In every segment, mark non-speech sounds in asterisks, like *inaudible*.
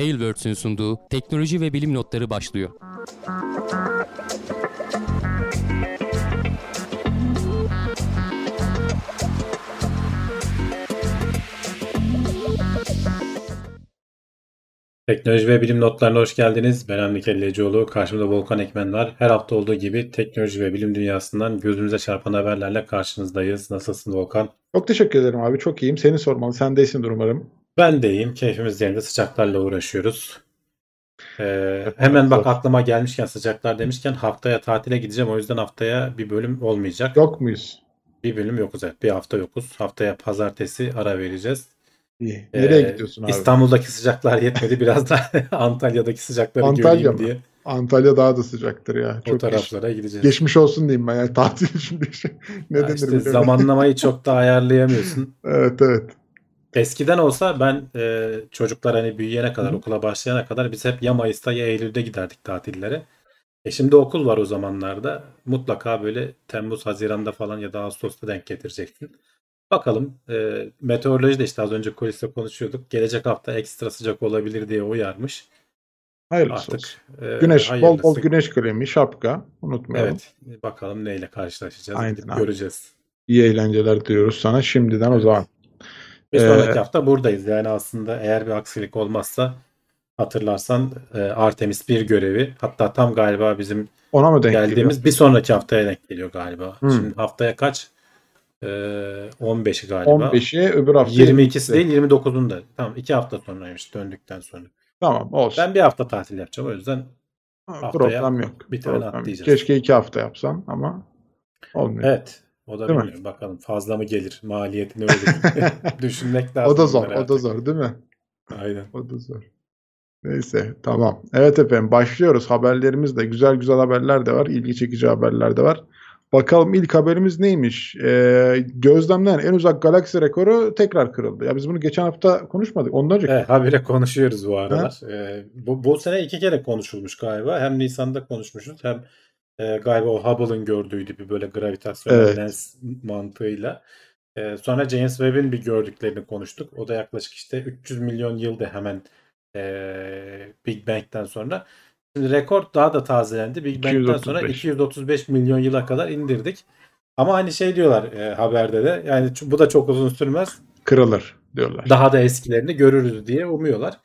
Tailwords'ün sunduğu teknoloji ve bilim notları başlıyor. Teknoloji ve bilim notlarına hoş geldiniz. Ben Hamdi Kellecioğlu. Karşımda Volkan Ekmen var. Her hafta olduğu gibi teknoloji ve bilim dünyasından gözümüze çarpan haberlerle karşınızdayız. Nasılsın Volkan? Çok teşekkür ederim abi. Çok iyiyim. Seni sormalı. Sen de iyisin umarım. Ben de iyiyim. Keyfimiz yerinde sıcaklarla uğraşıyoruz. Ee, hemen bak aklıma gelmişken sıcaklar demişken haftaya tatile gideceğim. O yüzden haftaya bir bölüm olmayacak. Yok muyuz? Bir bölüm yokuz evet. Bir hafta yokuz. Haftaya pazartesi ara vereceğiz. İyi. Nereye Ee, gidiyorsun abi? İstanbul'daki sıcaklar yetmedi. Biraz da *laughs* Antalya'daki sıcakları Antalya göreyim mı? diye Antalya daha da sıcaktır ya. o Çok geç- taraflara gideceğiz. geçmiş olsun diyeyim ben. Yani tatil *laughs* şimdi şey- ne Ya denir işte bilmiyorum. zamanlamayı çok da ayarlayamıyorsun. *laughs* Evet evet. Eskiden olsa ben e, çocuklar hani büyüyene kadar, Hı. okula başlayana kadar biz hep ya Mayıs'ta ya Eylül'de giderdik tatillere. E şimdi okul var o zamanlarda. Mutlaka böyle Temmuz, Haziran'da falan ya da Ağustos'ta denk getireceksin. Bakalım. E, meteoroloji de işte az önce kuliste konuşuyorduk. Gelecek hafta ekstra sıcak olabilir diye uyarmış. Hayırlısı Artık olsun. e, Güneş, bol bol hayırlısı. güneş kremi, şapka. Unutmayalım. Evet. Bakalım neyle karşılaşacağız. Aynen Gidip abi. Göreceğiz. İyi eğlenceler diliyoruz sana şimdiden o Evet. zaman. Bir Ee, sonraki hafta buradayız. Yani aslında eğer bir aksilik olmazsa hatırlarsan e, Artemis 1 görevi hatta tam galiba bizim Ona mı denk geldiğimiz geliyor? bir sonraki haftaya denk geliyor galiba. Hmm. Şimdi haftaya kaç? E, 15'i galiba. 15'i öbür hafta 22'si değil 29'unda. Tamam iki hafta sonraymış döndükten sonra. Tamam olsun. Ben bir hafta tatil yapacağım o yüzden Ha, haftaya Problem yok. bir tane Problem atlayacağız. Keşke iki hafta yapsan ama olmuyor. evet. O da Değil mi? bilmiyorum. Bakalım fazla mı gelir? Maliyeti ne olur? *laughs* *laughs* Düşünmek lazım. O da zor. O da zor değil mi? Aynen. O da zor. Neyse tamam. Evet efendim başlıyoruz. Haberlerimiz de güzel güzel haberler de var. ilgi çekici haberler de var. Bakalım ilk haberimiz neymiş? Ee, gözlemlenen en uzak galaksi rekoru tekrar kırıldı. Ya biz bunu geçen hafta konuşmadık. Ondan önce Evet, habire konuşuyoruz bu aralar. Ee, bu, bu sene iki kere konuşulmuş galiba. Hem Nisan'da konuşmuşuz hem e, galiba o Hubble'ın gördüğü gibi böyle gravitasyonel Evet. lens mantığıyla. Ee, sonra James Webb'in bir gördüklerini konuştuk. O da yaklaşık işte 300 milyon yılda hemen e, Big Bang'den sonra. Şimdi rekor daha da tazelendi. Big Bang'den sonra 235. 235 milyon yıla kadar indirdik. Ama hani şey diyorlar e, haberde de yani bu da çok uzun sürmez kırılır diyorlar. daha da eskilerini görürüz diye umuyorlar.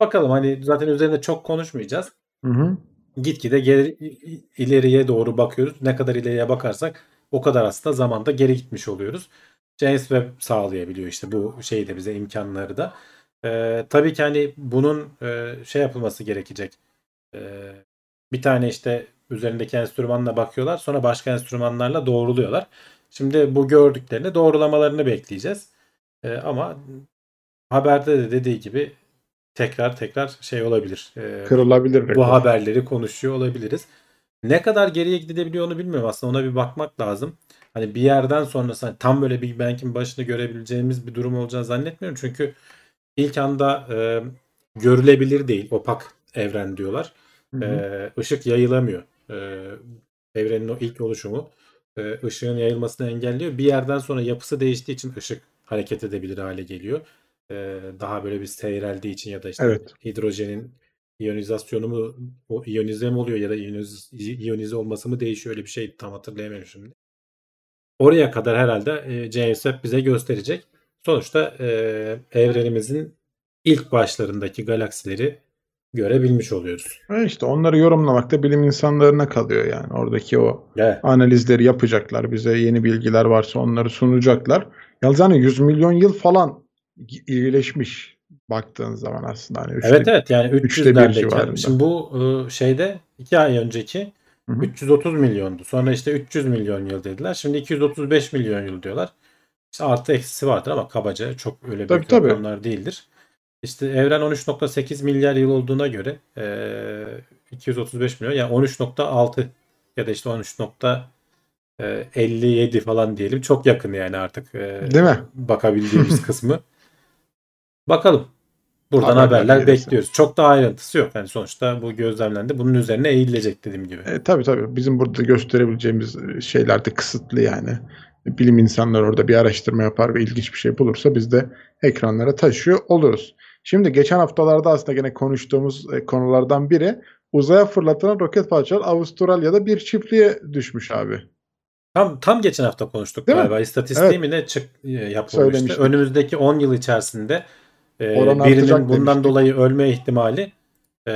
Bakalım hani zaten üzerinde çok konuşmayacağız. Hı hı. Gitgide geri, ileriye doğru bakıyoruz. Ne kadar ileriye bakarsak o kadar aslında zamanda geri gitmiş oluyoruz. James Webb sağlayabiliyor işte bu şeyi de bize imkanları da. Ee, tabii ki hani bunun e, şey yapılması gerekecek. Ee, bir tane işte üzerindeki enstrümanla bakıyorlar. Sonra başka enstrümanlarla doğruluyorlar. Şimdi bu gördüklerini doğrulamalarını bekleyeceğiz. Ee, ama haberde de dediği gibi tekrar tekrar şey olabilir. Ee, Kırılabilir bu rekor. haberleri konuşuyor olabiliriz. Ne kadar geriye gidebiliyor onu bilmiyorum aslında ona bir bakmak lazım. Hani bir yerden sonrası hani tam böyle Big Bang'in başını görebileceğimiz bir durum olacağını zannetmiyorum. Çünkü ilk anda e, görülebilir değil opak evren diyorlar. Hı hı. E, ışık yayılamıyor. E, evrenin o ilk oluşumu e, ışığın yayılmasını engelliyor. Bir yerden sonra yapısı değiştiği için ışık hareket edebilir hale geliyor. E, daha böyle bir seyreldiği için ya da işte Evet. hidrojenin iyonizasyonu mu o iyonize mi oluyor ya da iyoniz, iyonize olması mı değişiyor öyle bir şey tam hatırlayamıyorum şimdi. Oraya kadar herhalde e, James Webb bize gösterecek. Sonuçta e, evrenimizin ilk başlarındaki galaksileri görebilmiş oluyoruz. İşte onları yorumlamak da bilim insanlarına kalıyor yani. Oradaki o Evet. analizleri yapacaklar. Bize yeni bilgiler varsa onları sunacaklar. Yalnız hani 100 milyon yıl falan iyileşmiş baktığın zaman aslında. Hani üçte- Evet evet yani üçte bir 300'lerdeki. civarında. Şimdi bu e, şeyde 2 ay önceki Hı hı. 330 milyondu. Sonra işte 300 milyon yıl dediler. Şimdi 235 milyon yıl diyorlar. İşte artı eksisi vardır ama kabaca çok öyle Tabii, büyük tabii. rakamlar değildir. İşte evren 13.8 milyar yıl olduğuna göre e, 235 milyon yani 13.6 ya da işte 13.57 falan diyelim. Çok yakın yani artık e, Değil mi? bakabildiğimiz *laughs* kısmı. Bakalım. Buradan Haberler haberler gelirse. bekliyoruz. Çok da ayrıntısı yok. Yani sonuçta bu gözlemlendi. Bunun üzerine eğilecek dediğim gibi. E, tabii tabii. Bizim burada gösterebileceğimiz şeyler de kısıtlı yani. bilim insanları orada bir araştırma yapar ve ilginç bir şey bulursa biz de ekranlara taşıyor oluruz. Şimdi geçen haftalarda aslında gene konuştuğumuz e, konulardan biri uzaya fırlatılan roket parçaları Avustralya'da bir çiftliğe düşmüş abi. Tam tam geçen hafta konuştuk Değil mi? galiba. İstatistiği Evet. mi ne çık e, yapılmıştı. Önümüzdeki 10 yıl içerisinde e, Oran birinin bundan demiştik. dolayı ölme ihtimali e,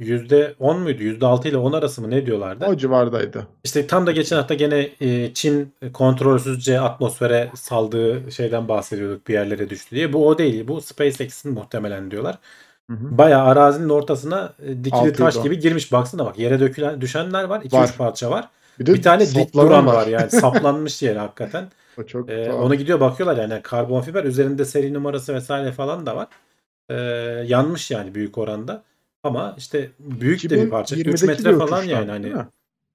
%10 muydu? %6 ile 10 arası mı ne diyorlardı? O civardaydı. İşte tam da geçen hafta gene e, Çin kontrolsüzce atmosfere saldığı şeyden bahsediyorduk bir yerlere düştü diye. Bu o değil. Bu SpaceX'in muhtemelen diyorlar. Bayağı arazinin ortasına e, dikili Altıydı taş o. gibi girmiş. Baksana bak yere dökülen düşenler var. 2-3 Var. parça var. Bir, de Bir tane dik duran var yani saplanmış *laughs* yere hakikaten. O çok Ee, ona gidiyor bakıyorlar yani karbon fiber üzerinde seri numarası vesaire falan da var. Ee, yanmış yani büyük oranda. Ama işte büyük de bir parça. 3 2020'deki metre falan yani hani. mi?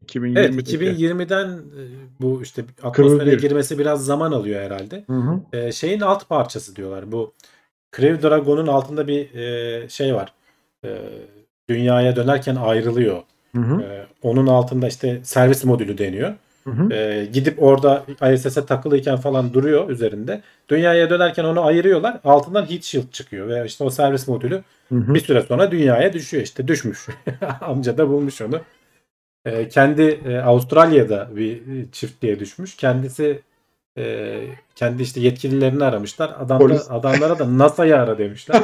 2020'deki. Evet 2020'den e, bu işte atmosfere bir. girmesi biraz zaman alıyor herhalde. Hı hı. Ee, şeyin alt parçası diyorlar. Bu Crew Dragon'un altında bir e, şey var. Ee, dünyaya dönerken ayrılıyor. Hı hı. Ee, onun altında işte servis modülü deniyor. Hı hı. Ee, gidip orada ISS'e takılıyken falan duruyor üzerinde. Dünyaya dönerken onu ayırıyorlar. Altından heat shield çıkıyor ve işte o servis modülü Hı hı. bir süre sonra dünyaya düşüyor işte düşmüş. *laughs* Amca da bulmuş onu. Ee, kendi e, Avustralya'da bir çiftliğe düşmüş. Kendisi e, kendi işte yetkililerini aramışlar. Adam da, *laughs* adamlara da NASA'yı ara demişler.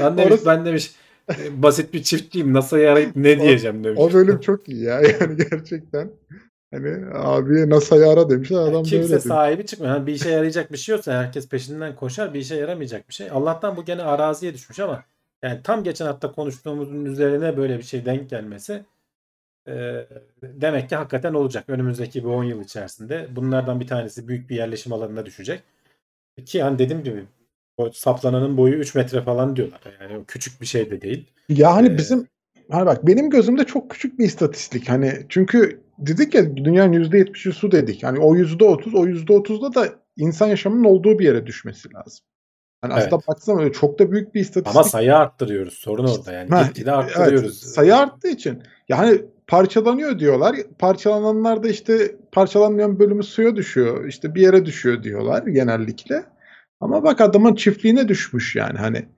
Ben demiş, Orası- ben demiş e, basit bir çiftliğim NASA'yı arayıp ne diyeceğim demiş. O bölüm *laughs* çok iyi ya yani gerçekten. Hani abiye NASA'yı ara demişler adam Kimse böyle demiş. sahibi çıkmıyor. Yani bir işe yarayacak bir şey yoksa herkes peşinden koşar. Bir işe yaramayacak bir şey. Allah'tan bu gene araziye düşmüş ama yani tam geçen hafta konuştuğumuzun üzerine böyle bir şey denk gelmesi e, demek ki hakikaten olacak. Önümüzdeki bir 10 yıl içerisinde bunlardan bir tanesi büyük bir yerleşim alanına düşecek. Ki hani dediğim gibi o saplananın boyu 3 metre falan diyorlar. Yani o küçük bir şey de değil. Ya hani Ee, bizim hani bak benim gözümde çok küçük bir istatistik. Hani çünkü dedik ya dünyanın %70'i su dedik. Hani o %30 o %30'da da insan yaşamının olduğu bir yere düşmesi lazım. Hani aslında Evet. baksana öyle çok da büyük bir istatistik. Ama sayı arttırıyoruz. Sorun orada yani. Ha, Gitgide arttırıyoruz. Evet, sayı arttığı için. Yani parçalanıyor diyorlar. Parçalananlar da işte parçalanmayan bölümü suya düşüyor. İşte bir yere düşüyor diyorlar genellikle. Ama bak adamın çiftliğine düşmüş yani hani.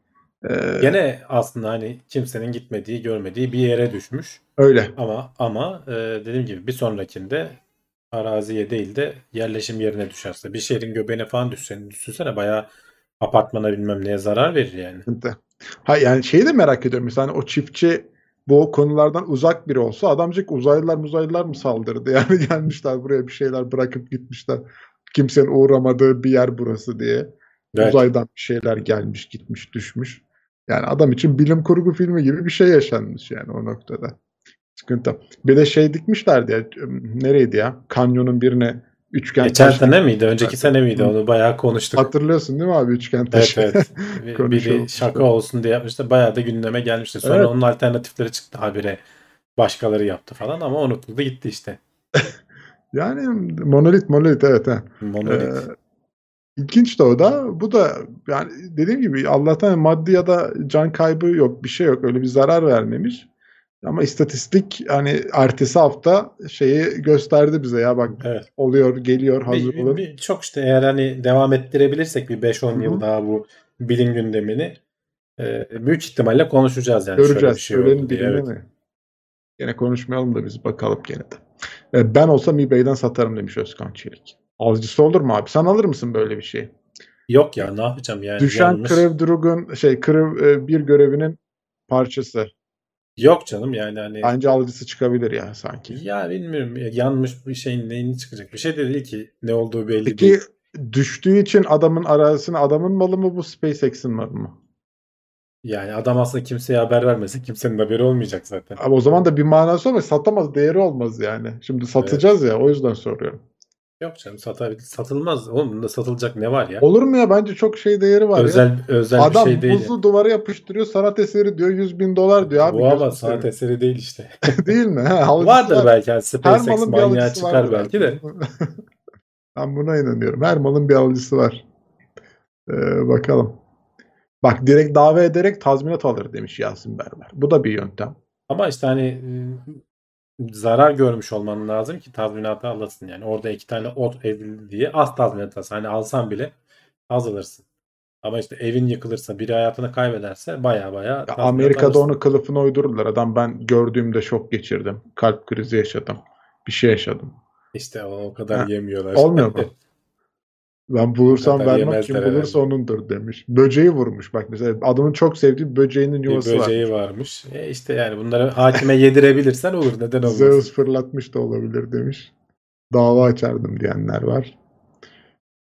Ee, Gene aslında hani kimsenin gitmediği, görmediği bir yere düşmüş. öyle. Ama ama e, dediğim gibi bir sonrakinde araziye değil de yerleşim yerine düşerse bir şehrin göbeğine falan düşsen düşünsene bayağı apartmana bilmem neye zarar verir yani. Ha yani şeyi de merak ediyorum. Mesela hani o çiftçi bu konulardan uzak biri olsa adamcık uzaylılar uzaylılar mı saldırdı? *laughs* Yani gelmişler buraya bir şeyler bırakıp gitmişler. Kimsenin uğramadığı bir yer burası diye. Evet. Uzaydan bir şeyler gelmiş, gitmiş, düşmüş. Yani adam için bilim kurgu filmi gibi bir şey yaşanmış yani o noktada. Sıkıntı. Bir de şey dikmişlerdi ya. Nereydi ya? Kanyonun birine üçgen Geçen taş- sene miydi? Önceki sene miydi? Onu bayağı konuştuk. Hatırlıyorsun değil mi abi üçgen Evet taşı? evet. *laughs* Bir- Konuşalım. Biri şaka olsun diye yapmıştı. Bayağı da gündeme gelmişti. Sonra Evet. onun alternatifleri çıktı habire. Başkaları yaptı falan ama unutuldu gitti işte. *laughs* Yani monolit monolit evet. ha. Monolit. Ee, ilginç de o da. Bu da yani dediğim gibi Allah'tan maddi ya da can kaybı yok. Bir şey yok. Öyle bir zarar vermemiş. Ama istatistik hani ertesi hafta şeyi gösterdi bize ya bak Evet. oluyor geliyor hazır bir- olun. bir- çok işte eğer hani devam ettirebilirsek bir 5-10 Hı yıl daha bu bilim gündemini e, büyük ihtimalle konuşacağız yani. Şöyle Göreceğiz. bir şey diye. birinde Evet. mi? Gene konuşmayalım da biz bakalım gene de. Ee, ben olsam eBay'den satarım demiş Özkan Çelik. Alıcısı olur mu abi? Sen alır mısın böyle bir şey? Yok ya ne yapacağım yani. Düşen. Krev Drug'un şey Krev e, bir görevinin parçası. Yok canım yani hani Bence alıcısı çıkabilir ya sanki. ya bilmiyorum ya, yanmış bir şeyin neyini çıkacak. Bir şey de değil ki ne olduğu belli Peki değil. düştüğü için adamın arazisine adamın malı mı bu SpaceX'in malı mı? Yani adam aslında kimseye haber vermese kimsenin haberi olmayacak zaten. Ama o zaman da bir manası olmaz. Satamaz, değeri olmaz yani. Şimdi satacağız ya o yüzden soruyorum. Yok canım satabil satılmaz. Oğlum bunda satılacak ne var ya? Olur mu ya? Bence çok şey değeri var ya. özel özel Adam bir şey değil. buzlu duvara yapıştırıyor sanat eseri diyor 100 bin dolar diyor abi. Bu ama sanat seveyim. eseri değil işte. *laughs* değil mi? Ha, Vardır var. belki. Yani Her SpaceX manyağı alıcısı çıkar belki de. *laughs* ben buna inanıyorum. Her malın bir alıcısı var. Ee, bakalım. Bak direkt dava ederek tazminat alır demiş Yasin Berber. Bu da bir yöntem. Ama işte hani zarar görmüş olman lazım ki tazminatı alasın. Yani orada iki tane ot ezildi diye az tazminat alırsın. Hani alsan bile az alırsın. Ama işte evin yıkılırsa, biri hayatını kaybederse baya baya Ya Amerika'da alırsın. onu kılıfına uydururlar. Adam ben gördüğümde şok geçirdim. Kalp krizi yaşadım. Bir şey yaşadım. İşte o, o kadar Ha, yemiyorlar. Olmuyor mu? *laughs* Ben bulursam kadar vermem kim bulursa herhalde. onundur demiş. Böceği vurmuş bak mesela adamın çok sevdiği böceğinin yuvası var. böceği varmış. E işte yani bunları hakime yedirebilirsen olur. Neden olmaz? Zeus fırlatmış da olabilir demiş. Dava açardım diyenler var.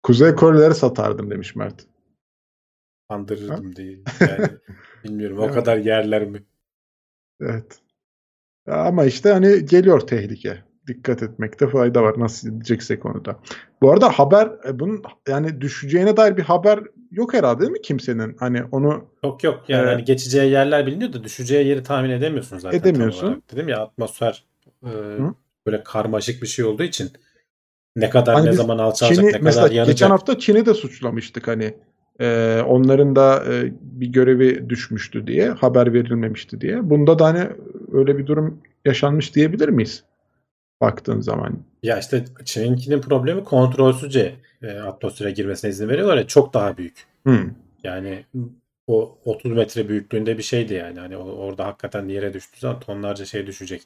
Kuzey Korelileri satardım demiş Mert. Kandırırdım değil. Yani *laughs* bilmiyorum o kadar yerler mi? Evet. Ama işte hani geliyor tehlike. Dikkat etmekte fayda var. Nasıl gideceksek onu da. Bu arada haber e, bunun yani düşeceğine dair bir haber yok herhalde değil mi kimsenin? Hani onu Yok yok yani Evet. hani geçeceği yerler biliniyor da düşeceği yeri tahmin edemiyorsun zaten Edemiyorsun. olarak. Dedim ya atmosfer e, Hı. böyle karmaşık bir şey olduğu için ne kadar Hani ne zaman alçalacak Çin'i ne mesela kadar yanacak. geçen hafta Çin'i de suçlamıştık hani e, onların da e, bir görevi düşmüştü diye haber verilmemişti diye. Bunda da hani öyle bir durum yaşanmış diyebilir miyiz? Baktığın zaman. Ya işte Çin'inkinin problemi kontrolsüzce e, atmosfere girmesine izin veriyorlar ya çok daha büyük. Hmm. Yani o 30 metre büyüklüğünde bir şeydi yani. Hani orada hakikaten yere düştüğü zaman tonlarca şey düşecek.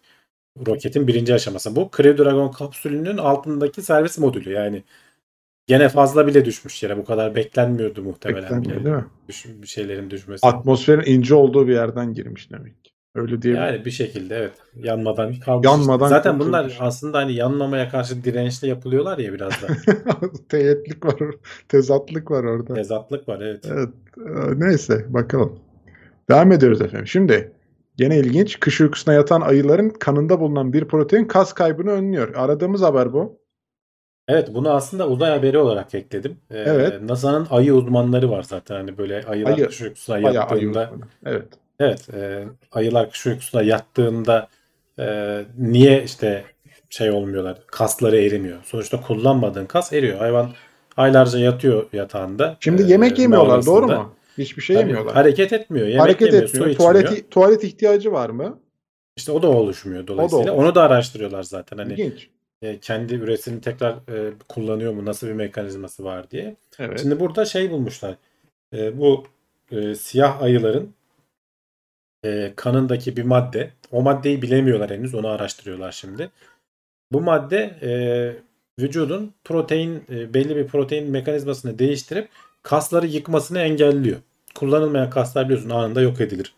Roketin birinci aşaması. Bu Crew Dragon kapsülünün altındaki servis modülü yani. Gene fazla bile düşmüş yere. Bu kadar beklenmiyordu muhtemelen Beklenmiyor değil mi? Düş- bir şeylerin düşmesi. Atmosferin ince olduğu bir yerden girmiş demek. Öyle diyebilirim. Yani bir şekilde evet. Yanmadan kalmış. Yanmadan Zaten kurtulmuş. bunlar aslında hani yanmamaya karşı dirençli yapılıyorlar ya biraz da. *laughs* Teyitlik var, tezatlık var orada. Tezatlık var evet. Evet. e, Neyse bakalım. Devam ediyoruz efendim. Şimdi gene ilginç. Kış uykusuna yatan ayıların kanında bulunan bir protein kas kaybını önlüyor. Aradığımız haber bu. Evet bunu aslında uzay haberi olarak ekledim. Ee, Evet. NASA'nın ayı uzmanları var zaten hani böyle ayılar Ayı- kış uykusuna ayı yattığında uzmanı. Evet. Evet e, ayılar kış uykusuna yattığında e, niye işte şey olmuyorlar kasları erimiyor. Sonuçta kullanmadığın kas eriyor. Hayvan aylarca yatıyor yatağında. Şimdi e, yemek yemiyorlar doğru mu? Hiçbir şey Tabii, yemiyorlar. Hareket etmiyor. Yemek Hareket yemiyor. etmiyor. Su içmiyor. Tuvalet, tuvalet ihtiyacı var mı? İşte o da oluşmuyor dolayısıyla. oluşmuyor. Onu da araştırıyorlar zaten. Hani İlginç. e, kendi üretimini tekrar e, kullanıyor mu? Nasıl bir mekanizması var diye. Evet. Şimdi burada şey bulmuşlar. E, bu e, siyah ayıların e, kanındaki bir madde. O maddeyi bilemiyorlar henüz. Onu araştırıyorlar şimdi. Bu madde e, vücudun protein e, belli bir protein mekanizmasını değiştirip kasları yıkmasını engelliyor. Kullanılmayan kaslar biliyorsun anında yok edilir.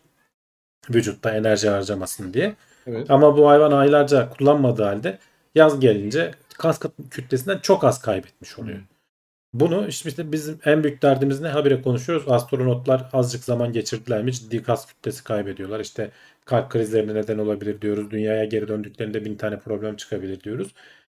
Vücutta enerji harcamasın diye. evet. Ama bu hayvan aylarca kullanmadığı halde yaz gelince kas kütlesinden çok az kaybetmiş oluyor. Hmm. Bunu işte, bizim en büyük derdimiz ne? Habire konuşuyoruz. Astronotlar azıcık zaman geçirdiler mi ciddi kas kütlesi kaybediyorlar. İşte kalp krizlerine neden olabilir diyoruz. Dünyaya geri döndüklerinde bin tane problem çıkabilir diyoruz.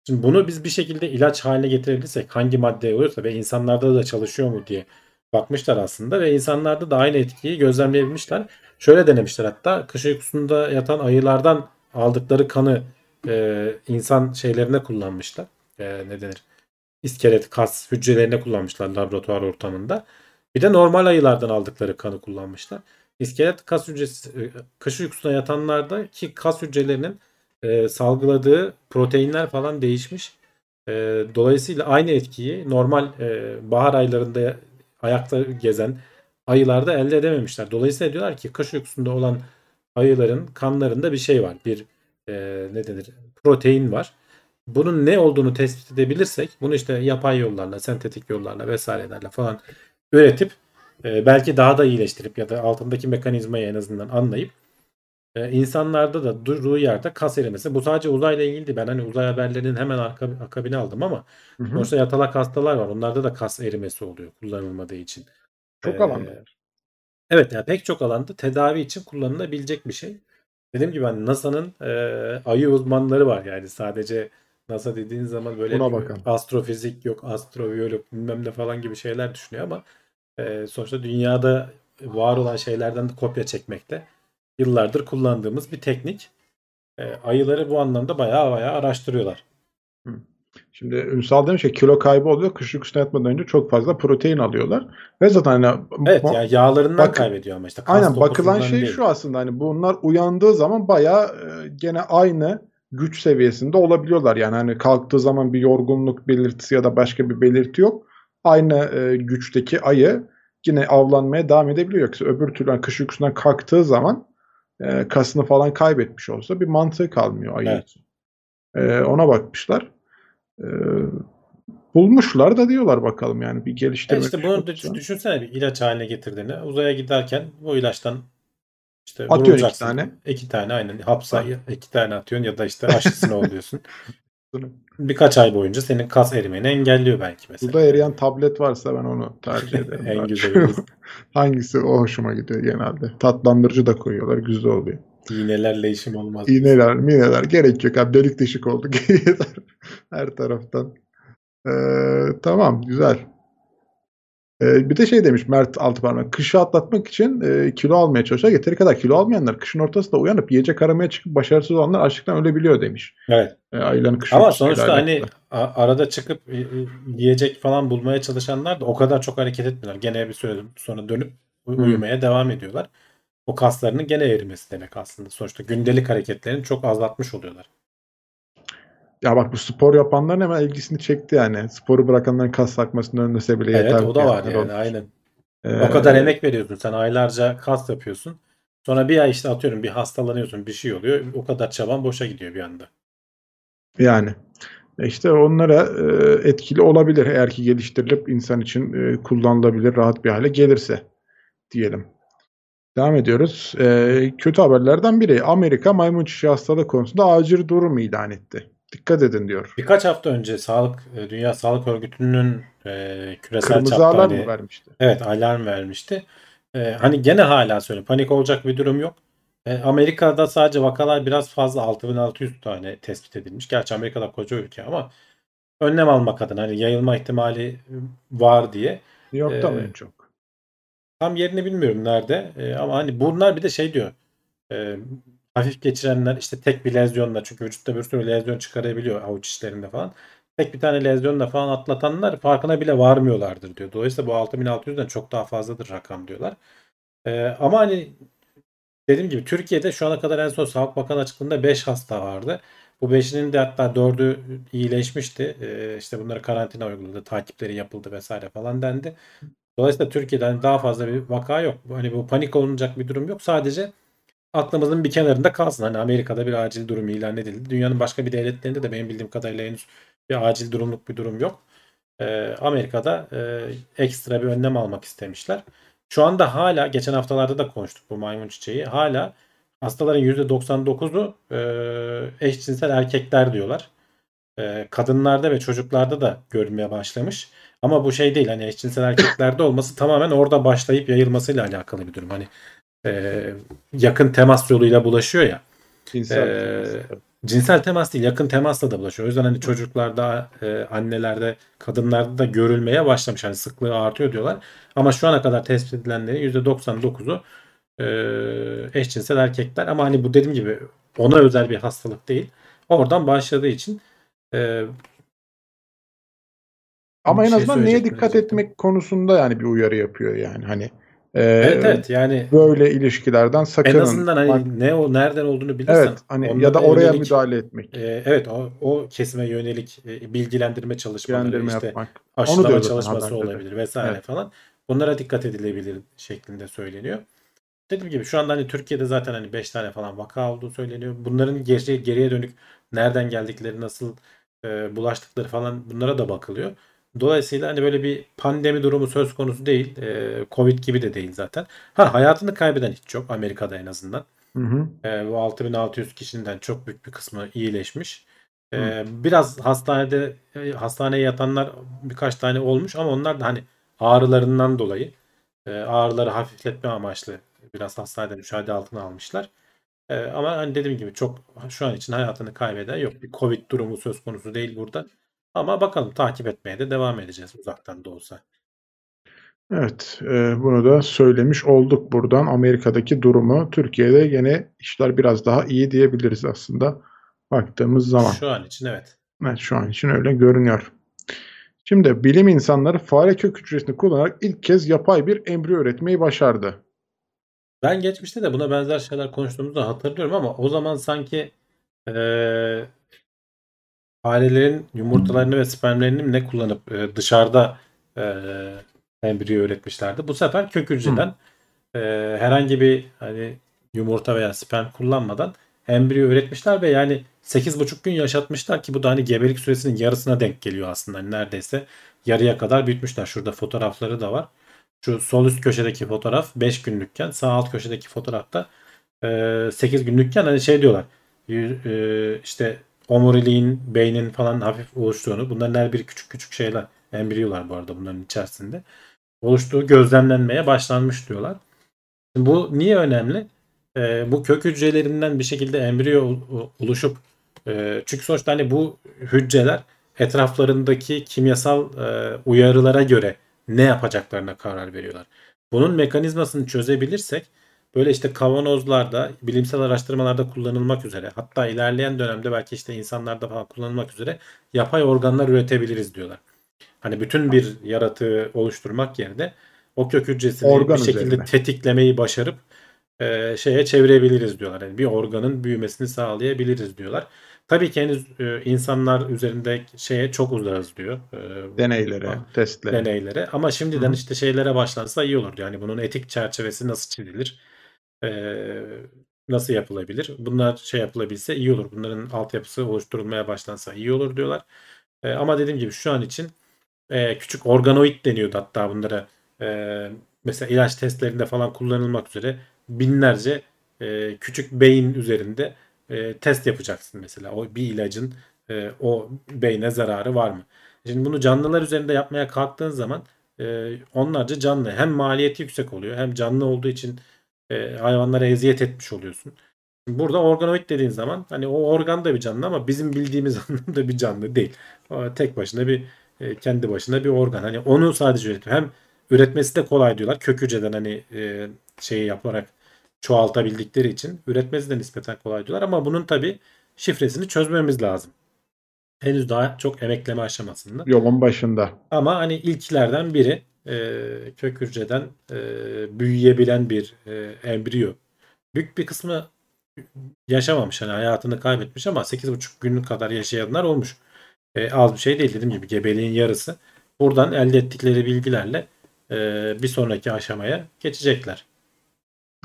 Şimdi bunu biz bir şekilde ilaç haline getirebilirsek hangi maddeye oluyorsa ve insanlarda da çalışıyor mu diye bakmışlar aslında ve insanlarda da aynı etkiyi gözlemleyebilmişler. Şöyle denemişler hatta kış uykusunda yatan ayılardan aldıkları kanı e, insan şeylerine kullanmışlar. E, ne denir? İskelet, kas hücrelerine kullanmışlar laboratuvar ortamında. Bir de normal ayılardan aldıkları kanı kullanmışlar. İskelet kas hücresi, e, kış uykusuna yatanlarda ki kas hücrelerinin e, salgıladığı proteinler falan değişmiş. E, dolayısıyla aynı etkiyi normal e, bahar aylarında ayakta gezen ayılarda elde edememişler. Dolayısıyla diyorlar ki kış uykusunda olan ayıların kanlarında bir şey var. Bir e, ne denir? Protein var. Bunun ne olduğunu tespit edebilirsek bunu işte yapay yollarla, sentetik yollarla vesairelerle falan üretip e, belki daha da iyileştirip ya da altındaki mekanizmayı en azından anlayıp e, insanlarda da durduğu yerde kas erimesi. Bu sadece uzayla ilgili. Ben hani uzay haberlerinin hemen arka, akabine aldım ama Hı hı. sonuçta yatalak hastalar var. Onlarda da kas erimesi oluyor kullanılmadığı için. Çok Ee, alanda. Evet yani pek çok alanda tedavi için kullanılabilecek bir şey. Dediğim gibi hani NASA'nın e, ayı uzmanları var yani sadece NASA dediğin zaman böyle Buna bakalım. astrofizik yok, astrobiyolog bilmem ne falan gibi şeyler düşünüyor ama e, sonuçta dünyada var olan şeylerden de kopya çekmekte yıllardır kullandığımız bir teknik. E, ayıları bu anlamda bayağı bayağı araştırıyorlar. Şimdi Ünsal demiş ki kilo kaybı oluyor. Kış uykusuna yatmadan önce çok fazla protein alıyorlar. Ve zaten hani Evet mu- yani yağlarından Bakın- kaybediyor ama işte aynen bakılan şey değil. şu aslında hani bunlar uyandığı zaman bayağı e, gene aynı güç seviyesinde olabiliyorlar. Yani hani kalktığı zaman bir yorgunluk belirtisi ya da başka bir belirti yok. Aynı e, güçteki ayı yine avlanmaya devam edebiliyor. Yoksa öbür türlü hani kış uykusundan kalktığı zaman e, kasını falan kaybetmiş olsa bir mantığı kalmıyor ayı Evet. için. E, ona bakmışlar. E, bulmuşlar da diyorlar bakalım yani bir E geliştirme. işte bir şey bunu düşünsene bir ilaç haline getirdiğini. Uzaya giderken bu ilaçtan işte Atıyorsun iki tane. İki tane aynen. Hapsa iki tane atıyorsun ya da işte aşısını oluyorsun. *laughs* Birkaç ay boyunca senin kas erimeni engelliyor belki mesela. Suda eriyen tablet varsa ben onu tercih *laughs* ederim. En çok. *laughs* Hangisi o hoşuma gidiyor genelde. Tatlandırıcı da koyuyorlar. Güzel oluyor. İğnelerle işim olmaz. İğneler, mineler gerek yok abi. Delik deşik oldu. Her taraftan. Ee, tamam güzel. Ee, bir de şey demiş Mert Altıparmak. Kışı atlatmak için e, kilo almaya çalışıyor. Yeteri kadar kilo almayanlar kışın ortasında uyanıp yiyecek aramaya çıkıp başarısız olanlar açlıktan ölebiliyor demiş. Evet. E, ayıların kış Ama sonuçta hani alakalı. arada çıkıp e, e, yiyecek falan bulmaya çalışanlar da o kadar çok hareket etmiyorlar. Gene bir süre sonra dönüp uyumaya devam ediyorlar. O kaslarının gene erimesi demek aslında. Sonuçta gündelik hareketlerini çok azaltmış oluyorlar. Ya bak bu spor yapanların hemen ilgisini çekti yani. Sporu bırakanların kas takmasının önlese bile Evet yeter. o da var diyenler yani olmuş. aynen. Ee, O kadar emek veriyorsun sen aylarca kas yapıyorsun. Sonra bir ay işte atıyorum bir hastalanıyorsun bir şey oluyor. O kadar çaban boşa gidiyor bir anda. Yani E işte onlara e, etkili olabilir eğer ki geliştirilip insan için e, kullanılabilir rahat bir hale gelirse diyelim. Devam ediyoruz. E, kötü haberlerden biri Amerika maymun çiçeği hastalığı konusunda acil durum ilan etti. Dikkat edin diyor. Birkaç hafta önce Sağlık e, Dünya Sağlık Örgütü'nün e, küresel Kırmızı çapta alarm hani- mı vermişti? Evet alarm vermişti. Ee, hani gene hala söyle panik olacak bir durum yok. Ee, Amerika'da sadece vakalar biraz fazla 6600 tane tespit edilmiş. Gerçi Amerika'da koca ülke ama önlem almak adına hani yayılma ihtimali var diye. New York'ta mı Ee, en çok? Tam yerini bilmiyorum nerede Ee, ama hani bunlar bir de şey diyor. e, hafif geçirenler işte tek bir lezyonla çünkü vücutta bir sürü lezyon çıkarabiliyor avuç içlerinde falan. Tek bir tane lezyonla falan atlatanlar farkına bile varmıyorlardır diyor. Dolayısıyla bu 6600'den çok daha fazladır rakam diyorlar. Ee, ama hani dediğim gibi Türkiye'de şu ana kadar en son Sağlık Bakanı açıkladığında 5 hasta vardı. Bu 5'inin de hatta 4'ü iyileşmişti. Ee, işte bunlara karantina uyguladı, takipleri yapıldı vesaire falan dendi. Dolayısıyla Türkiye'de hani daha fazla bir vaka yok. Hani bu panik olunacak bir durum yok. Sadece aklımızın bir kenarında kalsın. Hani Amerika'da bir acil durum ilan edildi. Dünyanın başka bir devletlerinde de benim bildiğim kadarıyla henüz bir acil durumluk bir durum yok. Ee, Amerika'da e, ekstra bir önlem almak istemişler. Şu anda hala geçen haftalarda da konuştuk bu maymun çiçeği. Hala hastaların %99'u e, eşcinsel erkekler diyorlar. E, kadınlarda ve çocuklarda da görülmeye başlamış. Ama bu şey değil hani eşcinsel erkeklerde olması tamamen orada başlayıp yayılmasıyla alakalı bir durum. Hani e, yakın temas yoluyla bulaşıyor ya. Cinsel Ee, temas. cinsel temas değil yakın temasla da bulaşıyor. O yüzden hani çocuklarda, e, annelerde, kadınlarda da görülmeye başlamış. Hani sıklığı artıyor diyorlar. Ama şu ana kadar tespit edilenlerin %99'u e, eşcinsel erkekler. Ama hani bu dediğim gibi ona özel bir hastalık değil. Oradan başladığı için e, Ama en şey azından neye dikkat etmek konusunda yani bir uyarı yapıyor yani hani. E, evet evet yani Böyle ilişkilerden sakının. en azından hani Bak, ne o nereden olduğunu bilirsen evet hani ya da oraya yönelik, müdahale etmek. e, evet o, o kesime yönelik e, bilgilendirme çalışmaları Bilgilendirme işte yapmak. Aşılama çalışması olabilir vesaire Evet. falan. Bunlara dikkat edilebilir şeklinde söyleniyor. Dediğim gibi şu anda hani Türkiye'de zaten hani 5 tane falan vaka olduğu söyleniyor. Bunların geri, geriye dönük nereden geldikleri, nasıl e, bulaştıkları falan bunlara da bakılıyor. Dolayısıyla hani böyle bir pandemi durumu söz konusu değil. E, Covid gibi de değil zaten. Ha hayatını kaybeden hiç yok Amerika'da en azından. Hı hı. E, bu 6600 kişiden çok büyük bir kısmı iyileşmiş. E, Hı. biraz hastanede e, hastaneye yatanlar birkaç tane olmuş ama onlar da hani ağrılarından dolayı e, ağrıları hafifletme amaçlı biraz hastanede müşahede altına almışlar. E, ama hani dediğim gibi çok şu an için hayatını kaybeden yok. Bir Covid durumu söz konusu değil burada. Ama bakalım takip etmeye de devam edeceğiz uzaktan da olsa. Evet, e, bunu da söylemiş olduk buradan Amerika'daki durumu. Türkiye'de yine işler biraz daha iyi diyebiliriz aslında baktığımız zaman. Şu an için evet. Evet, şu an için öyle görünüyor. Şimdi bilim insanları fare kök hücresini kullanarak ilk kez yapay bir embriyo üretmeyi başardı. Ben geçmişte de buna benzer şeyler konuştuğumuzu hatırlıyorum ama o zaman sanki Ee, farelerin yumurtalarını ve spermlerini ne kullanıp e, dışarıda e, embriyo üretmişlerdi. Bu sefer kök hücreden e, herhangi bir hani yumurta veya sperm kullanmadan embriyo üretmişler ve yani 8,5 gün yaşatmışlar ki bu da hani gebelik süresinin yarısına denk geliyor aslında. Hani neredeyse yarıya kadar büyütmüşler. Şurada fotoğrafları da var. Şu sol üst köşedeki fotoğraf 5 günlükken sağ alt köşedeki fotoğrafta e, 8 günlükken hani şey diyorlar e, işte omuriliğin, beynin falan hafif oluştuğunu bunların her biri küçük küçük şeyler embriyolar bu arada bunların içerisinde oluştuğu gözlemlenmeye başlanmış diyorlar. Şimdi bu niye önemli? E, bu kök hücrelerinden bir şekilde embriyo oluşup e, çünkü sonuçta hani bu hücreler etraflarındaki kimyasal e, uyarılara göre ne yapacaklarına karar veriyorlar. Bunun mekanizmasını çözebilirsek böyle işte kavanozlarda, bilimsel araştırmalarda kullanılmak üzere hatta ilerleyen dönemde belki işte insanlarda falan kullanılmak üzere yapay organlar üretebiliriz diyorlar. Hani bütün bir yaratığı oluşturmak yerine o kök hücresini Organ bir şekilde üzerine. tetiklemeyi başarıp e, şeye çevirebiliriz diyorlar. Yani bir organın büyümesini sağlayabiliriz diyorlar. Tabii ki henüz e, insanlar üzerinde şeye çok uzarız diyor. E, deneylere, testlere. Deneylere. Ama şimdiden Hı-hı. işte şeylere başlansa iyi olur. Yani bunun etik çerçevesi nasıl çizilir? E, nasıl yapılabilir? Bunlar şey yapılabilse iyi olur. Bunların altyapısı oluşturulmaya başlansa iyi olur diyorlar. Ama dediğim gibi şu an için küçük organoid deniyordu hatta bunlara. Mesela ilaç testlerinde falan kullanılmak üzere binlerce küçük beyin üzerinde test yapacaksın mesela. O bir ilacın o beyne zararı var mı? Şimdi bunu canlılar üzerinde yapmaya kalktığın zaman onlarca canlı hem maliyeti yüksek oluyor hem canlı olduğu için e, hayvanlara eziyet etmiş oluyorsun. Burada organoid dediğin zaman hani o organ da bir canlı ama bizim bildiğimiz *laughs* anlamda bir canlı değil. O tek başına bir e, kendi başına bir organ. Hani onu sadece üretiyor. Hem üretmesi de kolay diyorlar. Kök hücreden hani e, şeyi yaparak çoğaltabildikleri için üretmesi de nispeten kolay diyorlar. Ama bunun tabi şifresini çözmemiz lazım. Henüz daha çok emekleme aşamasında. Yolun başında. Ama hani ilklerden biri e, kök hücreden e, büyüyebilen bir e, embriyo. Büyük bir kısmı yaşamamış. Hani hayatını kaybetmiş ama 8,5 günlük kadar yaşayanlar olmuş. E, az bir şey değil dediğim gibi gebeliğin yarısı. Buradan elde ettikleri bilgilerle e, bir sonraki aşamaya geçecekler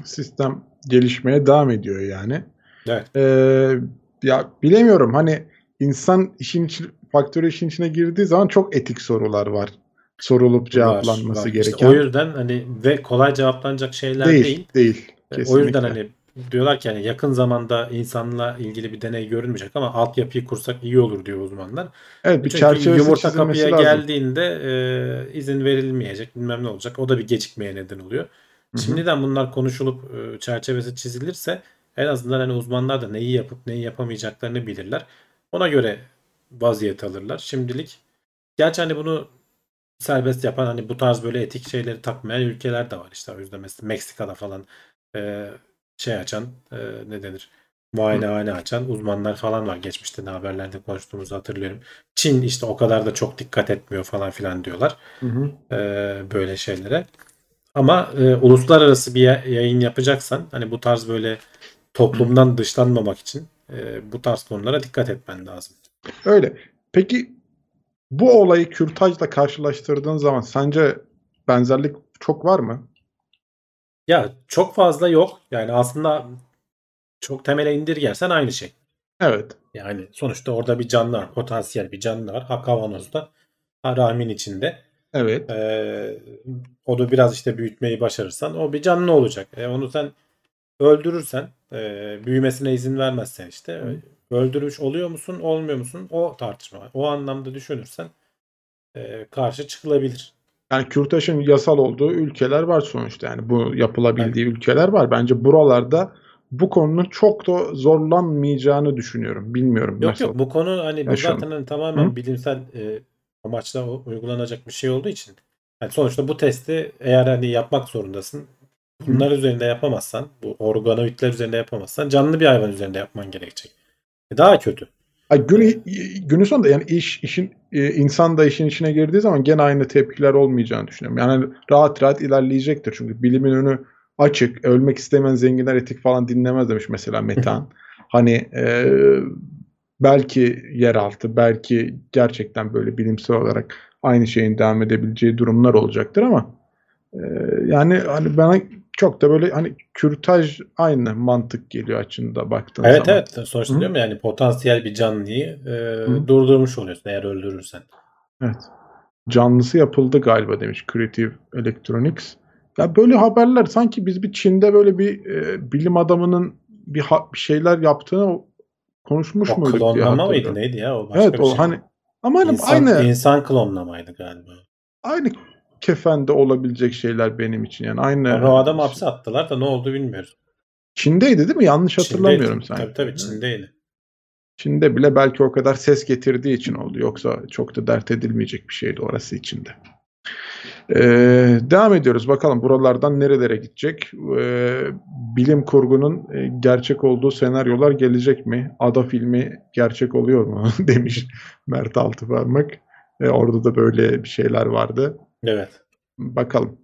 sistem gelişmeye devam ediyor yani. Evet. Ee, ya bilemiyorum hani insan işin için faktörü işin içine girdiği zaman çok etik sorular var. Sorulup cevaplanması var, var. gereken. İşte o yüzden hani ve kolay cevaplanacak şeyler değil. Değil. değil kesinlikle. O yüzden hani diyorlar ki hani yakın zamanda insanla ilgili bir deney görülmeyecek ama altyapıyı kursak iyi olur diyor uzmanlar. Evet bir çerçevesi yumurta kapıya lazım. geldiğinde e, izin verilmeyecek bilmem ne olacak. O da bir gecikmeye neden oluyor. Hı-hı. Şimdiden bunlar konuşulup e, çerçevesi çizilirse en azından hani uzmanlar da neyi yapıp neyi yapamayacaklarını bilirler. Ona göre vaziyet alırlar. Şimdilik gerçi hani bunu serbest yapan hani bu tarz böyle etik şeyleri takmayan ülkeler de var işte. O yüzden mesela Meksika'da falan e, şey açan e, ne denir muayenehane açan uzmanlar falan var. Geçmişte de haberlerde konuştuğumuzu hatırlıyorum. Çin işte o kadar da çok dikkat etmiyor falan filan diyorlar. Hı hı. E, böyle şeylere. Ama e, uluslararası bir yayın yapacaksan hani bu tarz böyle toplumdan dışlanmamak için e, bu tarz konulara dikkat etmen lazım. Öyle. Peki bu olayı kürtajla karşılaştırdığın zaman sence benzerlik çok var mı? Ya çok fazla yok. Yani aslında çok temele indirgersen aynı şey. Evet. Yani sonuçta orada bir canlı var. Potansiyel bir canlı var. Ha kavanozda. Ha rahmin içinde. Evet. Ee, onu biraz işte büyütmeyi başarırsan o bir canlı olacak. E, onu sen öldürürsen e, büyümesine izin vermezsen işte Hı. Öldürmüş oluyor musun olmuyor musun o tartışma O anlamda düşünürsen e, karşı çıkılabilir. Yani kürtajın yasal olduğu ülkeler var sonuçta. Yani bu yapılabildiği evet. ülkeler var. Bence buralarda bu konunun çok da zorlanmayacağını düşünüyorum. Bilmiyorum yok, nasıl. Yok bu konu hani bu zaten hani tamamen Hı? bilimsel e, amaçla uygulanacak bir şey olduğu için yani sonuçta bu testi eğer hani yapmak zorundasın. Bunlar Hı. üzerinde yapamazsan, bu organoidler üzerinde yapamazsan canlı bir hayvan üzerinde yapman gerekecek. E, daha kötü. Ay günü, günü sonunda yani iş işin e, insan da işin içine girdiği zaman gene aynı tepkiler olmayacağını düşünüyorum. Yani rahat rahat ilerleyecektir çünkü bilimin önü açık. Ölmek istemeyen zenginler etik falan dinlemez demiş mesela Metan. *laughs* Hani e, belki yeraltı, belki gerçekten böyle bilimsel olarak aynı şeyin devam edebileceği durumlar olacaktır ama e, yani hani bana çok da böyle hani kürtaj aynı mantık geliyor açında baktığın Evet zaman. evet. Sonuçta Hı. diyorum ya, yani potansiyel bir canlıyı e, Hı. durdurmuş oluyorsun eğer öldürürsen. Evet. Canlısı yapıldı galiba demiş Creative Electronics. Ya böyle haberler sanki biz bir Çin'de böyle bir e, bilim adamının bir, ha- bir şeyler yaptığını konuşmuş O muyduk diye klonlama mıydı neydi ya o başka Evet bir o şey. hani ama hani İnsan, aynı insan klonlamaydı galiba. aynı kefende olabilecek şeyler benim için yani aynı. Sonra o adam hapse attılar da ne oldu bilmiyoruz. Çin'deydi değil mi? Yanlış Çin'deydi. hatırlamıyorum sanki. Tabii tabii Çin'deydi. Çin'de bile belki o kadar ses getirdiği için oldu. Yoksa çok da dert edilmeyecek bir şeydi orası içinde. Ee, devam ediyoruz. Bakalım buralardan nerelere gidecek? Ee, bilim kurgunun e, gerçek olduğu senaryolar gelecek mi? Ada filmi gerçek oluyor mu? *laughs* demiş Mert Altıparmak. Ee, orada da böyle bir şeyler vardı. Evet. Bakalım.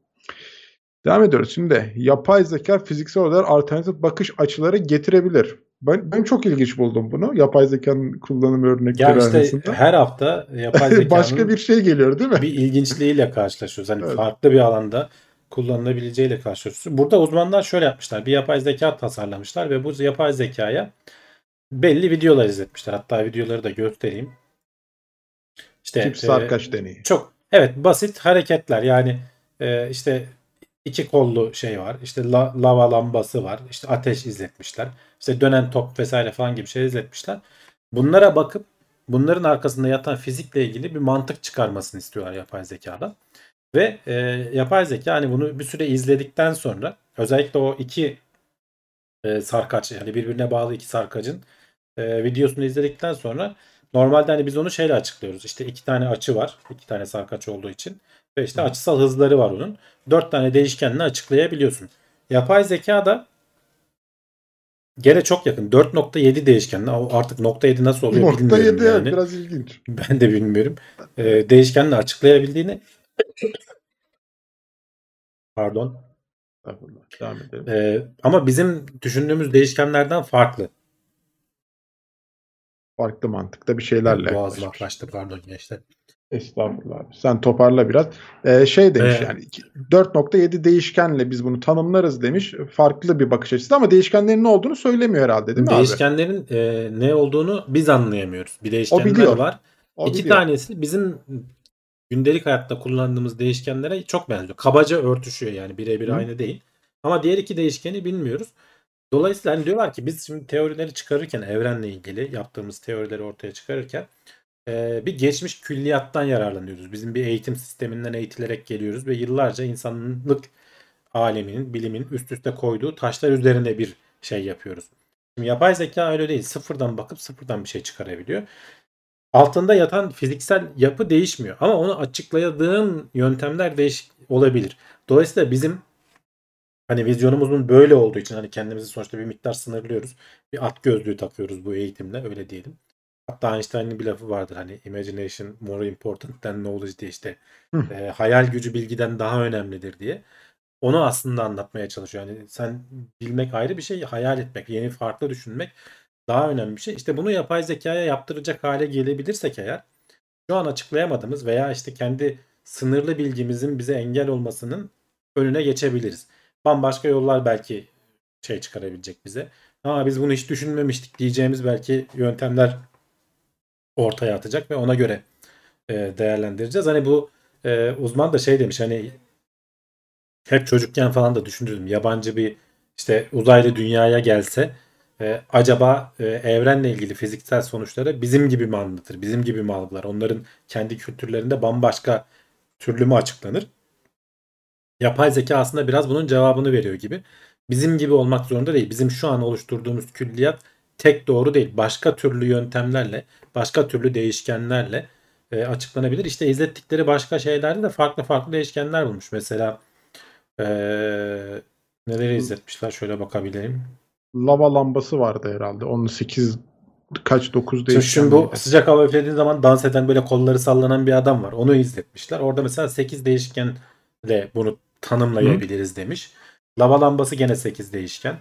Devam ediyoruz. Şimdi yapay zeka fiziksel olarak alternatif bakış açıları getirebilir. Ben, ben çok ilginç buldum bunu. Yapay zekanın kullanım örnekleri Ya işte arasında. her hafta yapay *laughs* zekanın Başka bir şey geliyor değil mi? bir ilginçliğiyle karşılaşıyoruz. Hani Evet. farklı bir alanda kullanılabileceğiyle karşılaşıyoruz. Burada uzmanlar şöyle yapmışlar. Bir yapay zeka tasarlamışlar ve bu yapay zekaya belli videolar izletmişler. Hatta videoları da göstereyim. İşte Tip e, sarkaç deneyi. çok evet basit hareketler. Yani e, işte iki kollu şey var. İşte la- lava lambası var. İşte ateş izletmişler. İşte dönen top vesaire falan gibi şey izletmişler. Bunlara bakıp bunların arkasında yatan fizikle ilgili bir mantık çıkarmasını istiyorlar yapay zekadan. Ve e, yapay zeka hani bunu bir süre izledikten sonra özellikle o iki e, sarkaç yani birbirine bağlı iki sarkacın e, videosunu izledikten sonra normalde hani biz onu şeyle açıklıyoruz. İşte iki tane açı var. iki tane sarkaç olduğu için. Ve işte açısal hızları var onun. Dört tane değişkenle açıklayabiliyorsun. Yapay zeka da gene çok yakın. 4.7 değişkenle. Artık nokta 7 nasıl oluyor Nokta bilmiyorum yedi evet, yani. biraz ilginç. *laughs* Ben de bilmiyorum. E, değişkenle açıklayabildiğini pardon. Devam edelim. E, ama bizim düşündüğümüz değişkenlerden farklı. Farklı mantıkta bir şeylerle. Kaçtı pardon gençler. Estağfurullah abi. Sen toparla biraz. Ee, şey demiş Ee, yani iki- 4.7 değişkenle biz bunu tanımlarız demiş. Farklı bir bakış açısı ama değişkenlerin ne olduğunu söylemiyor herhalde değil mi abi? Değişkenlerin e, ne olduğunu biz anlayamıyoruz. Bir değişkenler biliyor. var. O İki biliyor. tanesi bizim gündelik hayatta kullandığımız değişkenlere çok benziyor. Kabaca örtüşüyor yani birebir aynı değil. Ama diğer iki değişkeni bilmiyoruz. Dolayısıyla hani diyorlar ki biz şimdi teorileri çıkarırken evrenle ilgili yaptığımız teorileri ortaya çıkarırken e, bir geçmiş külliyattan yararlanıyoruz. Bizim bir eğitim sisteminden eğitilerek geliyoruz ve yıllarca insanlık aleminin, bilimin üst üste koyduğu taşlar üzerine bir şey yapıyoruz. Şimdi yapay zeka öyle değil. Sıfırdan bakıp sıfırdan bir şey çıkarabiliyor. Altında yatan fiziksel yapı değişmiyor. Ama onu açıkladığın yöntemler değişik olabilir. Dolayısıyla bizim hani vizyonumuzun böyle olduğu için hani kendimizi sonuçta bir miktar sınırlıyoruz. Bir at gözlüğü takıyoruz bu eğitimle öyle diyelim. Hatta Einstein'ın bir lafı vardır hani imagination more important than knowledge diye işte Hı. e, hayal gücü bilgiden daha önemlidir diye. Onu aslında anlatmaya çalışıyor. Yani sen bilmek ayrı bir şey, hayal etmek, yeni farklı düşünmek daha önemli bir şey. İşte bunu yapay zekaya yaptıracak hale gelebilirsek eğer şu an açıklayamadığımız veya işte kendi sınırlı bilgimizin bize engel olmasının önüne geçebiliriz. Bambaşka yollar belki şey çıkarabilecek bize. Ama biz bunu hiç düşünmemiştik diyeceğimiz belki yöntemler ortaya atacak ve ona göre e, değerlendireceğiz. Hani bu e, uzman da şey demiş hani hep çocukken falan da düşünürdüm. Yabancı bir işte uzaylı dünyaya gelse e, acaba e, evrenle ilgili fiziksel sonuçları bizim gibi mi anlatır? Bizim gibi mi algılar? Onların kendi kültürlerinde bambaşka türlü mü açıklanır? Yapay zeka aslında biraz bunun cevabını veriyor gibi. Bizim gibi olmak zorunda değil. Bizim şu an oluşturduğumuz külliyat tek doğru değil. Başka türlü yöntemlerle, başka türlü değişkenlerle e, açıklanabilir. İşte izlettikleri başka şeylerde de farklı farklı değişkenler bulmuş. Mesela e, neleri izletmişler? Şöyle bakabilirim. Lava lambası vardı herhalde. Onun 8 kaç 9 Şimdi, değişken şimdi bu sıcak hava üflediğin zaman dans eden böyle kolları sallanan bir adam var. Onu izletmişler. Orada mesela 8 değişkenle bunu tanımlayabiliriz demiş. Lava lambası gene 8 değişken.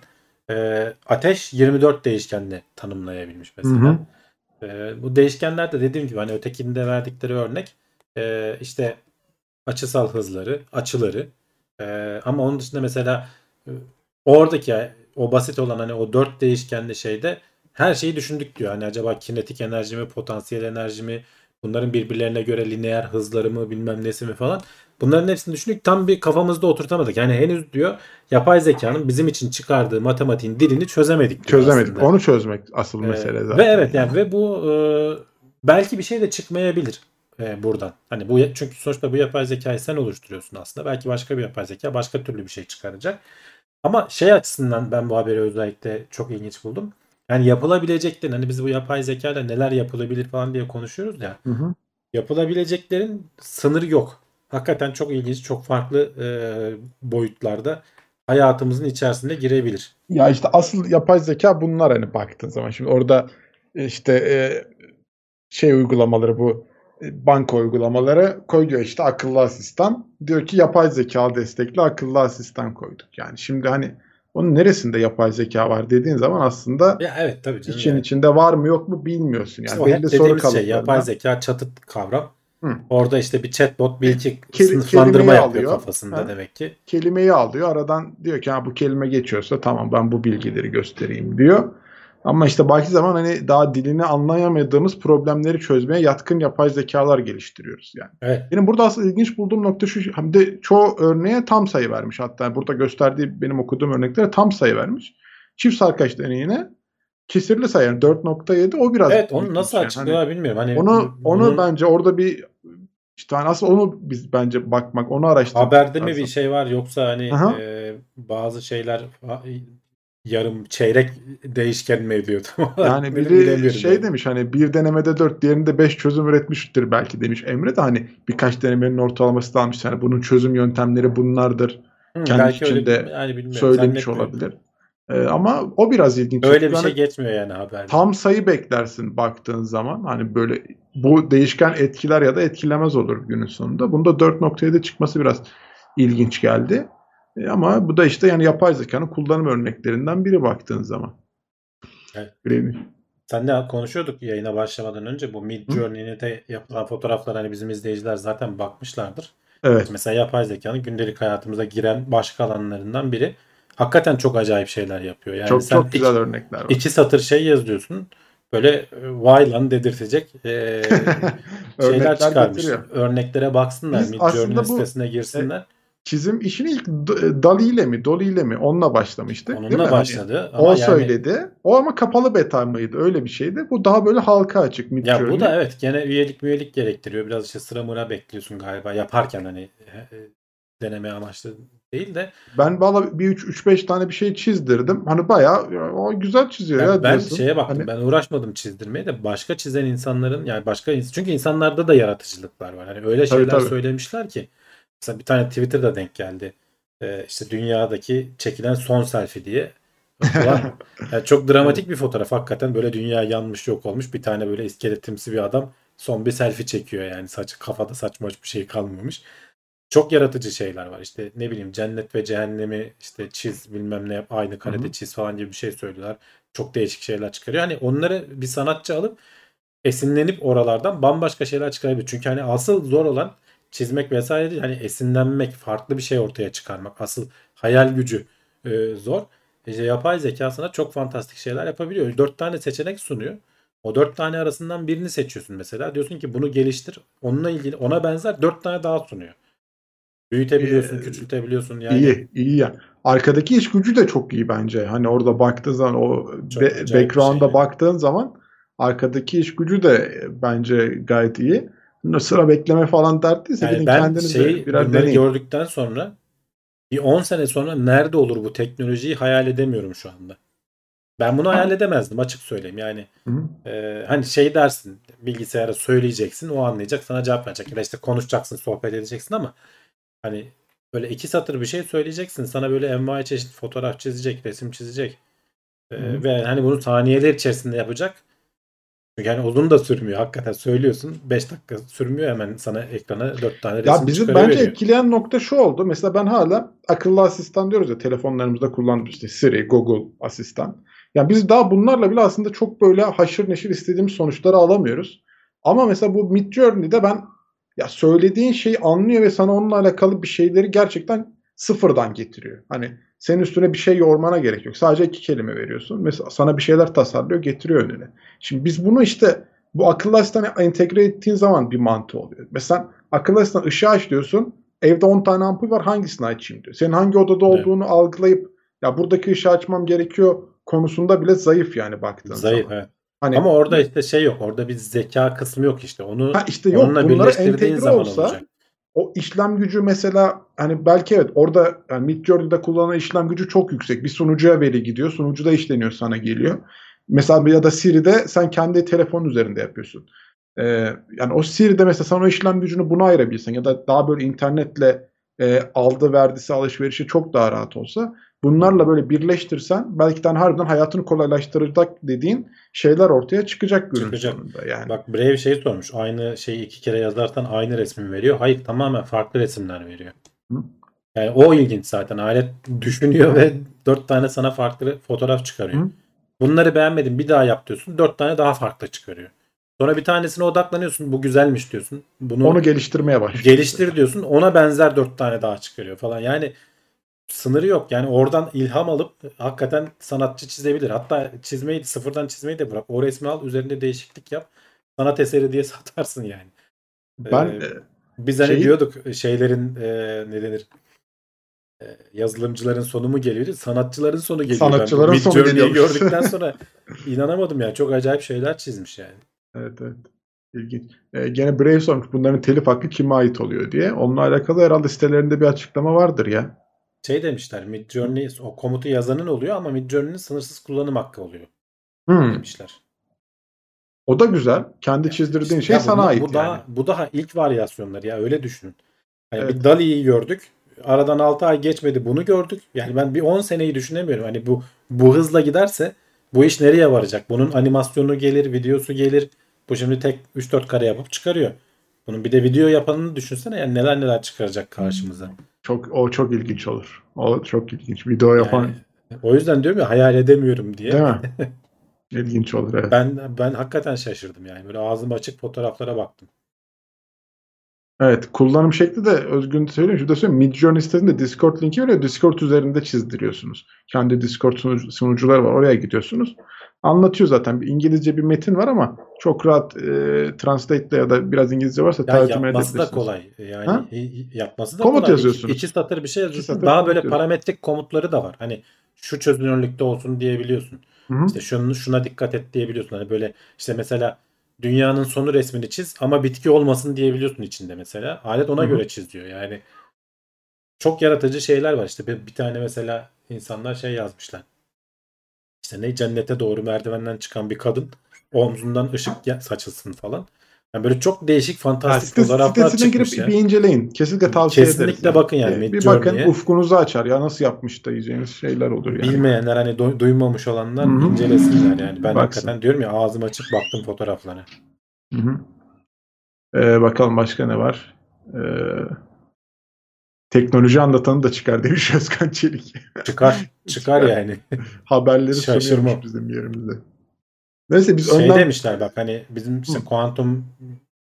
e, ateş 24 değişkenle tanımlayabilmiş mesela. Hı hı. E, bu değişkenler de dediğim gibi hani ötekinde verdikleri örnek e, işte açısal hızları, açıları e, ama onun dışında mesela e, oradaki o basit olan hani o dört değişkenli şeyde her şeyi düşündük diyor. Hani acaba kinetik enerji mi, potansiyel enerji mi, bunların birbirlerine göre lineer hızları mı bilmem nesi mi falan. Bunların hepsini düşündük. Tam bir kafamızda oturtamadık. Yani henüz diyor yapay zekanın bizim için çıkardığı matematiğin dilini çözemedik. Çözemedik. aslında. Onu çözmek asıl Ee, mesele zaten. Ve evet yani ve bu e, belki bir şey de çıkmayabilir e, buradan. Hani bu çünkü sonuçta bu yapay zekayı sen oluşturuyorsun aslında. Belki başka bir yapay zeka başka türlü bir şey çıkaracak. Ama şey açısından ben bu haberi özellikle çok ilginç buldum. Yani yapılabileceklerin hani biz bu yapay zekayla neler yapılabilir falan diye konuşuyoruz ya. Hı hı. Yapılabileceklerin sınırı yok. Hakikaten çok ilginç, çok farklı e, boyutlarda hayatımızın içerisine girebilir. Ya işte asıl yapay zeka bunlar hani baktığın zaman. Şimdi orada işte e, şey uygulamaları bu e, banka uygulamaları koyuyor işte akıllı asistan. Diyor ki yapay zeka destekli akıllı asistan koyduk. Yani şimdi hani onun neresinde yapay zeka var dediğin zaman aslında Ya evet tabii canım. için yani. içinde var mı yok mu bilmiyorsun. İşte Yani hep belli soru dediğimiz şey kalıplarından. yapay zeka çatıt kavram. Hı. Orada işte bir chatbot bir iki Keli- sınıflandırma yapıyor alıyor. kafasında Ha. demek ki. kelimeyi alıyor. Aradan diyor ki ha bu kelime geçiyorsa tamam ben bu bilgileri göstereyim diyor. Ama işte belki zaman hani daha dilini anlayamadığımız problemleri çözmeye yatkın yapay zekalar geliştiriyoruz yani. Evet. Benim burada aslında ilginç bulduğum nokta şu hem de çoğu örneğe tam sayı vermiş. Hatta burada gösterdiği benim okuduğum örneklere tam sayı vermiş. Çift sarkaç deneyine kesirli sayı yani 4.7 o biraz Evet onu nasıl yani. açıklıyorlar bilmiyorum. Hani Hani onu onu bunun bence orada bir işte hani aslında onu biz bence bakmak, onu araştırmak haberde mi lazım. bir şey var yoksa hani Aha. e, bazı şeyler yarım çeyrek değişken mi ediyor tam olarak Yani biri şey yani. demiş hani bir denemede 4 diğerinde 5 çözüm üretmiştir belki demiş Emre de hani birkaç denemenin ortalaması da almış. Yani bunun çözüm yöntemleri bunlardır Hı, kendi belki öyle içinde bir- yani söylemiş olabilir. Ee, ama o biraz ilginç. Öyle bir Çünkü şey hani geçmiyor yani haberde. tam sayı beklersin baktığın zaman hani böyle bu değişken etkiler ya da etkilemez olur günün sonunda. Bunda 4.7 çıkması biraz ilginç geldi. E, ama bu da işte yani yapay zekanın kullanım örneklerinden biri baktığın zaman. Evet. Öyle Sen de konuşuyorduk yayına başlamadan önce bu Mid Hı. Journey'ne de yapılan fotoğraflar hani bizim izleyiciler zaten bakmışlardır. Evet. Mesela yapay zekanın gündelik hayatımıza giren başka alanlarından biri. Hakikaten çok acayip şeyler yapıyor. Yani çok sen çok güzel iki, örnekler var. iki satır şey yazıyorsun. Böyle e, vay lan dedirtecek e, *laughs* şeyler çıkarmış. getiriyor. Örneklere baksınlar. Biz Mid bu- sitesine girsinler. Çizim işini ilk D- Dali ile mi, Doli ile mi? Onunla mi? Onunla Hani başladı. o ama yani, söyledi. O ama kapalı beta mıydı? Öyle bir şeydi. Bu daha böyle halka açık Ya Midjourney. bu da evet gene üyelik üyelik gerektiriyor. Biraz işte sıra mıra bekliyorsun galiba yaparken hani e, e, deneme amaçlı değil de Ben valla bir 3-5 tane bir şey çizdirdim. Hani bayağı ya, o güzel çiziyor ben, ya ben diyorsun. şeye baktım. Hani- Ben uğraşmadım çizdirmeye de başka çizen insanların yani başka çünkü insanlarda da yaratıcılıklar var. Hani öyle Tabii, şeyler tabii. söylemişler ki mesela bir tane Twitter'da denk geldi. Ee, işte dünyadaki çekilen son selfie diye. Ulan, *laughs* yani çok dramatik bir fotoğraf. Hakikaten böyle dünya yanmış yok olmuş. Bir tane böyle iskeletimsi bir adam son bir selfie çekiyor yani. Saç, kafada saçma bir şey kalmamış. Çok yaratıcı şeyler var. İşte ne bileyim cennet ve cehennemi işte çiz bilmem ne yap aynı karede çiz falan gibi bir şey söylüyorlar. Çok değişik şeyler çıkarıyor. Hani onları bir sanatçı alıp esinlenip oralardan bambaşka şeyler çıkarabilir. Çünkü hani asıl zor olan çizmek vesaire değil. Hani esinlenmek, farklı bir şey ortaya çıkarmak. Asıl hayal gücü e, zor. İşte yapay zeka sana çok fantastik şeyler yapabiliyor. Dört tane seçenek sunuyor. O dört tane arasından birini seçiyorsun mesela. Diyorsun ki bunu geliştir. Onunla ilgili ona benzer dört tane daha sunuyor. Büyütebiliyorsun, Ee, küçültebiliyorsun. Yani İyi, iyi ya. Arkadaki iş gücü de çok iyi bence. Hani orada baktığın zaman o Çok be- bir background'a şey baktığın zaman arkadaki iş gücü de bence gayet iyi. Sıra bekleme falan dertliyse Yani ben kendiniz de şeyi birer bunları deneyin. gördükten sonra bir 10 sene sonra nerede olur bu teknolojiyi hayal edemiyorum şu anda. Ben bunu hayal edemezdim açık söyleyeyim. Yani Hı. e, hani şey dersin bilgisayara söyleyeceksin o anlayacak sana cevap verecek. Ya işte konuşacaksın sohbet edeceksin ama hani böyle iki satır bir şey söyleyeceksin. Sana böyle envai çeşit fotoğraf çizecek, resim çizecek. E, hı. ve hani bunu saniyeler içerisinde yapacak. Yani uzun da sürmüyor. Hakikaten söylüyorsun 5 dakika sürmüyor hemen sana ekrana 4 tane resim Ya bizi bence etkileyen nokta şu oldu. Mesela ben hala akıllı asistan diyoruz ya telefonlarımızda kullandığımız işte Siri, Google asistan. Ya biz daha bunlarla bile aslında çok böyle haşır neşir istediğimiz sonuçları alamıyoruz. Ama mesela bu Midjourney'de ben ya söylediğin şeyi anlıyor ve sana onunla alakalı bir şeyleri gerçekten sıfırdan getiriyor. Hani senin üstüne bir şey yormana gerek yok. Sadece iki kelime veriyorsun. Mesela sana bir şeyler tasarlıyor, getiriyor önüne. Şimdi biz bunu işte bu akıllı asistana entegre ettiğin zaman bir mantığı oluyor. Mesela akıllı asistan ışığı aç diyorsun. Evde 10 tane ampul var hangisini açayım diyor. Senin hangi odada olduğunu algılayıp ya buradaki ışığı açmam gerekiyor konusunda bile zayıf yani baktığın Zayıf zaman. evet. Hani, Ama orada işte şey yok. Orada bir zeka kısmı yok işte. Onu ha işte yok onunla birleştirdiğin zaman olsa olacak. O işlem gücü mesela hani belki evet orada yani Midjourney'de kullanılan işlem gücü çok yüksek. Bir sunucuya veri gidiyor. Sunucuda işleniyor sana geliyor. Mesela ya da Siri'de sen kendi telefonun üzerinde yapıyorsun. Ee, yani o Siri'de mesela sen o işlem gücünü buna ayırabilsen ya da daha böyle internetle e, aldı verdisi alışverişi çok daha rahat olsa bunlarla böyle birleştirsen belki de hani harbiden hayatını kolaylaştıracak dediğin şeyler ortaya çıkacak günün Çıkacak. sonunda yani. Bak Brave şey sormuş. Aynı şeyi iki kere yazarsan aynı resmi veriyor. Hayır tamamen farklı resimler veriyor. Hı. Yani o ilginç zaten. Alet düşünüyor ve dört tane sana farklı fotoğraf çıkarıyor. Hı. Bunları beğenmedin bir daha yap diyorsun. Dört tane daha farklı çıkarıyor. Sonra bir tanesine odaklanıyorsun. Bu güzelmiş diyorsun. Bunu Onu geliştirmeye başlıyor. geliştir diyorsun. Ona benzer dört tane daha çıkarıyor falan. Yani sınırı yok. Yani oradan ilham alıp hakikaten sanatçı çizebilir. Hatta çizmeyi sıfırdan çizmeyi de bırak. O resmi al üzerinde değişiklik yap. Sanat eseri diye *laughs* satarsın yani. Ben Ee, e, Biz hani Şeyi- diyorduk şeylerin e, ne denir e, yazılımcıların sonu mu geliyor? Sanatçıların sonu geliyor. Sanatçıların ben sonu geliyormuş. gördükten sonra *laughs* inanamadım ya. Çok acayip şeyler çizmiş yani. Evet evet. İlginç. Ee, gene Brave sormuş bunların telif hakkı kime ait oluyor diye. Onunla alakalı herhalde sitelerinde bir açıklama vardır ya. Şey demişler Midjourney o komutu yazanın oluyor ama Midjourney'nin sınırsız kullanım hakkı oluyor Hmm. demişler. O da güzel. Kendi çizdirdiğin İşte şey sana bunlar- ait bu yani. daha bu daha ilk varyasyonları ya öyle düşünün. Hani Evet. bir Dali'yi gördük. Aradan 6 ay geçmedi bunu gördük. Yani ben bir 10 seneyi düşünemiyorum. Hani bu bu hızla giderse bu iş nereye varacak? Bunun animasyonu gelir, videosu gelir. Bu şimdi tek 3-4 kare yapıp çıkarıyor. Bunun bir de video yapanını düşünsene yani neler neler çıkaracak karşımıza. Çok o çok ilginç olur. O çok ilginç. Video yapan Yani, o yüzden diyorum ya hayal edemiyorum diye. değil mi? *laughs* İlginç olur evet. Ben ben hakikaten şaşırdım yani. Böyle ağzım açık fotoğraflara baktım. Evet, kullanım şekli de Özgün söyleyeyim. Şurada söyleyeyim. Midjourney sitesinde Discord linki veriyor. Discord üzerinde çizdiriyorsunuz. Kendi Discord sunucu, sunucuları var. Oraya gidiyorsunuz. Anlatıyor zaten. Bir İngilizce bir metin var ama çok rahat e, translate'le ya da biraz İngilizce varsa Ya tercüme yapması da kolay. Yani Ha? i- i- yapması da Komut kolay. yazıyorsunuz. İki, iki satır bir şey yazıyorsun. satır Daha böyle yazıyorsun. parametrik komutları da var. Hani şu çözünürlükte olsun diyebiliyorsun. Hı hı. İşte şunu şuna dikkat et diyebiliyorsun. Hani böyle işte mesela dünyanın sonu resmini çiz ama bitki olmasın diyebiliyorsun içinde mesela. Alet ona Hı hı. göre çiz diyor. Yani çok yaratıcı şeyler var. İşte bir, bir tane mesela insanlar şey yazmışlar. İşte ne cennete doğru merdivenden çıkan bir kadın omzundan ışık saçılsın falan. Yani böyle çok değişik fantastik site- fotoğraflar sitesine girip çıkmış ya. bir inceleyin. Kesinlikle tavsiye ederiz. Kesinlikle yani. bakın yani Bir bakın ufkunuzu açar. Ya nasıl yapmış da diyeceğiniz şeyler olur yani. Bilmeyenler hani du- duymamış olanlar Hı hı. incelesinler yani. Ben Baksın. hakikaten diyorum ya ağzım açık baktım fotoğraflara. Ee, bakalım başka ne var? Ee, teknoloji anlatanı da çıkar demiş *laughs* Özkan Çelik. *laughs* Çıkar çıkar yani. Haberleri sunuyormuş bizim yerimizde. Neyse biz şey önden demişler bak hani bizim işte Hı. kuantum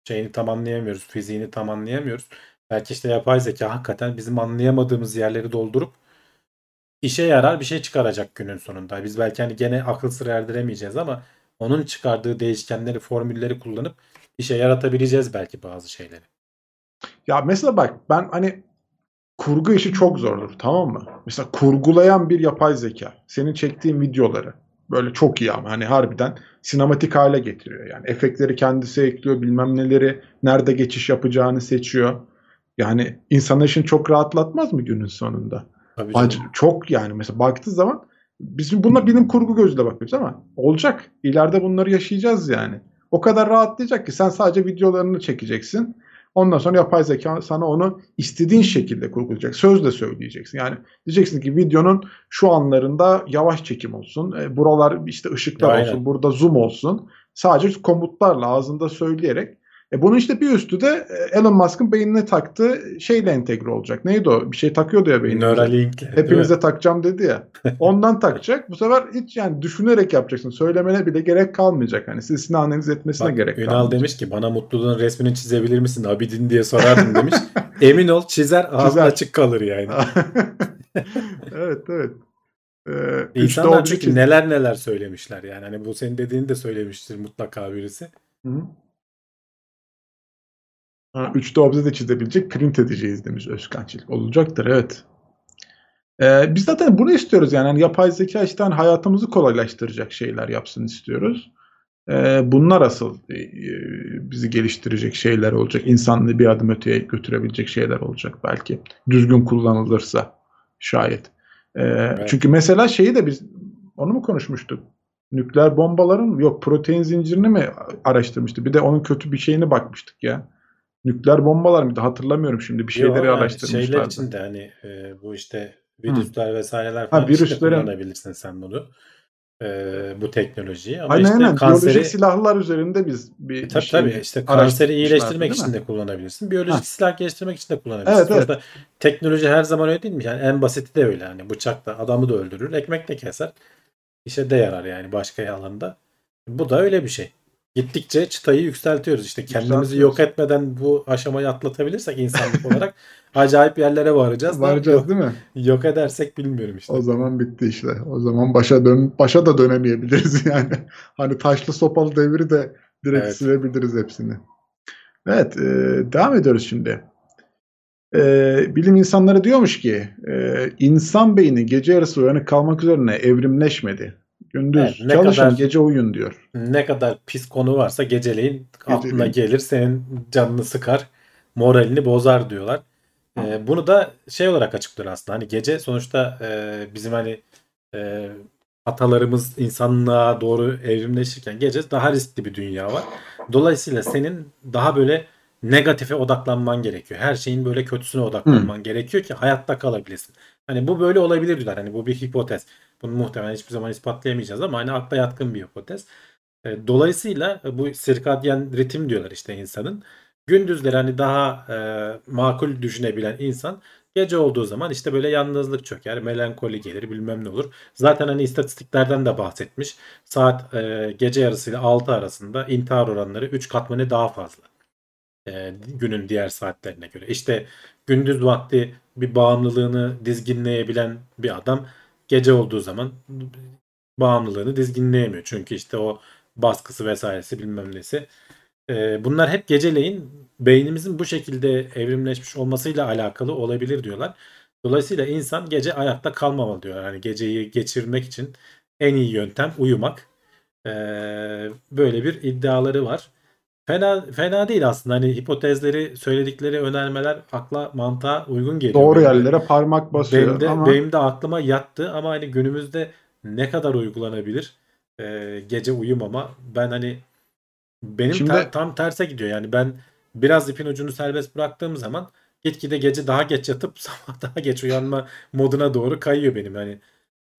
şeyini tam anlayamıyoruz. Fiziğini tam anlayamıyoruz. Belki işte yapay zeka hakikaten bizim anlayamadığımız yerleri doldurup işe yarar bir şey çıkaracak günün sonunda. Biz belki hani gene akıl sır erdiremeyeceğiz ama onun çıkardığı değişkenleri, formülleri kullanıp işe yaratabileceğiz belki bazı şeyleri. Ya mesela bak ben hani kurgu işi çok zordur tamam mı? Mesela kurgulayan bir yapay zeka. Senin çektiğin videoları böyle çok iyi ama hani harbiden sinematik hale getiriyor. Yani efektleri kendisi ekliyor bilmem neleri nerede geçiş yapacağını seçiyor. Yani insanlar için çok rahatlatmaz mı günün sonunda? Tabii. Ac- çok yani mesela baktığı zaman bizim buna bilim kurgu gözüyle bakıyoruz ama olacak. İleride bunları yaşayacağız yani. O kadar rahatlayacak ki sen sadece videolarını çekeceksin. Ondan sonra yapay zeka sana onu istediğin şekilde kurgulayacak. Sözle söyleyeceksin. Yani diyeceksin ki videonun şu anlarında yavaş çekim olsun. E, buralar işte ışıklar Aynen. olsun. Burada zoom olsun. Sadece komutlarla ağzında söyleyerek. E bunun işte bir üstü de e, Elon Musk'ın beynine taktığı şeyle entegre olacak. Neydi o? Bir şey takıyordu ya beynine. Neuralink. Hepinize takacağım dedi ya. *laughs* Ondan takacak. Bu sefer hiç yani düşünerek yapacaksın. Söylemene bile gerek kalmayacak. Hani sizin analiz etmesine Bak, gerek Ünal kalmayacak. demiş ki bana mutluluğun resmini çizebilir misin Abidin diye sorardım demiş. *laughs* Emin ol çizer ağzı açık kalır yani. *laughs* evet evet. Ee, İnsanlar çünkü neler neler söylemişler yani. Hani bu senin dediğini de söylemiştir mutlaka birisi. Hı. Ha, 3D obje de çizebilecek print edeceğiz demiş Özkan Çelik. Olacaktır evet. Ee, biz zaten bunu istiyoruz yani. Hani yapay zeka işte hani hayatımızı kolaylaştıracak şeyler yapsın istiyoruz. Ee, bunlar asıl e, bizi geliştirecek şeyler olacak. İnsanlığı bir adım öteye götürebilecek şeyler olacak belki. Düzgün kullanılırsa şayet. Ee, Çünkü mesela şeyi de biz onu mu konuşmuştuk? Nükleer bombaların yok protein zincirini mi araştırmıştı? Bir de onun kötü bir şeyine bakmıştık ya. Nükleer bombalar mıydı? Hatırlamıyorum şimdi. Bir şeyleri Yo, yani araştırmışlardı. Şeyler için de hani e, bu işte virüsler vesaireler falan Ha, virüslerin- kullanabilirsin sen bunu. E, bu teknolojiyi. Ama Aynen işte aynen. kanseri Biyolojik silahlar üzerinde biz bir, tabii bir şey tabii işte kanseri iyileştirmek için de kullanabilirsin. Biyolojik Ha. silah geliştirmek için de kullanabilirsin. Evet, evet. Teknoloji her zaman öyle değil mi? Yani en basiti de öyle. Hani bıçakla adamı da öldürür, ekmek de keser. İşe de yarar yani başka alanda. Bu da öyle bir şey. Gittikçe çıtayı yükseltiyoruz. İşte kendimizi yok etmeden bu aşamayı atlatabilirsek insanlık olarak *laughs* acayip yerlere varacağız. Varacağız değil mi? yok edersek bilmiyorum işte. O zaman bitti işte. O zaman başa dön başa da dönemeyebiliriz *laughs* yani. Hani taşlı sopalı devri de direkt Evet. silebiliriz hepsini. Evet, e, devam ediyoruz şimdi. E, bilim insanları diyormuş ki e, insan beyni gece yarısı uyanık kalmak üzerine evrimleşmedi. Gündüz Evet, ne çalışın, kadar- gece uyun diyor. ne kadar pis konu varsa geceleyin aklına gelir senin canını sıkar moralini bozar diyorlar. Ee, bunu da şey olarak açıklıyor aslında hani gece sonuçta e, bizim hani e, atalarımız insanlığa doğru evrimleşirken gece daha riskli bir dünya var. Dolayısıyla senin daha böyle negatife odaklanman gerekiyor. Her şeyin böyle kötüsüne odaklanman gerekiyor ki hayatta kalabilesin. Hani bu böyle olabilir diyorlar. Hani bu bir hipotez. Bunu muhtemelen hiçbir zaman ispatlayamayacağız ama hani akla yatkın bir hipotez. E, Dolayısıyla bu sirkadyen ritim diyorlar işte insanın. Gündüzleri hani daha e, makul düşünebilen insan gece olduğu zaman işte böyle yalnızlık çöker, melankoli gelir, bilmem ne olur. Zaten hani istatistiklerden de bahsetmiş. Saat e, gece yarısıyla 6 arasında intihar oranları 3 katmanı daha fazla. E, günün diğer saatlerine göre. İşte gündüz vakti bir bağımlılığını dizginleyebilen bir adam gece olduğu zaman bağımlılığını dizginleyemiyor. Çünkü işte o baskısı vesairesi bilmem nesi. Ee, bunlar hep geceleyin beynimizin bu şekilde evrimleşmiş olmasıyla alakalı olabilir diyorlar. Dolayısıyla insan gece ayakta kalmamalı diyorlar. Yani geceyi geçirmek için en iyi yöntem uyumak. Ee, böyle bir iddiaları var. Fena fena değil aslında. Hani hipotezleri, söyledikleri önermeler akla mantığa uygun geliyor. Doğru Benim yerlere parmak basıyor benim de, ama benim de aklıma yattı ama hani günümüzde ne kadar uygulanabilir? Ee, gece uyumama. Ben hani benim Şimdi- ter- tam terse gidiyor. Yani ben biraz ipin ucunu serbest bıraktığım zaman gitgide gece daha geç yatıp *laughs* sabah daha geç uyanma moduna doğru kayıyor benim. Hani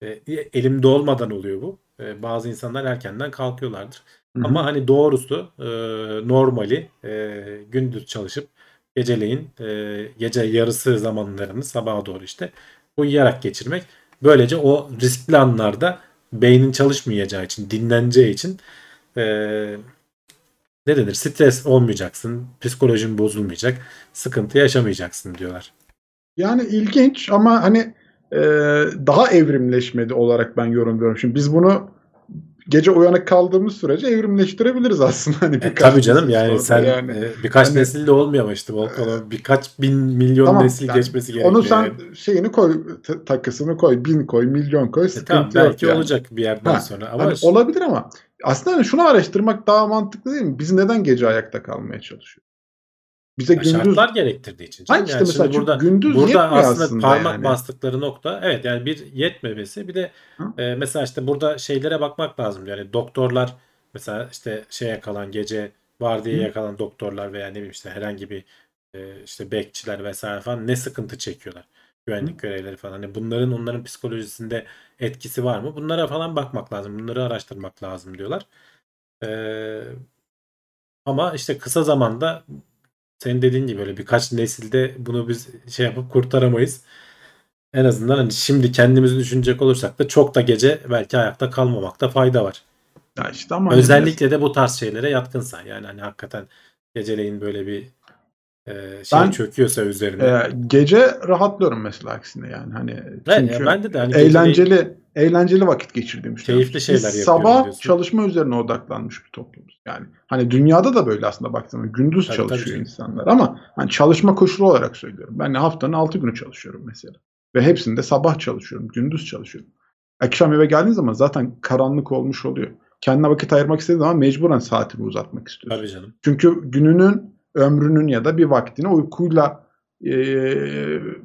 e, elimde olmadan oluyor bu E, bazı insanlar erkenden kalkıyorlardır Hı hı. ama hani doğrusu e, normali e, gündüz çalışıp geceleyin e, gece yarısı zamanlarını sabaha doğru işte uyuyarak geçirmek. Böylece o riskli anlarda beynin çalışmayacağı için, dinleneceği için e, ne denir? Stres olmayacaksın, psikolojin bozulmayacak, sıkıntı yaşamayacaksın diyorlar. Yani ilginç ama hani e, daha evrimleşmedi olarak ben yorumluyorum. Şimdi biz bunu gece uyanık kaldığımız sürece evrimleştirebiliriz aslında. *laughs* Hani E, birkaç tabii canım nesil yani sen yani. e, birkaç Hani- nesilde olmuyor ama işte Volkan o birkaç bin milyon Tamam, nesil yani geçmesi gerekiyor. Onu sen yani. şeyini koy, takısını koy, bin koy, milyon koy, E, sıkıntı tamam yok belki yani. olacak bir yerden Ha, sonra ama Hani olabilir ama aslında hani şunu araştırmak daha mantıklı değil mi? Biz neden gece ayakta kalmaya çalışıyoruz? Bize gündüz şartlar gerektirdiği için. Hayır işte Yani mesela burada gündüz burada aslında, aslında parmak yani. bastıkları nokta evet yani bir yetmemesi bir de Hı? e, mesela işte burada şeylere bakmak lazım. Yani doktorlar mesela işte şeye kalan gece vardiyaya Hı? kalan doktorlar veya ne bileyim işte herhangi bir e, işte bekçiler vesaire falan ne sıkıntı çekiyorlar. Güvenlik görevlileri falan. Hani bunların onların psikolojisinde etkisi var mı? Bunlara falan bakmak lazım. Bunları araştırmak lazım diyorlar. Ee, ama işte kısa zamanda senin dediğin gibi böyle birkaç nesilde bunu biz şey yapıp kurtaramayız. En azından hani şimdi kendimizi düşünecek olursak da çok da gece belki ayakta kalmamakta fayda var. Ya işte ama hani Özellikle de bu tarz şeylere yatkınsan yani hani hakikaten geceleyin böyle bir e, şey Ben- çöküyorsa üzerine. Ee, gece rahatlıyorum mesela aksine yani hani Evet, çünkü ya bende de hani geceleyin- eğlenceli vakit geçirdiğimi düşünüyorum. Keyifli şeyler Biz yapıyorum sabah diyorsun. çalışma üzerine odaklanmış bir toplumuz. Yani hani dünyada da böyle aslında baktığımda gündüz Tabii, tabii çalışıyor canım. insanlar ama hani çalışma koşulu olarak söylüyorum. Ben haftanın 6 günü çalışıyorum mesela. Ve hepsinde sabah çalışıyorum, gündüz çalışıyorum. Akşam eve geldiğin zaman zaten karanlık olmuş oluyor. Kendine vakit ayırmak istediğin zaman mecburen saatini uzatmak istiyorsun. Tabii canım. Çünkü gününün, ömrünün ya da bir vaktini uykuyla e,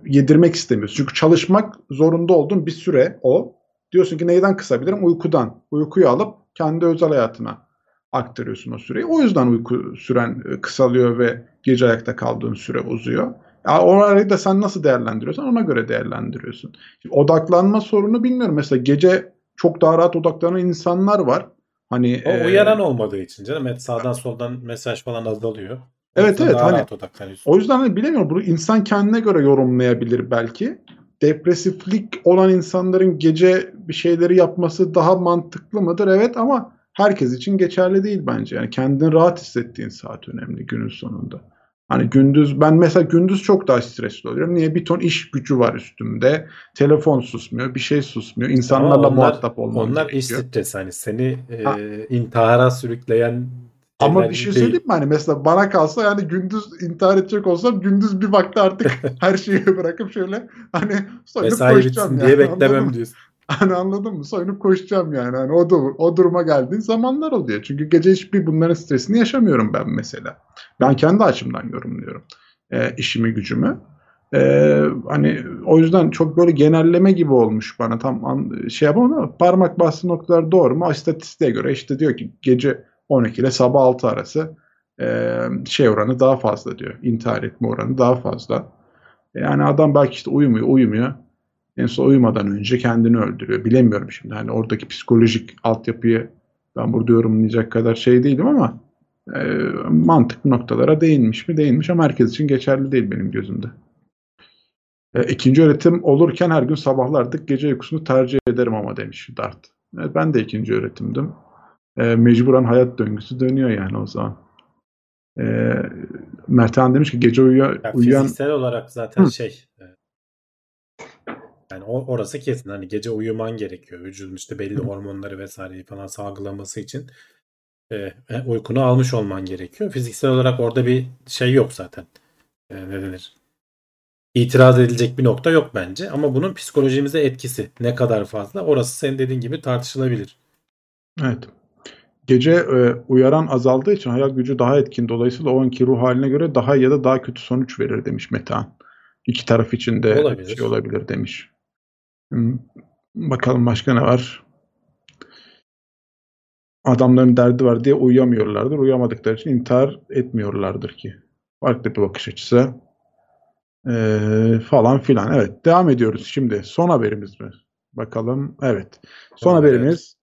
yedirmek istemiyorsun. Çünkü çalışmak zorunda olduğun bir süre o. Diyorsun ki neyden kısabilirim? Uykudan. Uykuyu alıp kendi özel hayatına aktarıyorsun o süreyi. O yüzden uyku süren e, kısalıyor ve gece ayakta kaldığın süre uzuyor. Ya o arayı da sen nasıl değerlendiriyorsan ona göre değerlendiriyorsun. Şimdi odaklanma sorunu bilmiyorum. Mesela gece çok daha rahat odaklanan insanlar var. Hani O e, uyaran olmadığı için canım. Evet, sağdan soldan mesaj falan azalıyor. Evet, evet, hani-. O yüzden hani bilemiyorum bunu insan kendine göre yorumlayabilir belki. Depresiflik olan insanların gece bir şeyleri yapması daha mantıklı mıdır? Evet ama herkes için geçerli değil bence. Yani kendini rahat hissettiğin saat önemli günün sonunda. Hani gündüz ben mesela gündüz çok daha stresli oluyorum. Niye? Bir ton iş gücü var üstümde. Telefon susmuyor, bir şey susmuyor. İnsanlarla onlar- muhatap olmam Onlar iş gerekiyor. stresi hani seni e, Ha. intihara sürükleyen Ama bir şey değil. söyleyeyim mi? Hani mesela bana kalsa yani gündüz intihar edecek olsam gündüz bir vakti artık *laughs* her şeyi bırakıp şöyle hani soyunup Mesai koşacağım yani. diye beklemem diyorsun. *laughs* Hani anladın mı? Soyunup koşacağım yani. Hani o, dur- o duruma geldiğin zamanlar oluyor. Çünkü gece hiçbir bunların stresini yaşamıyorum ben mesela. Ben kendi açımdan yorumluyorum e, işimi gücümü. E, hani o yüzden çok böyle genelleme gibi olmuş bana tam an, şey yapamam ama parmak bastığı noktalar doğru mu? İstatistiğe göre işte diyor ki gece 12 ile sabah 6 arası e, şey oranı daha fazla diyor. İntihar etme oranı daha fazla. Yani adam belki işte uyumuyor, uyumuyor. En son uyumadan önce kendini öldürüyor. Bilemiyorum şimdi. Hani oradaki psikolojik altyapıyı ben burada yorumlayacak kadar şey değilim ama e, mantıklı noktalara değinmiş mi? Değinmiş ama herkes için geçerli değil benim gözümde. E, ikinci öğretim olurken her gün sabahlardık gece uykusunu tercih ederim ama demiş Dart. Evet, ben de ikinci öğretimdim. E, mecburen hayat döngüsü dönüyor yani o zaman. E, Merthan demiş ki gece uyuya, Ya uyuyan fiziksel olarak zaten Hı. şey e, yani o, orası kesin hani gece uyuman gerekiyor. Vücudun işte belli hormonları vesaireyi falan salgılaması için e, e, uykunu almış olman gerekiyor. Fiziksel olarak orada bir şey yok zaten. E, ne denir? İtiraz edilecek bir nokta yok bence. Ama bunun psikolojimize etkisi ne kadar fazla orası senin dediğin gibi tartışılabilir. Evet. Gece e, uyaran azaldığı için hayal gücü daha etkin. Dolayısıyla o anki ruh haline göre daha ya da daha kötü sonuç verir demiş Metehan. İki taraf için de Olabilir. şey olabilir demiş. Hmm, Bakalım başka ne var? Adamların derdi var diye uyuyamıyorlardır. Uyuyamadıkları için intihar etmiyorlardır ki. Farklı bir bakış açısı. Ee, falan filan. Evet. Devam ediyoruz şimdi. Son haberimiz mi? Bakalım. Evet. Son haber, haberimiz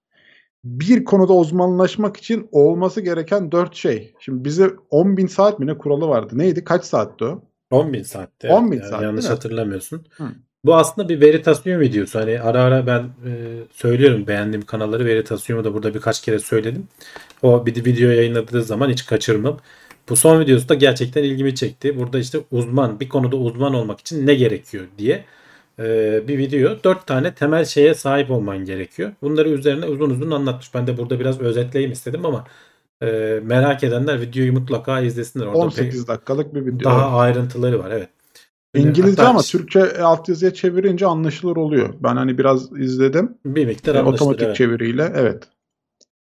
bir konuda uzmanlaşmak için olması gereken dört şey. Şimdi bize 10 bin saat mi ne kuralı vardı? Neydi? Kaç saatti o? 10.000 saatte. 10.000 evet. Yani saat, yanlış hatırlamıyorsun. Hı. Bu aslında bir Veritasyon videosu. Hani ara ara ben e, söylüyorum beğendiğim kanalları Veritasyon'u da burada birkaç kere söyledim. O bir de video yayınladığı zaman hiç kaçırmam. Bu son videosu da gerçekten ilgimi çekti. Burada işte uzman bir konuda uzman olmak için ne gerekiyor diye e, bir video. Dört tane temel şeye sahip olman gerekiyor. Bunları üzerine uzun uzun anlatmış. Ben de burada biraz özetleyeyim istedim ama e, merak edenler videoyu mutlaka izlesinler. Orada 18 dakikalık bir video. daha ayrıntıları var evet. İngilizce hatta ama işte Türkçe altyazıya çevirince anlaşılır oluyor. Ben hani biraz izledim. bir miktar E, anlaşılır. otomatik evet. çeviriyle. Evet.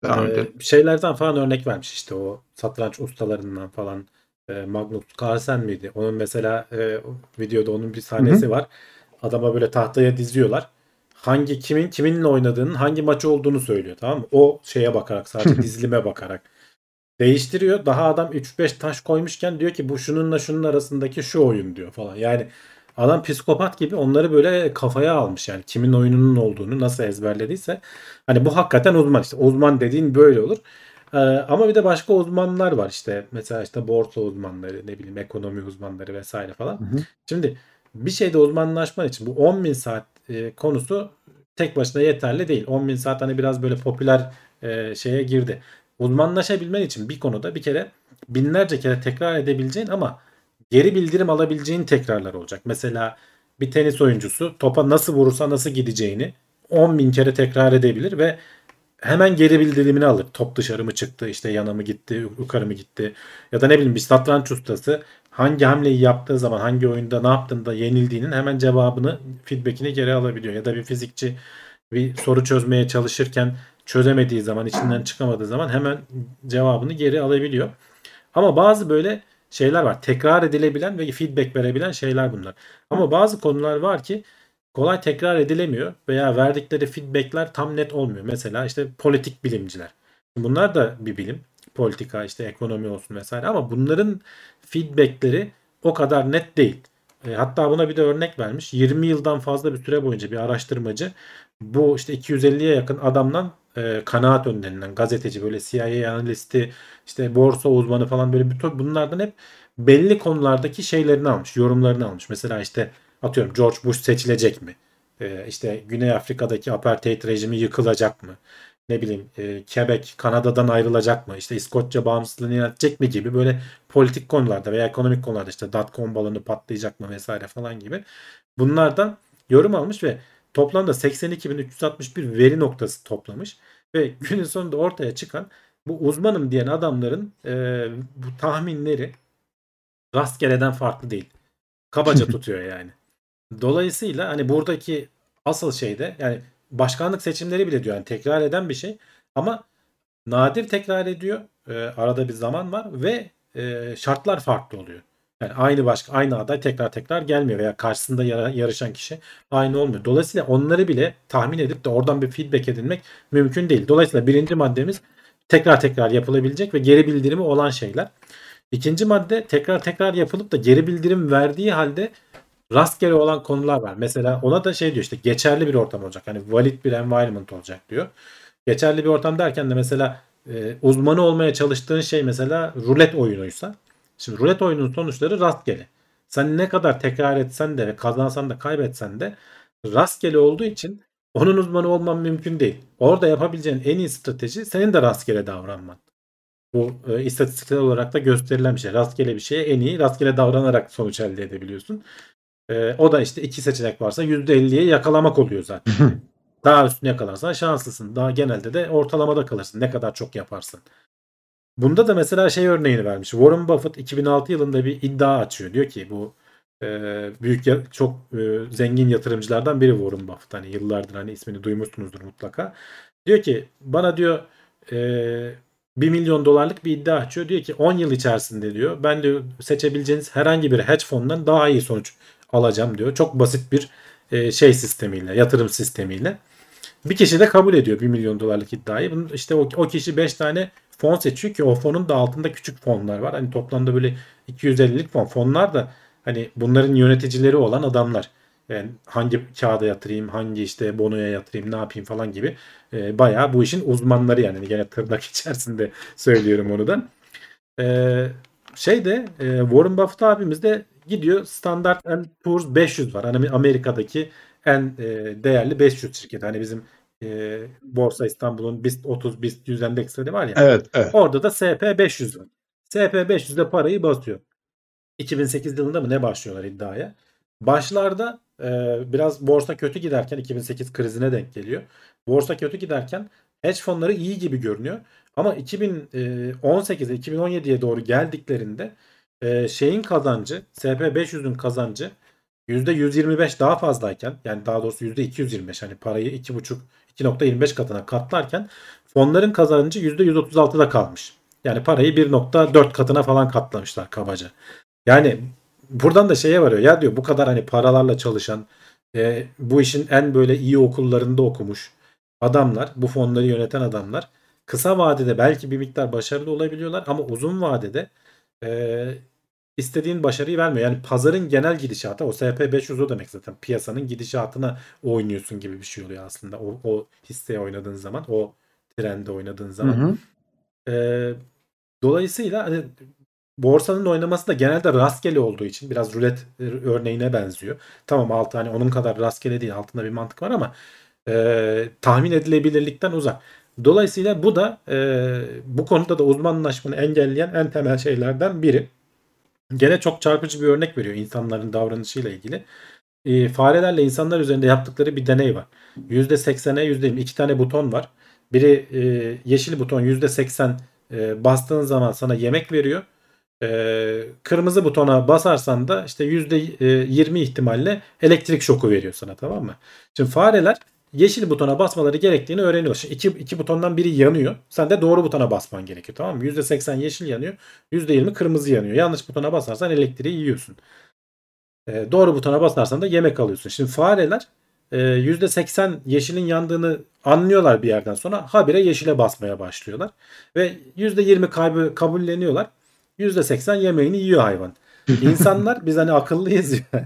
Devam Ee, edelim. şeylerden falan örnek vermiş işte o satranç ustalarından falan e, Magnus Carlsen miydi? Onun mesela e, videoda onun bir sahnesi var. Adama böyle tahtaya diziyorlar. Hangi kimin kiminle oynadığının hangi maçı olduğunu söylüyor tamam mı? O şeye bakarak sadece *laughs* dizilime bakarak değiştiriyor. Daha adam 3-5 taş koymuşken diyor ki bu şununla şunun arasındaki şu oyun diyor falan. Yani adam psikopat gibi onları böyle kafaya almış yani kimin oyununun olduğunu nasıl ezberlediyse. Hani bu hakikaten uzman işte. Uzman dediğin böyle olur. Ee, ama bir de başka uzmanlar var işte mesela işte borsa uzmanları ne bileyim ekonomi uzmanları vesaire falan. Hı hı. Şimdi bir şeyde uzmanlaşman için bu 10.000 saat e, konusu tek başına yeterli değil. 10.000 saat hani biraz böyle popüler e, şeye girdi. Uzmanlaşabilmen için bir konuda bir kere binlerce kere tekrar edebileceğin ama geri bildirim alabileceğin tekrarlar olacak. Mesela bir tenis oyuncusu topa nasıl vurursa nasıl gideceğini 10 bin kere tekrar edebilir ve hemen geri bildirimini alır. Top dışarı mı çıktı, işte yana mı gitti, yukarı mı gitti. Ya da ne bileyim bir satranç ustası hangi hamleyi yaptığı zaman hangi oyunda ne yaptığında yenildiğinin hemen cevabını, feedbackini geri alabiliyor. Ya da bir fizikçi bir soru çözmeye çalışırken çözemediği zaman, içinden çıkamadığı zaman hemen cevabını geri alabiliyor. Ama bazı böyle şeyler var. Tekrar edilebilen ve feedback verebilen şeyler bunlar. Ama bazı konular var ki kolay tekrar edilemiyor veya verdikleri feedbackler tam net olmuyor. Mesela işte politik bilimciler. Bunlar da bir bilim. Politika işte ekonomi olsun vesaire ama bunların feedbackleri o kadar net değil. E, hatta buna bir de örnek vermiş. 20 yıldan fazla bir süre boyunca bir araştırmacı bu işte 250'ye yakın adamdan e, kanaat önderinden gazeteci böyle CIA analisti işte borsa uzmanı falan böyle bütün bunlardan hep belli konulardaki şeylerini almış yorumlarını almış. Mesela işte atıyorum George Bush seçilecek mi? E, işte Güney Afrika'daki apartheid rejimi yıkılacak mı? Ne bileyim e, Quebec Kanada'dan ayrılacak mı? İşte İskoçya bağımsızlığını yönetecek mi gibi böyle politik konularda veya ekonomik konularda işte dotcom balonu patlayacak mı vesaire falan gibi bunlardan yorum almış ve toplamda 82.361 veri noktası toplamış ve günün sonunda ortaya çıkan bu uzmanım diyen adamların e, bu tahminleri rastgeleden farklı değil. Kabaca *laughs* tutuyor yani. Dolayısıyla hani buradaki asıl şey de yani başkanlık seçimleri bile diyor yani tekrar eden bir şey ama nadir tekrar ediyor. E, arada bir zaman var ve e, şartlar farklı oluyor. Yani aynı başka aynı aday tekrar tekrar gelmiyor veya karşısında yara, yarışan kişi aynı olmuyor. Dolayısıyla onları bile tahmin edip de oradan bir feedback edinmek mümkün değil. Dolayısıyla birinci maddemiz tekrar tekrar yapılabilecek ve geri bildirimi olan şeyler. İkinci madde tekrar tekrar yapılıp da geri bildirim verdiği halde rastgele olan konular var. Mesela ona da şey diyor işte geçerli bir ortam olacak. Hani valid bir environment olacak diyor. Geçerli bir ortam derken de mesela e, uzmanı olmaya çalıştığın şey mesela rulet oyunuysa Şimdi rulet oyunun sonuçları rastgele. Sen ne kadar tekrar etsen de ve kazansan da kaybetsen de rastgele olduğu için onun uzmanı olman mümkün değil. Orada yapabileceğin en iyi strateji senin de rastgele davranman. Bu e, istatistiksel olarak da gösterilen bir şey. Rastgele bir şeye en iyi rastgele davranarak sonuç elde edebiliyorsun. E, o da işte iki seçenek varsa %50'ye yakalamak oluyor zaten. Daha üstüne yakalarsan şanslısın. Daha genelde de ortalamada kalırsın. Ne kadar çok yaparsın. Bunda da mesela şey örneğini vermiş. Warren Buffett 2006 yılında bir iddia açıyor. Diyor ki bu e, büyük çok e, zengin yatırımcılardan biri Warren Buffett. Hani yıllardır hani ismini duymuşsunuzdur mutlaka. Diyor ki bana diyor e, 1 milyon dolarlık bir iddia açıyor. Diyor ki 10 yıl içerisinde diyor ben diyor seçebileceğiniz herhangi bir hedge fonundan daha iyi sonuç alacağım diyor. Çok basit bir e, şey sistemiyle, yatırım sistemiyle. Bir kişi de kabul ediyor 1 milyon dolarlık iddiayı. Bunun işte o, o kişi 5 tane fon seçiyor ki o fonun da altında küçük fonlar var. Hani toplamda böyle 250'lik fon. Fonlar da hani bunların yöneticileri olan adamlar. Yani hangi kağıda yatırayım, hangi işte bonoya yatırayım, ne yapayım falan gibi. E, bayağı bu işin uzmanları yani. yani gene tırnak *laughs* içerisinde söylüyorum onu da. E, şey de e, Warren Buffett abimiz de gidiyor Standard Poor's 500 var. Hani Amerika'daki en e, değerli 500 şirket. Hani bizim e, Borsa İstanbul'un BIST 30, BIST 100 endeksleri var ya. Evet, evet. Orada da SP 500 var. SP 500'de parayı basıyor. 2008 yılında mı ne başlıyorlar iddiaya? Başlarda e, biraz borsa kötü giderken 2008 krizine denk geliyor. Borsa kötü giderken hedge fonları iyi gibi görünüyor. Ama 2018'e 2017'ye doğru geldiklerinde e, şeyin kazancı SP 500'ün kazancı %125 daha fazlayken yani daha doğrusu %225 hani parayı 2,5 2.25 katına katlarken fonların kazancı %136'da kalmış. Yani parayı 1.4 katına falan katlamışlar kabaca. Yani buradan da şeye varıyor ya diyor bu kadar hani paralarla çalışan e, bu işin en böyle iyi okullarında okumuş adamlar bu fonları yöneten adamlar kısa vadede belki bir miktar başarılı olabiliyorlar ama uzun vadede e, istediğin başarıyı vermiyor. Yani pazarın genel gidişatı o SP500 o demek zaten piyasanın gidişatına oynuyorsun gibi bir şey oluyor aslında. O, o hisseye oynadığın zaman o trende oynadığın zaman. Hı hı. Eee, dolayısıyla hani borsanın oynaması da genelde rastgele olduğu için biraz rulet e, örneğine benziyor. Tamam altı hani onun kadar rastgele değil altında bir mantık var ama eee, tahmin edilebilirlikten uzak. Dolayısıyla bu da eee, bu konuda da uzmanlaşmanı engelleyen en temel şeylerden biri. Gene çok çarpıcı bir örnek veriyor insanların davranışıyla ilgili. Eee, farelerle insanlar üzerinde yaptıkları bir deney var. %80'e %20 iki tane buton var. Biri eee, yeşil buton %80 eee, bastığın zaman sana yemek veriyor. Eee, kırmızı butona basarsan da işte %20 ihtimalle elektrik şoku veriyor sana tamam mı? Şimdi fareler yeşil butona basmaları gerektiğini öğreniyor. Şimdi iki, iki butondan biri yanıyor. Sen de doğru butona basman gerekiyor tamam mı? %80 yeşil yanıyor. %20 kırmızı yanıyor. Yanlış butona basarsan elektriği yiyorsun. Eee, doğru butona basarsan da yemek alıyorsun. Şimdi fareler eee, %80 yeşilin yandığını anlıyorlar bir yerden sonra habire yeşile basmaya başlıyorlar. Ve %20 kaybı kabulleniyorlar. %80 yemeğini yiyor hayvan. *laughs* İnsanlar biz hani akıllıyız ya.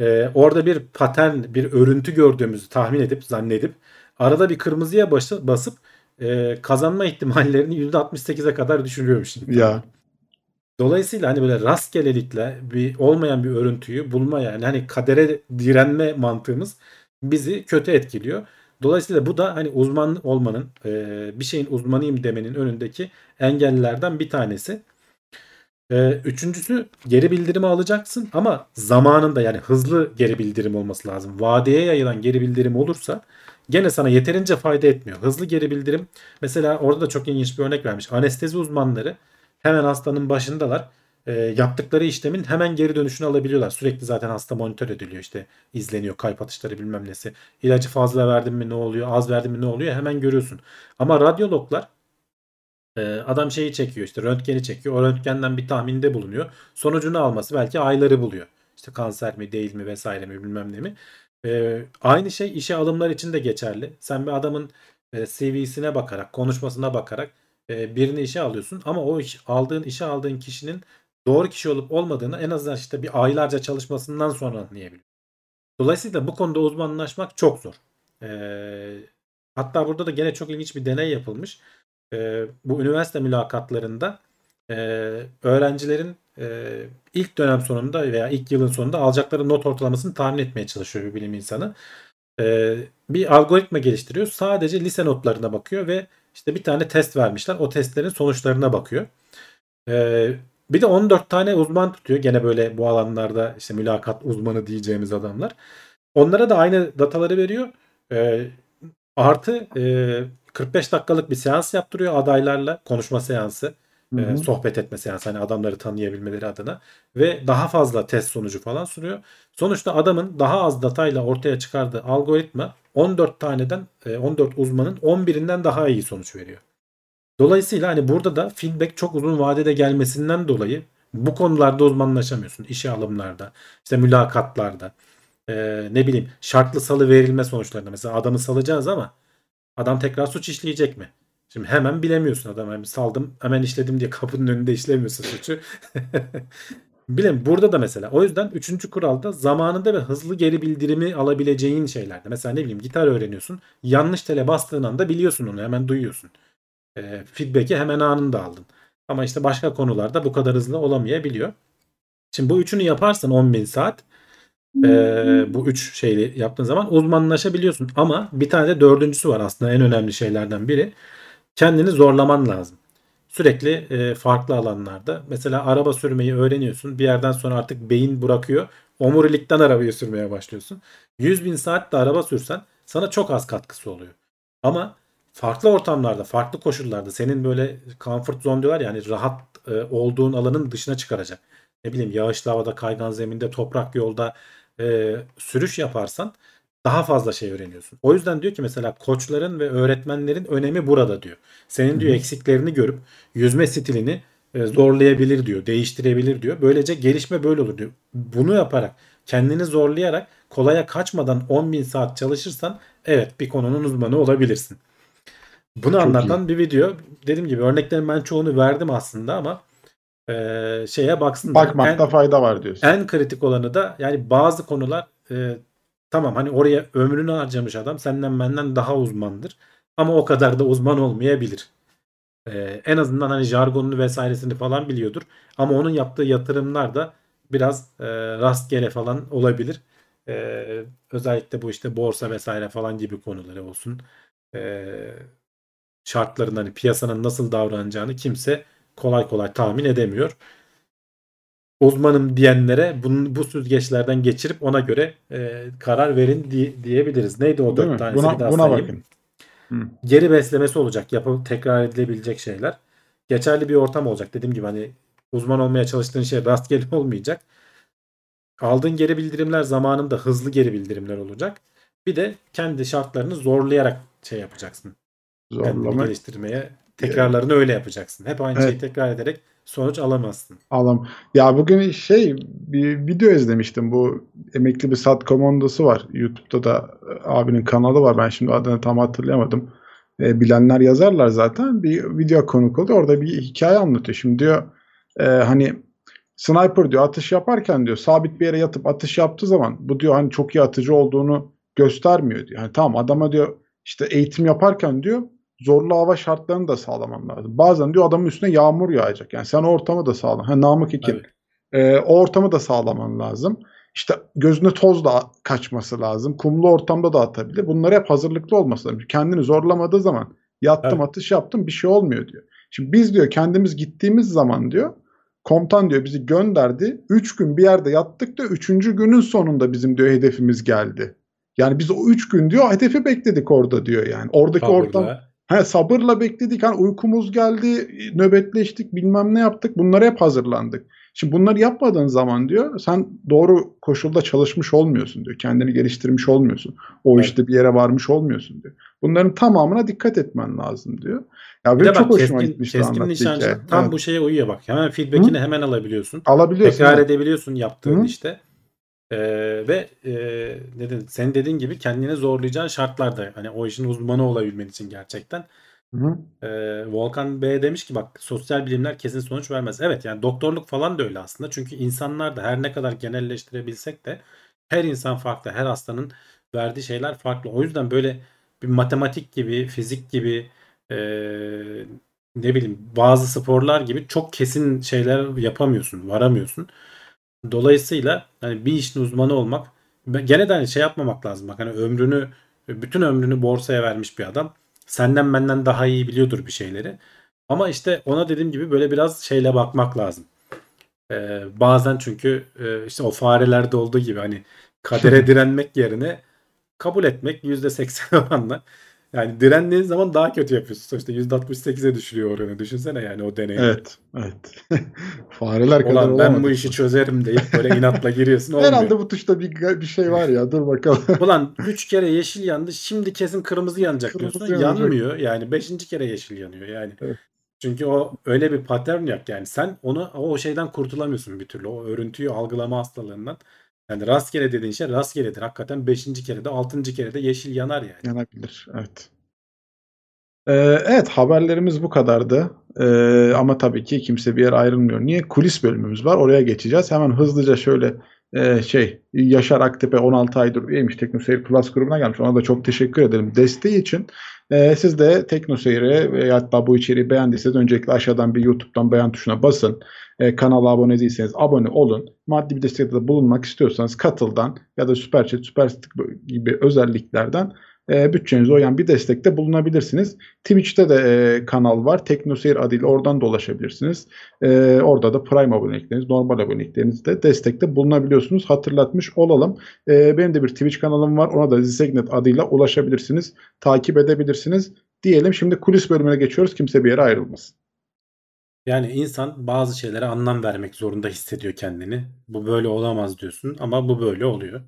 Eee, orada bir patern, bir örüntü gördüğümüzü tahmin edip, zannedip arada bir kırmızıya bası- basıp eee, kazanma ihtimallerini %68'e kadar düşürüyormuş. Ya Dolayısıyla hani böyle rastgelelikle bir olmayan bir örüntüyü bulma yani hani kadere direnme mantığımız bizi kötü etkiliyor. Dolayısıyla bu da hani uzman olmanın, eee, bir şeyin uzmanıyım demenin önündeki engellerden bir tanesi. Eee, üçüncüsü geri bildirimi alacaksın ama zamanında yani hızlı geri bildirim olması lazım. Vadeye yayılan geri bildirim olursa gene sana yeterince fayda etmiyor. Hızlı geri bildirim mesela orada da çok ilginç bir örnek vermiş. Anestezi uzmanları hemen hastanın başındalar. Eee, yaptıkları işlemin hemen geri dönüşünü alabiliyorlar. Sürekli zaten hasta monitör ediliyor işte izleniyor kalp atışları bilmem nesi. İlacı fazla verdim mi ne oluyor az verdim mi ne oluyor hemen görüyorsun. Ama radyologlar ee, adam şeyi çekiyor işte röntgeni çekiyor. O röntgenden bir tahminde bulunuyor. Sonucunu alması belki ayları buluyor. İşte kanser mi değil mi vesaire mi bilmem ne mi. Ee, aynı şey işe alımlar için de geçerli. Sen bir adamın e, CV'sine bakarak, konuşmasına bakarak e, birini işe alıyorsun. Ama o iş, aldığın işe aldığın kişinin doğru kişi olup olmadığını en azından işte bir aylarca çalışmasından sonra anlayabiliyorsun. Dolayısıyla bu konuda uzmanlaşmak çok zor. Ee, hatta burada da gene çok ilginç bir deney yapılmış. Ee, bu üniversite mülakatlarında e, öğrencilerin e, ilk dönem sonunda veya ilk yılın sonunda alacakları not ortalamasını tahmin etmeye çalışıyor bir bilim insanı. Ee, bir algoritma geliştiriyor. Sadece lise notlarına bakıyor ve işte bir tane test vermişler. O testlerin sonuçlarına bakıyor. Ee, bir de 14 tane uzman tutuyor. Gene böyle bu alanlarda işte mülakat uzmanı diyeceğimiz adamlar. Onlara da aynı dataları veriyor. Ee, artı e, 45 dakikalık bir seans yaptırıyor adaylarla konuşma seansı. Hı e, hı. sohbet etme seansı hani adamları tanıyabilmeleri adına ve daha fazla test sonucu falan sunuyor. Sonuçta adamın daha az datayla ortaya çıkardığı algoritma 14 taneden e, 14 uzmanın 11'inden daha iyi sonuç veriyor. Dolayısıyla hani burada da feedback çok uzun vadede gelmesinden dolayı bu konularda uzmanlaşamıyorsun. İşe alımlarda, işte mülakatlarda, e, ne bileyim şartlı salı verilme sonuçlarında. Mesela adamı salacağız ama adam tekrar suç işleyecek mi? Şimdi hemen bilemiyorsun adam. Hemen saldım hemen işledim diye kapının önünde işlemiyorsun suçu. *laughs* Bilem burada da mesela o yüzden üçüncü kuralda zamanında ve hızlı geri bildirimi alabileceğin şeylerde. Mesela ne bileyim gitar öğreniyorsun. Yanlış tele bastığın anda biliyorsun onu hemen duyuyorsun. E, feedback'i hemen anında aldın. Ama işte başka konularda bu kadar hızlı olamayabiliyor. Şimdi bu üçünü yaparsan 10.000 saat e, bu üç şeyi yaptığın zaman uzmanlaşabiliyorsun. Ama bir tane de dördüncüsü var aslında en önemli şeylerden biri. Kendini zorlaman lazım. Sürekli e, farklı alanlarda. Mesela araba sürmeyi öğreniyorsun. Bir yerden sonra artık beyin bırakıyor. Omurilikten arabayı sürmeye başlıyorsun. 100 bin saat de araba sürsen sana çok az katkısı oluyor. Ama farklı ortamlarda, farklı koşullarda senin böyle comfort zone diyorlar yani rahat e, olduğun alanın dışına çıkaracak. Ne bileyim yağışlı havada, kaygan zeminde, toprak yolda e, sürüş yaparsan daha fazla şey öğreniyorsun. O yüzden diyor ki mesela koçların ve öğretmenlerin önemi burada diyor. Senin diyor eksiklerini görüp yüzme stilini e, zorlayabilir diyor, değiştirebilir diyor. Böylece gelişme böyle olur diyor. Bunu yaparak, kendini zorlayarak kolaya kaçmadan 10.000 saat çalışırsan evet bir konunun uzmanı olabilirsin. Bunu Çok anlatan bir video. Dediğim gibi örneklerin ben çoğunu verdim aslında ama e, şeye baksınlar. Bakmakta En- fayda var diyorsun. en kritik olanı da yani bazı konular e, tamam hani oraya ömrünü harcamış adam senden benden daha uzmandır. Ama o kadar da uzman olmayabilir. Ee, en azından hani jargonunu vesairesini falan biliyordur. Ama onun yaptığı yatırımlar da biraz e, rastgele falan olabilir. Ee, özellikle bu işte borsa vesaire falan gibi konuları olsun. Ee, şartların hani piyasanın nasıl davranacağını kimse kolay kolay tahmin edemiyor. Uzmanım diyenlere bunun, bu süzgeçlerden geçirip ona göre e, karar verin di- diyebiliriz. Neydi o Değil dört mi? tanesi? Buna, daha buna sayayım. bakın. Hı. Geri beslemesi olacak. Yapıp tekrar edilebilecek şeyler. Geçerli bir ortam olacak. Dediğim gibi hani uzman olmaya çalıştığın şey rastgele *laughs* olmayacak. Aldığın geri bildirimler zamanında hızlı geri bildirimler olacak. Bir de kendi şartlarını zorlayarak şey yapacaksın. Kendini Zorlama geliştirmeye tekrarlarını öyle yapacaksın. Hep aynı Evet. şeyi tekrar ederek sonuç alamazsın. alam. Ya bugün şey bir video izlemiştim. Bu emekli bir sat komandosu var. YouTube'da da e, abinin kanalı var. Ben şimdi adını tam hatırlayamadım. E, bilenler yazarlar zaten. Bir video konuk oluyor. Orada bir hikaye anlatıyor. Şimdi diyor e, hani sniper diyor atış yaparken diyor sabit bir yere yatıp atış yaptığı zaman bu diyor hani çok iyi atıcı olduğunu göstermiyor diyor. Hani tamam adama diyor işte eğitim yaparken diyor zorlu hava şartlarını da sağlaman lazım. Bazen diyor adamın üstüne yağmur yağacak. Yani sen ortamı da sağla. Ha, namık Ekin. Ee, o ortamı da sağlaman lazım. İşte gözüne toz da kaçması lazım. Kumlu ortamda da atabilir. Bunları hep hazırlıklı olması lazım. Kendini zorlamadığı zaman yattım Evet. atış yaptım bir şey olmuyor diyor. Şimdi biz diyor kendimiz gittiğimiz zaman diyor komutan diyor bizi gönderdi. Üç gün bir yerde yattık da üçüncü günün sonunda bizim diyor hedefimiz geldi. Yani biz o üç gün diyor hedefi bekledik orada diyor yani. Oradaki ortam Sabırla. He, sabırla bekledik. Hani uykumuz geldi, nöbetleştik, bilmem ne yaptık. Bunlara hep hazırlandık. Şimdi bunları yapmadığın zaman diyor sen doğru koşulda çalışmış olmuyorsun diyor. Kendini geliştirmiş olmuyorsun. O Evet. işte bir yere varmış olmuyorsun diyor. Bunların tamamına dikkat etmen lazım diyor. Ya Bir benim çok bak hoşuma keskin, gitmişti keskin hikaye. nişancılık tam Evet. bu şeye uyuyor bak. Hemen feedbackini hemen alabiliyorsun. Alabiliyorsun. Tekrar evet. edebiliyorsun yaptığın Hı. işte. Ee, ve e, dedin, senin dediğin gibi kendini zorlayacağın şartlarda hani o işin uzmanı olabilmen için gerçekten. Hı. Ee, Volkan Bey demiş ki bak sosyal bilimler kesin sonuç vermez. Evet yani doktorluk falan da öyle aslında. Çünkü insanlar da her ne kadar genelleştirebilsek de her insan farklı. Her hastanın verdiği şeyler farklı. O yüzden böyle bir matematik gibi, fizik gibi e, ne bileyim bazı sporlar gibi çok kesin şeyler yapamıyorsun, varamıyorsun. Dolayısıyla hani bir işin uzmanı olmak gene de hani şey yapmamak lazım. Bak hani ömrünü bütün ömrünü borsaya vermiş bir adam senden benden daha iyi biliyordur bir şeyleri. Ama işte ona dediğim gibi böyle biraz şeyle bakmak lazım. Ee, bazen çünkü e, işte o farelerde olduğu gibi hani kadere *laughs* direnmek yerine kabul etmek %80 oranla. Yani direndiğin zaman daha kötü yapıyorsun. Sonuçta %68'e düşürüyor oranı. Düşünsene yani o deneyi. Evet. Evet. *laughs* Fareler kadar Ulan ben bu işi çözerim deyip böyle inatla giriyorsun *laughs* olmuyor. Herhalde bu tuşta bir, bir şey var ya. Dur bakalım. *laughs* Ulan 3 kere yeşil yandı şimdi kesin kırmızı yanacak Kırmızı diyorsun. yanacak. Yanmıyor yani 5. kere yeşil yanıyor yani. Evet. Çünkü o öyle bir patern yok yani sen onu o şeyden kurtulamıyorsun bir türlü. O örüntüyü algılama hastalığından. Yani rastgele dediğin şey rastgeledir. Hakikaten 5. kere de 6. kere de yeşil yanar yani. Yanabilir. Evet. Ee, evet haberlerimiz bu kadardı. Ee, ama tabii ki kimse bir yere ayrılmıyor. Niye? Kulis bölümümüz var. Oraya geçeceğiz. Hemen hızlıca şöyle e, şey Yaşar Aktepe 16 aydır üyeymiş TeknoSeyir Plus grubuna gelmiş. Ona da çok teşekkür ederim desteği için. Ee, siz de TeknoSeyir'e ve hatta bu içeriği beğendiyseniz öncelikle aşağıdan bir YouTube'dan beğen tuşuna basın. Ee, kanala abone değilseniz abone olun. Maddi bir destekte de bulunmak istiyorsanız katıldan ya da Süper Chat, Süper gibi özelliklerden e, bütçenize uyan bir destekte bulunabilirsiniz. Twitch'te de e, kanal var. TeknoSeyir adıyla oradan da ulaşabilirsiniz. E, orada da Prime abonelikleriniz, normal aboneliklerinizde destekte bulunabiliyorsunuz. Hatırlatmış olalım. E, benim de bir Twitch kanalım var. Ona da Zisegnet adıyla ulaşabilirsiniz. Takip edebilirsiniz. Diyelim şimdi kulis bölümüne geçiyoruz. Kimse bir yere ayrılmasın. Yani insan bazı şeylere anlam vermek zorunda hissediyor kendini. Bu böyle olamaz diyorsun ama bu böyle oluyor.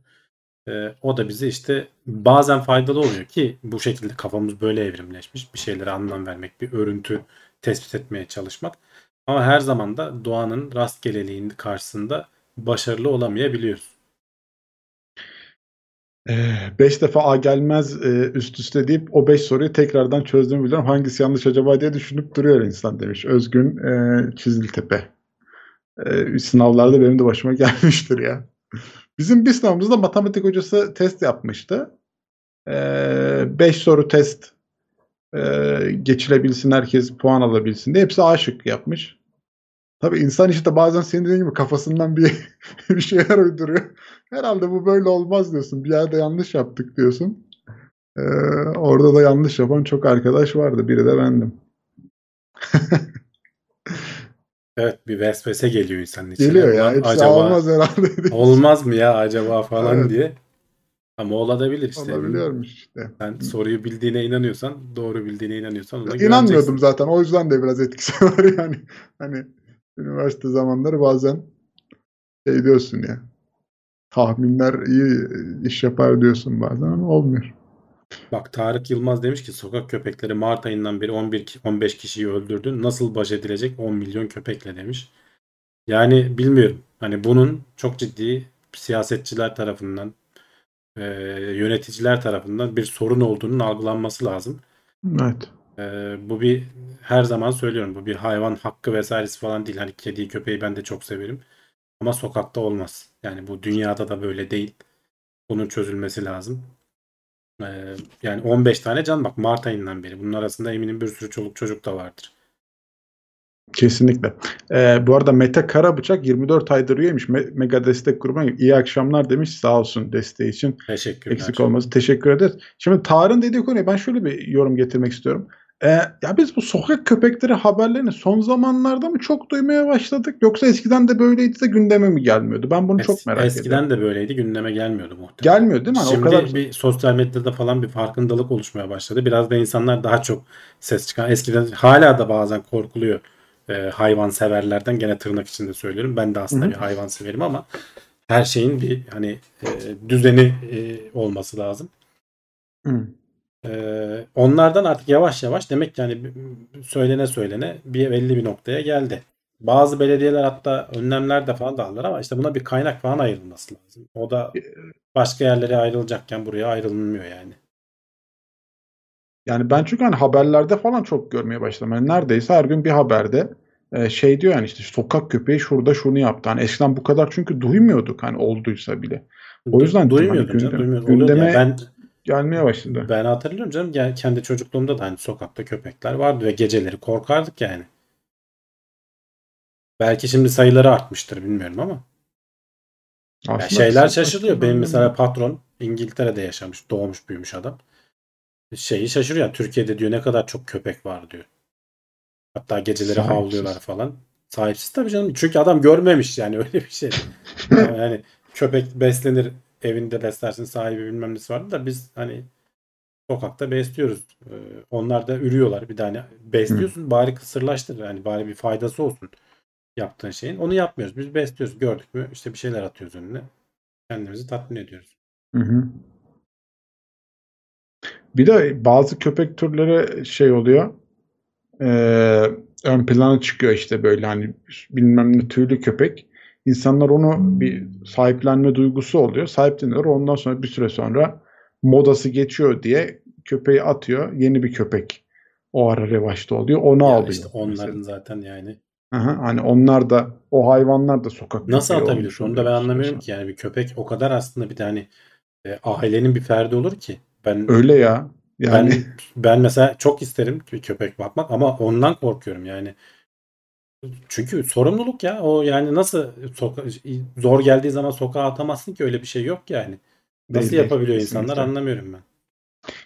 Ee, o da bize işte bazen faydalı oluyor ki bu şekilde kafamız böyle evrimleşmiş. Bir şeylere anlam vermek, bir örüntü tespit etmeye çalışmak. Ama her zaman da doğanın rastgeleliğinin karşısında başarılı olamayabiliyoruz. 5 defa A gelmez e, üst üste deyip o 5 soruyu tekrardan çözdüğümü biliyorum. Hangisi yanlış acaba diye düşünüp duruyor insan demiş. Özgün e, Çiziltepe. E, sınavlarda benim de başıma *laughs* gelmiştir ya. Bizim bir sınavımızda matematik hocası test yapmıştı. 5 soru test e, geçilebilsin, herkes puan alabilsin diye hepsi A şıkkı yapmış. Tabii insan işte bazen senin dediğin gibi kafasından bir *laughs* bir şeyler uyduruyor. Herhalde bu böyle olmaz diyorsun. Bir yerde yanlış yaptık diyorsun. Ee, orada da yanlış yapan çok arkadaş vardı. Biri de bendim. *laughs* Evet bir vesvese geliyor insanın içine. Geliyor ya. Hepsi acaba olmaz herhalde. olmaz mı ya acaba falan Evet. diye. Ama olabilir işte. Olabiliyormuş işte. Sen soruyu bildiğine inanıyorsan, doğru bildiğine inanıyorsan ona İnanmıyordum zaten. O yüzden de biraz etkisi *laughs* var yani. Hani üniversite zamanları bazen şey diyorsun ya. Tahminler iyi iş yapar diyorsun bazen ama olmuyor. Bak Tarık Yılmaz demiş ki sokak köpekleri Mart ayından beri 11 ki- 15 kişiyi öldürdü. Nasıl baş edilecek 10 milyon köpekle demiş. Yani bilmiyorum. Hani bunun çok ciddi siyasetçiler tarafından, e, yöneticiler tarafından bir sorun olduğunun algılanması lazım. Evet. E, bu bir her zaman söylüyorum bu bir hayvan hakkı vesairesi falan değil. Hani kediyi köpeği ben de çok severim. Ama sokakta olmaz. Yani bu dünyada da böyle değil. Bunun çözülmesi lazım. Ee, yani 15 tane can bak Mart ayından beri. Bunun arasında eminim bir sürü çoluk çocuk da vardır. Kesinlikle. Ee, bu arada Mete Karabıçak 24 aydır üyeymiş. Me- Mega destek grubuna iyi akşamlar demiş. Sağ olsun desteği için. Teşekkürler. Eksik olması. Teşekkür ederiz. Şimdi Tarık'ın dediği konuya ben şöyle bir yorum getirmek istiyorum. Ee, ya biz bu sokak köpekleri haberlerini son zamanlarda mı çok duymaya başladık? Yoksa eskiden de böyleydi de gündeme mi gelmiyordu? Ben bunu Es- çok merak eskiden ediyorum. de böyleydi. Gündeme gelmiyordu muhtemelen. Gelmiyor değil mi? Hani Şimdi o kadar bir sosyal medyada falan bir farkındalık oluşmaya başladı. Biraz da insanlar daha çok ses çıkan. Eskiden hala da bazen korkuluyor e, hayvan severlerden. Gene tırnak içinde söylüyorum. Ben de aslında Hı hı. bir hayvan severim ama her şeyin bir hani e, düzeni e, olması lazım. Hı. Ee, onlardan artık yavaş yavaş demek ki yani söylene söylene bir belli bir noktaya geldi. Bazı belediyeler hatta önlemler de falan da aldılar ama işte buna bir kaynak falan ayrılması lazım. O da başka yerlere ayrılacakken buraya ayrılmıyor yani. Yani ben çünkü hani haberlerde falan çok görmeye başladım. Yani neredeyse her gün bir haberde e, şey diyor yani işte sokak köpeği şurada şunu yaptı. Hani eskiden bu kadar çünkü duymuyorduk hani olduysa bile. O yüzden duymuyordum hani canım, gündem- duymuyordum. Oluyordu gündeme- ya. Ben Gelmeye başladı. ben hatırlıyorum canım kendi çocukluğumda da hani sokakta köpekler vardı ve geceleri korkardık yani. Belki şimdi sayıları artmıştır bilmiyorum ama. Ya Aslında şeyler kısa- şaşırıyor. Benim mesela patron İngiltere'de yaşamış, doğmuş büyümüş adam. Şeyi şaşırıyor. Türkiye'de diyor ne kadar çok köpek var diyor. Hatta geceleri Sahipsiz. havlıyorlar falan. Sahipsiz tabii canım. Çünkü adam görmemiş yani *laughs* öyle bir şey. yani köpek beslenir evinde beslersin sahibi bilmem nesi vardı da biz hani sokakta besliyoruz. Ee, onlar da ürüyorlar. Bir tane besliyorsun bari kısırlaştır. Yani bari bir faydası olsun yaptığın şeyin. Onu yapmıyoruz. Biz besliyoruz. Gördük mü işte bir şeyler atıyoruz önüne. Kendimizi tatmin ediyoruz. Hı hı. Bir de bazı köpek türleri şey oluyor. Ee, ön plana çıkıyor işte böyle hani bilmem ne tüylü köpek. İnsanlar onu bir sahiplenme duygusu oluyor. Sahipleniyor. Ondan sonra bir süre sonra modası geçiyor diye köpeği atıyor. Yeni bir köpek o ara revaçta oluyor. Onu Ya alıyor. işte onların mesela. zaten yani. Aha, hani onlar da o hayvanlar da sokak Nasıl olmuş Onu da ben anlamıyorum ki. Yani bir köpek o kadar aslında bir tane e, ailenin bir ferdi olur ki. Ben Öyle ya. Yani ben ben mesela çok isterim bir köpek bakmak ama ondan korkuyorum yani. Çünkü sorumluluk ya. O yani nasıl soka- zor geldiği zaman sokağa atamazsın ki öyle bir şey yok yani. Nasıl Değil, yapabiliyor kesinlikle. insanlar anlamıyorum ben.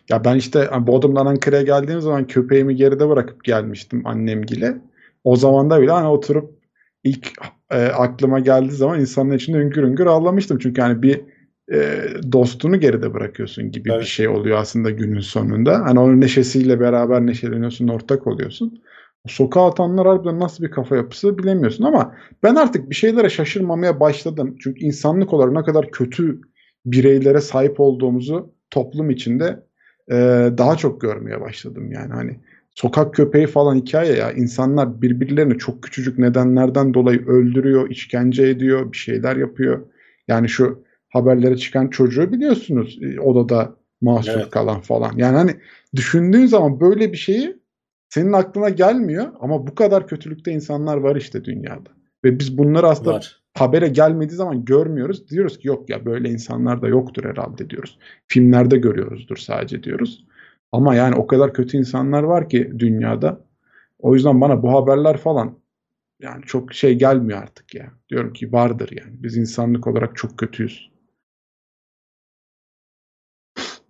Ya ben işte Bodrum'dan Ankara'ya geldiğim zaman köpeğimi geride bırakıp gelmiştim annemgile. O zaman da bile hani oturup ilk e, aklıma geldiği zaman insanın içinde hüngür hüngür ağlamıştım. Çünkü hani bir e, dostunu geride bırakıyorsun gibi Evet. bir şey oluyor aslında günün sonunda. Hani onun neşesiyle beraber neşeleniyorsun, ortak oluyorsun. Sokağa atanlar harbiden nasıl bir kafa yapısı bilemiyorsun ama ben artık bir şeylere şaşırmamaya başladım. Çünkü insanlık olarak ne kadar kötü bireylere sahip olduğumuzu toplum içinde e, daha çok görmeye başladım yani hani sokak köpeği falan hikaye ya insanlar birbirlerini çok küçücük nedenlerden dolayı öldürüyor, işkence ediyor, bir şeyler yapıyor. Yani şu haberlere çıkan çocuğu biliyorsunuz e, odada mahsur Evet. kalan falan. Yani hani düşündüğün zaman böyle bir şeyi senin aklına gelmiyor ama bu kadar kötülükte insanlar var işte dünyada. Ve biz bunları aslında Var. habere gelmediği zaman görmüyoruz. Diyoruz ki yok ya böyle insanlar da yoktur herhalde diyoruz. Filmlerde görüyoruzdur sadece diyoruz. Ama yani o kadar kötü insanlar var ki dünyada. O yüzden bana bu haberler falan yani çok şey gelmiyor artık ya. Diyorum ki vardır yani. Biz insanlık olarak çok kötüyüz.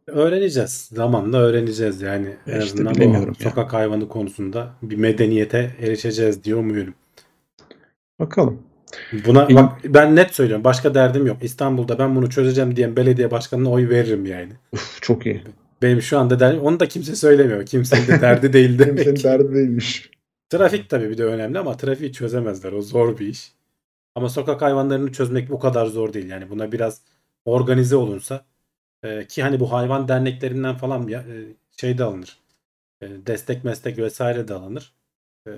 Öğreneceğiz. Zamanla öğreneceğiz yani. En Ya işte azından bilemiyorum bu ya. sokak hayvanı konusunda bir medeniyete erişeceğiz diye umuyorum. Bakalım. Buna bak ben net söylüyorum. Başka derdim yok. İstanbul'da ben bunu çözeceğim diyen belediye başkanına oy veririm yani. Uf, çok iyi. Benim şu anda derdim onu da kimse söylemiyor. Kimsenin de derdi *laughs* değil demek Kimsenin ki. derdi değilmiş. Trafik tabii bir de önemli ama trafiği çözemezler. O zor bir iş. Ama sokak hayvanlarını çözmek bu kadar zor değil. Yani buna biraz organize olunsa e, ki hani bu hayvan derneklerinden falan e, şey de alınır. E, destek meslek vesaire de alınır. E,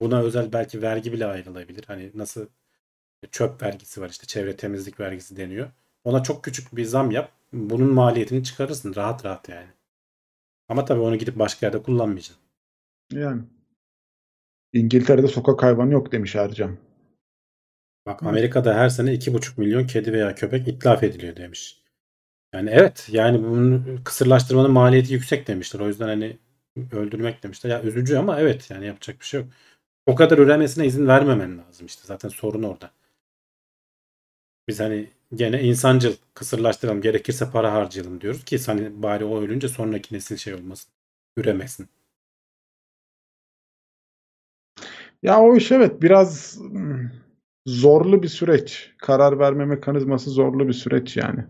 buna özel belki vergi bile ayrılabilir. Hani nasıl çöp vergisi var işte çevre temizlik vergisi deniyor. Ona çok küçük bir zam yap. Bunun maliyetini çıkarırsın rahat rahat yani. Ama tabii onu gidip başka yerde kullanmayacaksın. Yani. İngiltere'de sokak hayvanı yok demiş Ercan. Bak. Amerika'da her sene 2,5 milyon kedi veya köpek itlaf ediliyor demiş. Yani evet yani bunun kısırlaştırmanın maliyeti yüksek demişler. O yüzden hani öldürmek demişler. Ya üzücü ama evet yani yapacak bir şey yok. O kadar üremesine izin vermemen lazım işte. Zaten sorun orada. Biz hani gene insancıl kısırlaştıralım gerekirse para harcayalım diyoruz ki hani bari o ölünce sonraki nesil şey olmasın. Üremesin. Ya o iş evet biraz zorlu bir süreç. Karar verme mekanizması zorlu bir süreç yani.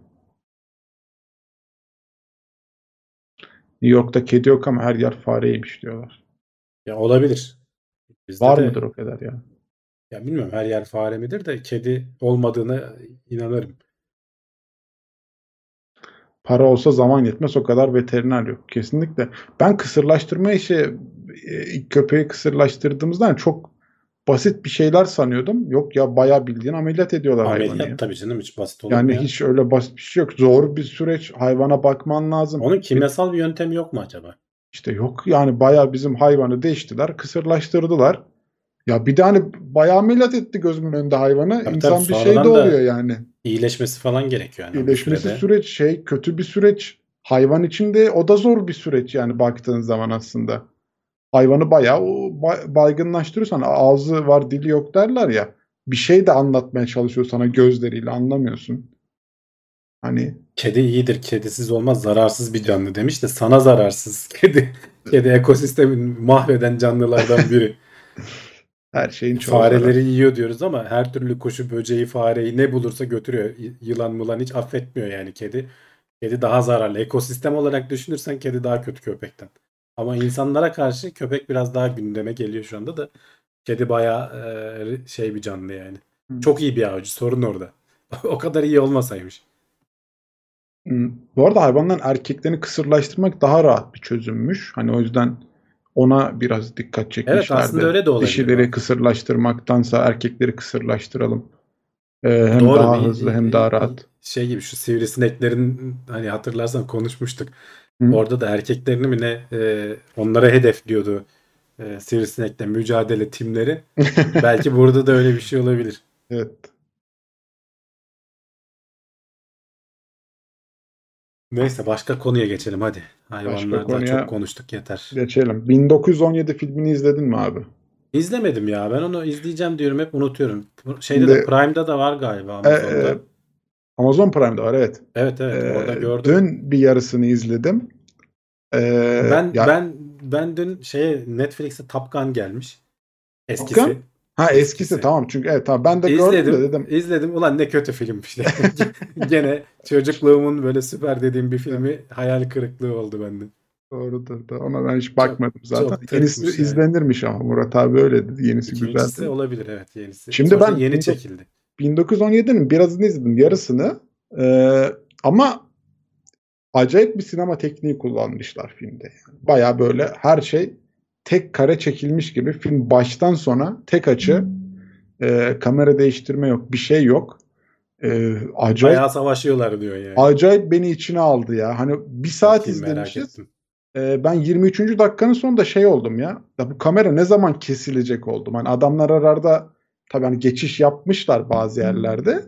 New York'ta kedi yok ama her yer fareymiş diyorlar. Ya olabilir. Bizde Var de- mıdır o kadar ya? Ya bilmiyorum her yer fare midir de kedi olmadığına inanırım. Para olsa zaman yetmez o kadar veteriner yok. Kesinlikle. Ben kısırlaştırma işi e, köpeği kısırlaştırdığımızdan çok basit bir şeyler sanıyordum. Yok ya bayağı bildiğin ameliyat ediyorlar hayvanı ya. Ameliyat tabii canım hiç basit mu Yani ya? hiç öyle basit bir şey yok. Zor bir süreç. Hayvana bakman lazım. Onun kimyasal bir yöntemi yok mu acaba? İşte yok yani bayağı bizim hayvanı değiştiler, kısırlaştırdılar. Ya bir de hani bayağı ameliyat etti gözümün önünde hayvanı. Tabii İnsan tabii, bir şey de oluyor yani. İyileşmesi falan gerekiyor yani. İyileşmesi süreç şey kötü bir süreç. Hayvan için de o da zor bir süreç yani baktığın zaman aslında. Hayvanı bayağı baygınlaştırıyorsan ağzı var dili yok derler ya. Bir şey de anlatmaya çalışıyor sana gözleriyle anlamıyorsun. Hani Kedi iyidir, kedisiz olmaz, zararsız bir canlı demiş de sana zararsız. *laughs* Kedi kedi ekosistemin mahveden canlılardan biri. *laughs* her şeyin çoğu zarar. Fareleri yiyor diyoruz ama her türlü kuşu, böceği, fareyi ne bulursa götürüyor. Yılan mulan hiç affetmiyor yani kedi. Kedi daha zararlı. Ekosistem olarak düşünürsen kedi daha kötü köpekten. Ama insanlara karşı köpek biraz daha gündeme geliyor şu anda da. Kedi bayağı e, şey bir canlı yani. Hı. Çok iyi bir avcı. Sorun orada. *laughs* o kadar iyi olmasaymış. Bu arada hayvanların erkeklerini kısırlaştırmak daha rahat bir çözümmüş. Hani o yüzden ona biraz dikkat çekmişlerdi. aslında öyle de olabilir Dişileri kısırlaştırmaktansa erkekleri kısırlaştıralım. Ee, hem Doğru, daha bir- hızlı hem daha rahat. Şey gibi şu sivrisineklerin hani hatırlarsan konuşmuştuk. Hı. Orada da erkeklerini mi ne e, onlara hedefliyordu e, sivrisinekle mücadele timleri. *laughs* Belki burada da öyle bir şey olabilir. Evet. Neyse başka konuya geçelim hadi. Hayvanlardan çok konuştuk yeter. Geçelim. 1917 filmini izledin mi abi? İzlemedim ya. Ben onu izleyeceğim diyorum hep unutuyorum. Şeyde Şimdi- de Prime'da da var galiba Amazon'da. e, Amazon Prime'da var evet. evet evet Ee, orada gördüm. Dün bir yarısını izledim. Ee, ben ya- ben ben dün şeye Netflix'e Top Gun gelmiş. Eskisi. Top Gun? ha eskisi, eskisi. tamam çünkü evet tamam ben de gördüm İzledim. de dedim. İzledim. Ulan ne kötü filmmiş. *laughs* Gene çocukluğumun böyle süper dediğim bir filmi hayal kırıklığı oldu bende. Doğrudur da ona ben hiç bakmadım zaten. çok Yenisi yani. izlenirmiş ama Murat abi öyle dedi. Yenisi İkincisi güzeldi. olabilir evet yenisi. Şimdi Sonuçta ben- yeni çekildi. 1917'nin birazını izledim yarısını. Ee, ama acayip bir sinema tekniği kullanmışlar filmde. Yani. Baya böyle her şey tek kare çekilmiş gibi film baştan sona tek açı e, kamera değiştirme yok bir şey yok. Ee, acayip Bayağı savaşıyorlar diyor yani. acayip beni içine aldı ya. Hani bir saat Bakayım, izlemişiz. Ee, ben 23. dakikanın sonunda şey oldum ya. Ya bu kamera ne zaman kesilecek oldum. Hani adamlar arada tabii hani geçiş yapmışlar bazı yerlerde.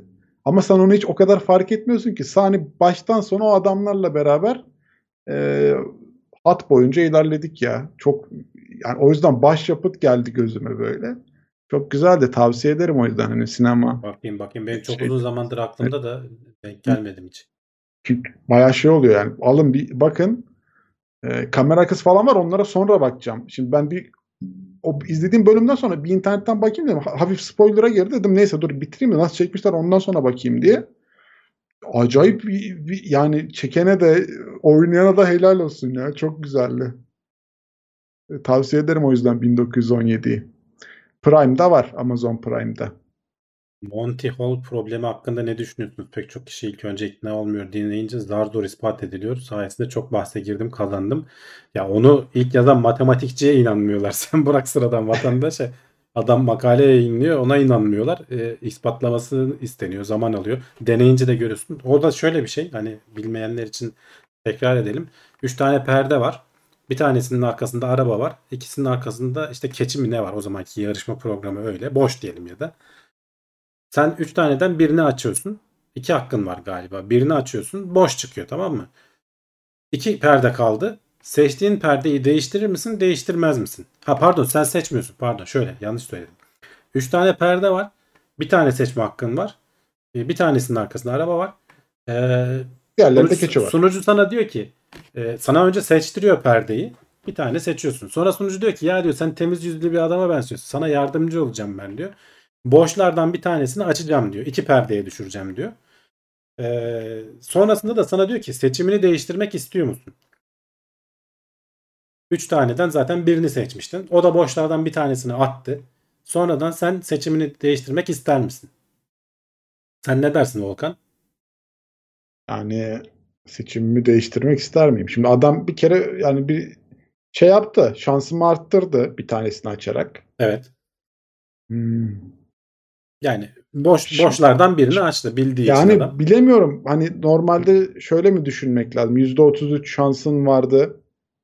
Ama sen onu hiç o kadar fark etmiyorsun ki. Sahne baştan sona o adamlarla beraber e, hat boyunca ilerledik ya. Çok yani o yüzden başyapıt geldi gözüme böyle. Çok güzeldi. Tavsiye ederim o yüzden hani sinema. Bakayım bakayım. Benim çok Şey- uzun zamandır aklımda da denk gelmedim hiç. Çünkü bayağı şey oluyor yani. Alın bir bakın. Ee, kamera arkası falan var. Onlara sonra bakacağım. Şimdi ben bir o izlediğim bölümden sonra bir internetten bakayım dedim. Ha- Hafif spoiler'a girdi dedim. Neyse dur bitireyim de nasıl çekmişler ondan sonra bakayım diye. Acayip bir, bir- yani çekene de oynayana da helal olsun ya. Çok güzeldi. E, Tavsiye ederim o yüzden 1917'yi. Prime'da var. Amazon Prime'da. Monty Hall problemi hakkında ne düşünüyorsunuz? Pek çok kişi ilk önce ikna olmuyor dinleyince zar zor ispat ediliyor. Sayesinde çok bahse girdim kazandım. Ya onu ilk yazan matematikçiye inanmıyorlar. *laughs* Sen bırak sıradan vatandaşa. Adam makale yayınlıyor ona inanmıyorlar. E, ispatlaması isteniyor. Zaman alıyor. Deneyince de görüyorsun. Orada şöyle bir şey hani bilmeyenler için tekrar edelim. 3 tane perde var. Bir tanesinin arkasında araba var. İkisinin arkasında işte keçi mi ne var o zamanki yarışma programı öyle. Boş diyelim ya da. Sen 3 taneden birini açıyorsun. 2 hakkın var galiba. Birini açıyorsun. Boş çıkıyor tamam mı? 2 perde kaldı. Seçtiğin perdeyi değiştirir misin? Değiştirmez misin? Ha pardon sen seçmiyorsun. Pardon şöyle yanlış söyledim. 3 tane perde var. Bir tane seçme hakkın var. Ee, Bir tanesinin arkasında araba var. Ee, Diğerlerinde Sunucu- keçi var. Sunucu sana diyor ki e, sana önce seçtiriyor perdeyi. Bir tane seçiyorsun. Sonra sunucu diyor ki ya diyor sen temiz yüzlü bir adama benziyorsun. Sana yardımcı olacağım ben diyor. Boşlardan bir tanesini açacağım diyor. İki perdeye düşüreceğim diyor. Ee, sonrasında da sana diyor ki seçimini değiştirmek istiyor musun? Üç taneden zaten birini seçmiştin. O da boşlardan bir tanesini attı. Sonradan sen seçimini değiştirmek ister misin? Sen ne dersin Volkan? Yani seçimimi değiştirmek ister miyim? Şimdi adam bir kere yani bir şey yaptı. Şansımı arttırdı bir tanesini açarak. Evet. Hmm. Yani boş Şimdi- boşlardan birini açtı bildiği için Yani adam. bilemiyorum. Hani normalde şöyle mi düşünmek lazım? %33 şansın vardı.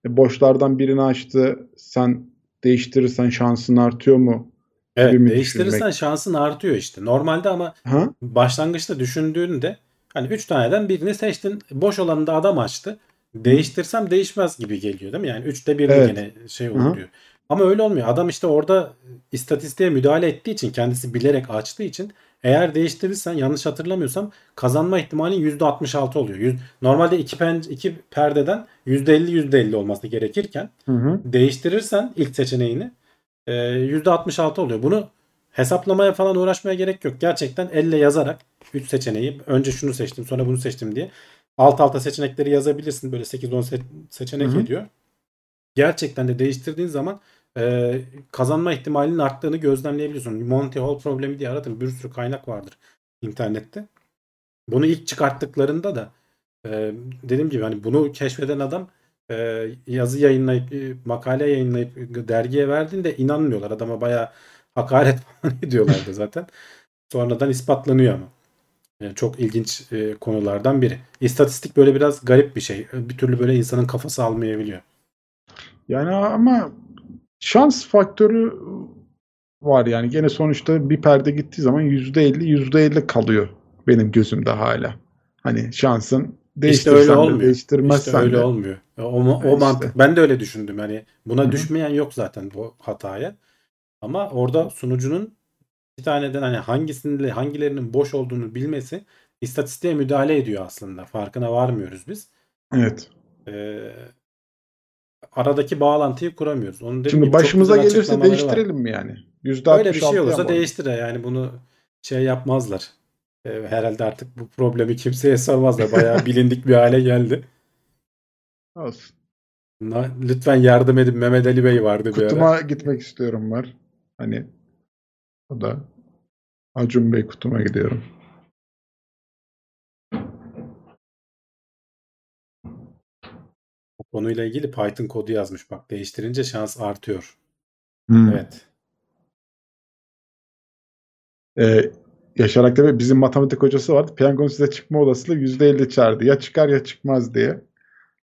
E, boşlardan birini açtı. Sen değiştirirsen şansın artıyor mu? Evet, mi değiştirirsen düşünmek? şansın artıyor işte. Normalde ama Ha? başlangıçta düşündüğünde hani 3 taneden birini seçtin. Boş olanı da adam açtı. Değiştirsem değişmez gibi geliyor değil mi? Yani 3'te 1'de Evet. gene şey hı. Ama öyle olmuyor. Adam işte orada istatistiğe müdahale ettiği için kendisi bilerek açtığı için eğer değiştirirsen yanlış hatırlamıyorsam kazanma ihtimalin %66 oluyor. Yüz- Normalde iki, pen, iki perdeden %50 %50 olması gerekirken Hı hı. değiştirirsen ilk seçeneğini e, %66 oluyor. Bunu hesaplamaya falan uğraşmaya gerek yok. Gerçekten elle yazarak 3 seçeneği önce şunu seçtim sonra bunu seçtim diye alt alta seçenekleri yazabilirsin. Böyle 8-10 se- seçenek Hı hı. ediyor. Gerçekten de değiştirdiğin zaman e, kazanma ihtimalinin arttığını gözlemleyebiliyorsun. Monty Hall problemi diye aratın. Bir sürü kaynak vardır internette. Bunu ilk çıkarttıklarında da e, dediğim gibi hani bunu keşfeden adam e, yazı yayınlayıp makale yayınlayıp dergiye verdiğinde inanmıyorlar. Adama bayağı hakaret *laughs* falan ediyorlardı zaten. Sonradan ispatlanıyor ama. Yani çok ilginç e, konulardan biri. İstatistik böyle biraz garip bir şey. Bir türlü böyle insanın kafası almayabiliyor. Yani ama şans faktörü var yani. Gene sonuçta bir perde gittiği zaman %50 %50 kalıyor benim gözümde hala. Hani şansın İşte değiştirsen öyle de olmuyor. değiştirmezsen İşte öyle de. olmuyor. O, o, o mantık. işte. Ben de öyle düşündüm. Hani buna Hı hı. düşmeyen yok zaten bu hataya. Ama orada sunucunun bir taneden hani hangisinin hangilerinin boş olduğunu bilmesi istatistiğe müdahale ediyor aslında. Farkına varmıyoruz biz. Evet. Ee, aradaki bağlantıyı kuramıyoruz. Dediğim Şimdi başımıza gelirse açıklamaları var. değiştirelim mi yani? Öyle bir şey 66'ya olursa mı? değiştir. Yani bunu şey yapmazlar. Ee, herhalde artık bu problemi kimseye sormazlar. Bayağı *laughs* bilindik bir hale geldi. Olsun. Na- Lütfen yardım edin. Mehmet Ali Bey vardı bir ara. Kutuma gitmek istiyorum var. Hani o da Acun Bey kutuma gidiyorum. Konuyla ilgili Python kodu yazmış. Bak değiştirince şans artıyor. Hmm. Evet. Ee, Yaşar Aktepe bizim matematik hocası vardı. Piyangonun size çıkma olasılığı %50 çağırdı. Ya çıkar ya çıkmaz diye.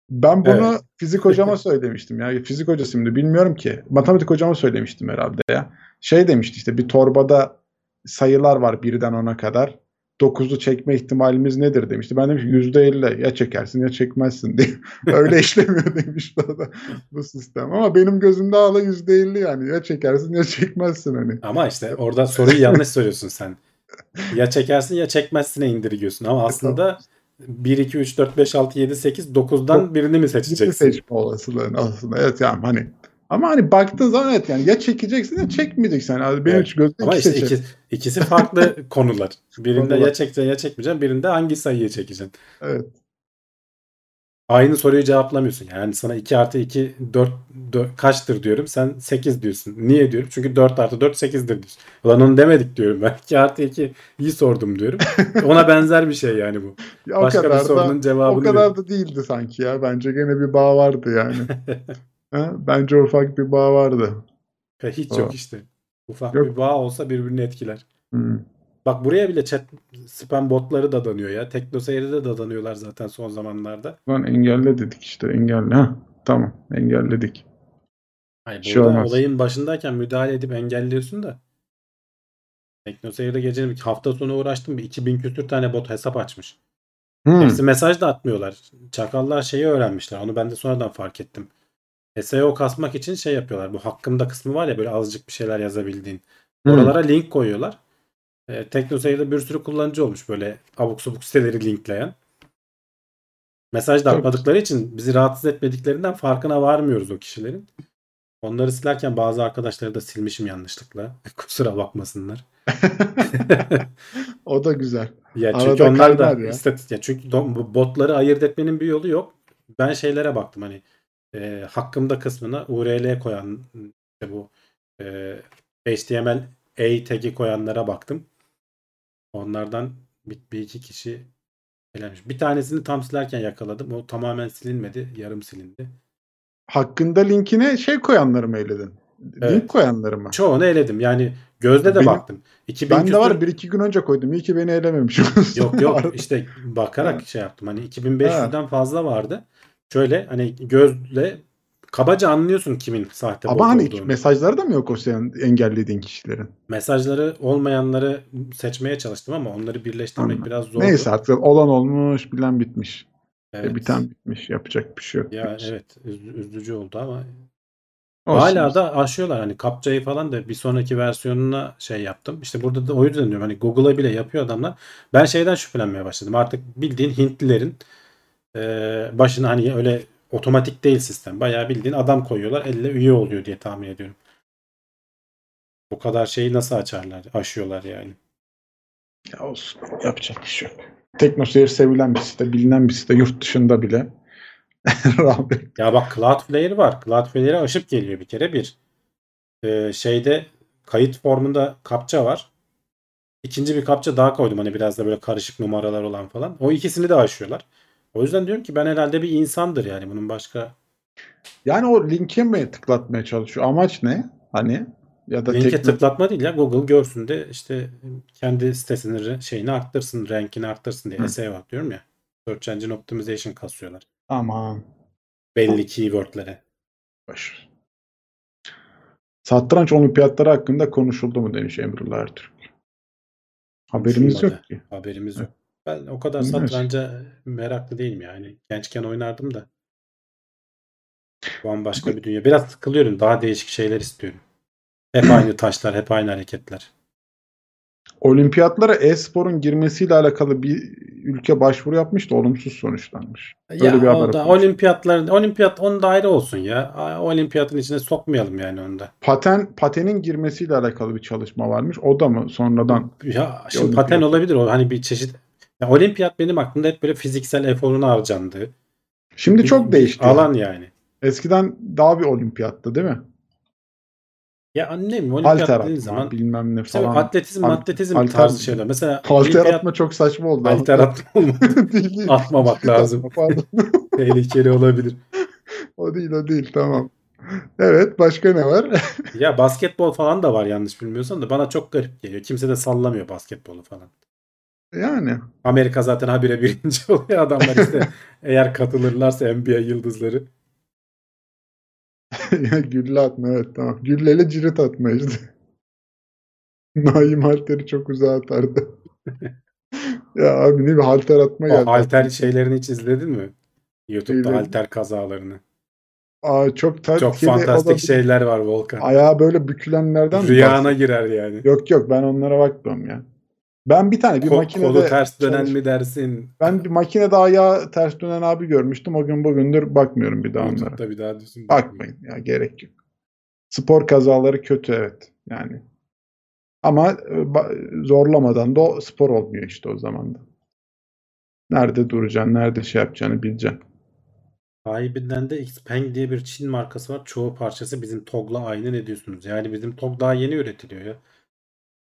Ben bunu Evet. fizik hocama söylemiştim ya. Fizik hocasıydı bilmiyorum ki. Matematik hocama söylemiştim herhalde ya. Şey demişti işte bir torbada sayılar var birden ona kadar. 9'u çekme ihtimalimiz nedir demişti. Ben demiş %50 ya çekersin ya çekmezsin diye. *laughs* Öyle işlemiyor demişti o da bu sistem. Ama benim gözümde hala %50 yani ya çekersin ya çekmezsin hani. Ama işte orada soruyu yanlış soruyorsun sen. Ya çekersin ya çekmezsine indirgiyorsun ama aslında 1, 2, 3, 4, 5, 6, 7, 8, 9'dan birini mi Birini seçeceksin? seçme olasılığın aslında. Evet yani hani ama hani baktığın zaman evet yani ya çekeceksin ya çekmeyeceksin. Yani benim Evet. gözümde Ama işte iki, ikisi farklı *laughs* konular. Birinde Konular. ya çekeceksin ya çekmeyeceksin. Birinde hangi sayıyı çekeceksin. Evet. Aynı soruyu cevaplamıyorsun. Yani sana 2 artı 2 4, 4 kaçtır diyorum. Sen 8 diyorsun. Niye diyorum? Çünkü 4 artı 4 8'dir diyorsun. Ulan onu demedik diyorum ben. *laughs* 2 artı 2 iyi sordum diyorum. Ona benzer bir şey yani bu. Ya o Başka bir kadar da sorunun o cevabını kadar ver. da değildi sanki ya. Bence gene bir bağ vardı yani. *laughs* Ha? Bence ufak bir bağ vardı. Hiç Aa. yok işte. Ufak Yok. bir bağ olsa birbirini etkiler. Hmm. Bak buraya bile chat spam botları da danıyor ya. TeknoSeyir'de de danıyorlar zaten son zamanlarda. Lan engelle dedik işte engelle. Ha, tamam engelledik. Hayır, şey burada olmaz. olayın başındayken müdahale edip engelliyorsun da. TeknoSeyir'de gecenin bir hafta sonu uğraştım. Bir 2000 küsür tane bot hesap açmış. Hmm. Hepsi mesaj da atmıyorlar. Çakallar şeyi öğrenmişler. Onu ben de sonradan fark ettim. SEO kasmak için şey yapıyorlar. Bu hakkımda kısmı var ya böyle azıcık bir şeyler yazabildiğin. Hmm. Oralara link koyuyorlar. E, TeknoSeyir'de bir sürü kullanıcı olmuş böyle abuk subuk siteleri linkleyen. Mesaj da atmadıkları için bizi rahatsız etmediklerinden farkına varmıyoruz o kişilerin. Onları silerken bazı arkadaşları da silmişim yanlışlıkla. *laughs* Kusura bakmasınlar. *laughs* o da güzel. Ya Arada çünkü onlar da ya. istatistik. Ya çünkü botları ayırt etmenin bir yolu yok. Ben şeylere baktım hani e, hakkımda kısmına URL koyan işte bu e, HTML A tag'i koyanlara baktım. Onlardan bir, bir iki kişi elenmiş. Bir tanesini tam silerken yakaladım. O tamamen silinmedi. Yarım silindi. Hakkında linkine şey koyanları mı eyledin? Evet. Link koyanları mı? Çoğunu eledim. Yani gözde de Benim- baktım. 2000 Ben de var küsur- bir iki gün önce koydum. İyi ki beni elememişim. Yok yok *laughs* işte bakarak Ha. şey yaptım. Hani 2500'den fazla vardı. Şöyle hani gözle kabaca anlıyorsun kimin sahte bot Ama hani olduğunu. mesajları da mı yok o senin engellediğin kişilerin? Mesajları olmayanları seçmeye çalıştım ama onları birleştirmek Anladım. biraz zordu. Neyse artık olan olmuş bilen bitmiş. Evet. E, biten bitmiş. Yapacak bir şey yok. Ya evet üz- üzücü oldu ama Olsun. hala da aşıyorlar hani kapçayı falan da bir sonraki versiyonuna şey yaptım. İşte burada da o yüzden diyorum hani Google'a bile yapıyor adamlar. Ben şeyden şüphelenmeye başladım. Artık bildiğin Hintlilerin e, başına hani öyle otomatik değil sistem. Bayağı bildiğin adam koyuyorlar elle üye oluyor diye tahmin ediyorum. Bu kadar şeyi nasıl açarlar? Aşıyorlar yani. Ya olsun. Yapacak bir şey yok. TeknoSeyir sevilen bir site, bilinen bir site. Yurt dışında bile. *laughs* Ya bak Cloudflare var. Cloudflare'e aşıp geliyor bir kere bir. Ee, şeyde kayıt formunda kapça var. İkinci bir kapça daha koydum hani biraz da böyle karışık numaralar olan falan. O ikisini de aşıyorlar. O yüzden diyorum ki ben herhalde bir insandır yani bunun başka Yani o linke mi tıklatmaya çalışıyor? Amaç ne? Hani ya da linke tekno- tıklatma değil ya Google görsün de işte kendi sitesinin şeyini arttırsın, rankini arttırsın diye. SEO diyorum ya. Search Engine Optimization kasıyorlar. Aman. Belli keywordlere. Ver. Satranç olimpiyatları hakkında konuşuldu mu demiş Emrullah Ertürk. Haberimiz yok ki. Haberimiz yok. Ben o kadar Bilmiyoruz. satranca meraklı değilim yani. Gençken oynardım da. Şu an başka bir dünya. Biraz sıkılıyorum. Daha değişik şeyler istiyorum. Hep aynı *clears throat* taşlar, hep aynı hareketler. Olimpiyatlara e-sporun girmesiyle alakalı bir ülke başvuru yapmış da olumsuz sonuçlanmış. Böyle ya bir haber da okumuş. olimpiyatlar, olimpiyat onun da ayrı olsun ya. Olimpiyatın içine sokmayalım yani onu da. Paten patenin girmesiyle alakalı bir çalışma varmış. O da mı sonradan? Ya şimdi olimpiyat. paten olabilir o hani bir çeşit. Ya olimpiyat benim aklımda hep böyle fiziksel eforun harcandığı. Şimdi bir- çok değişti. Alan yani. Eskiden daha bir olimpiyattı değil mi? Ya ne bileyim olimpiyat dediğin atma zaman bilmem ne falan. atletizm, Al- atletizm halter- tarzı şeyler. Mesela *laughs* Halter olimpiyat atma çok saçma oldu. halter atma *laughs* olmadı. değil, değil. *laughs* Atmamak lazım. Tehlikeli olabilir. o değil o değil tamam. Evet başka ne var? Ya basketbol falan da var yanlış bilmiyorsam da bana çok garip geliyor. Kimse de sallamıyor basketbolu falan. Yani Amerika zaten habire birinci *laughs* oluyor adamlar işte *laughs* eğer katılırlarsa NBA yıldızları. gülle atma evet tamam. Gülleyle cirit atma işte. *laughs* Naim halteri çok uzağa atardı. Ya abi ne bir halter atma geldi. O halter şeylerini hiç izledin mi? YouTube'da İzledim. halter kazalarını. Aa, çok Çok fantastik olabilir. şeyler var Volkan. Ayağı böyle bükülenlerden Rüyana girer yani. Yok yok ben onlara bakmıyorum ya. Ben bir tane bir Ko- makinede kolu ters dönen çalış- mi dersin? Ben bir makinede ayağı ters dönen abi görmüştüm. O gün bugündür bakmıyorum bir daha onlara. Bir daha düşün. Bakmayın ya gerek yok. Spor kazaları kötü evet yani. Ama e, zorlamadan da o spor olmuyor işte o zaman da. Nerede duracaksın, nerede şey yapacağını bileceksin. Sahibinden de Xpeng diye bir Çin markası var. Çoğu parçası bizim TOG'la aynı ne diyorsunuz? Yani bizim TOG daha yeni üretiliyor ya.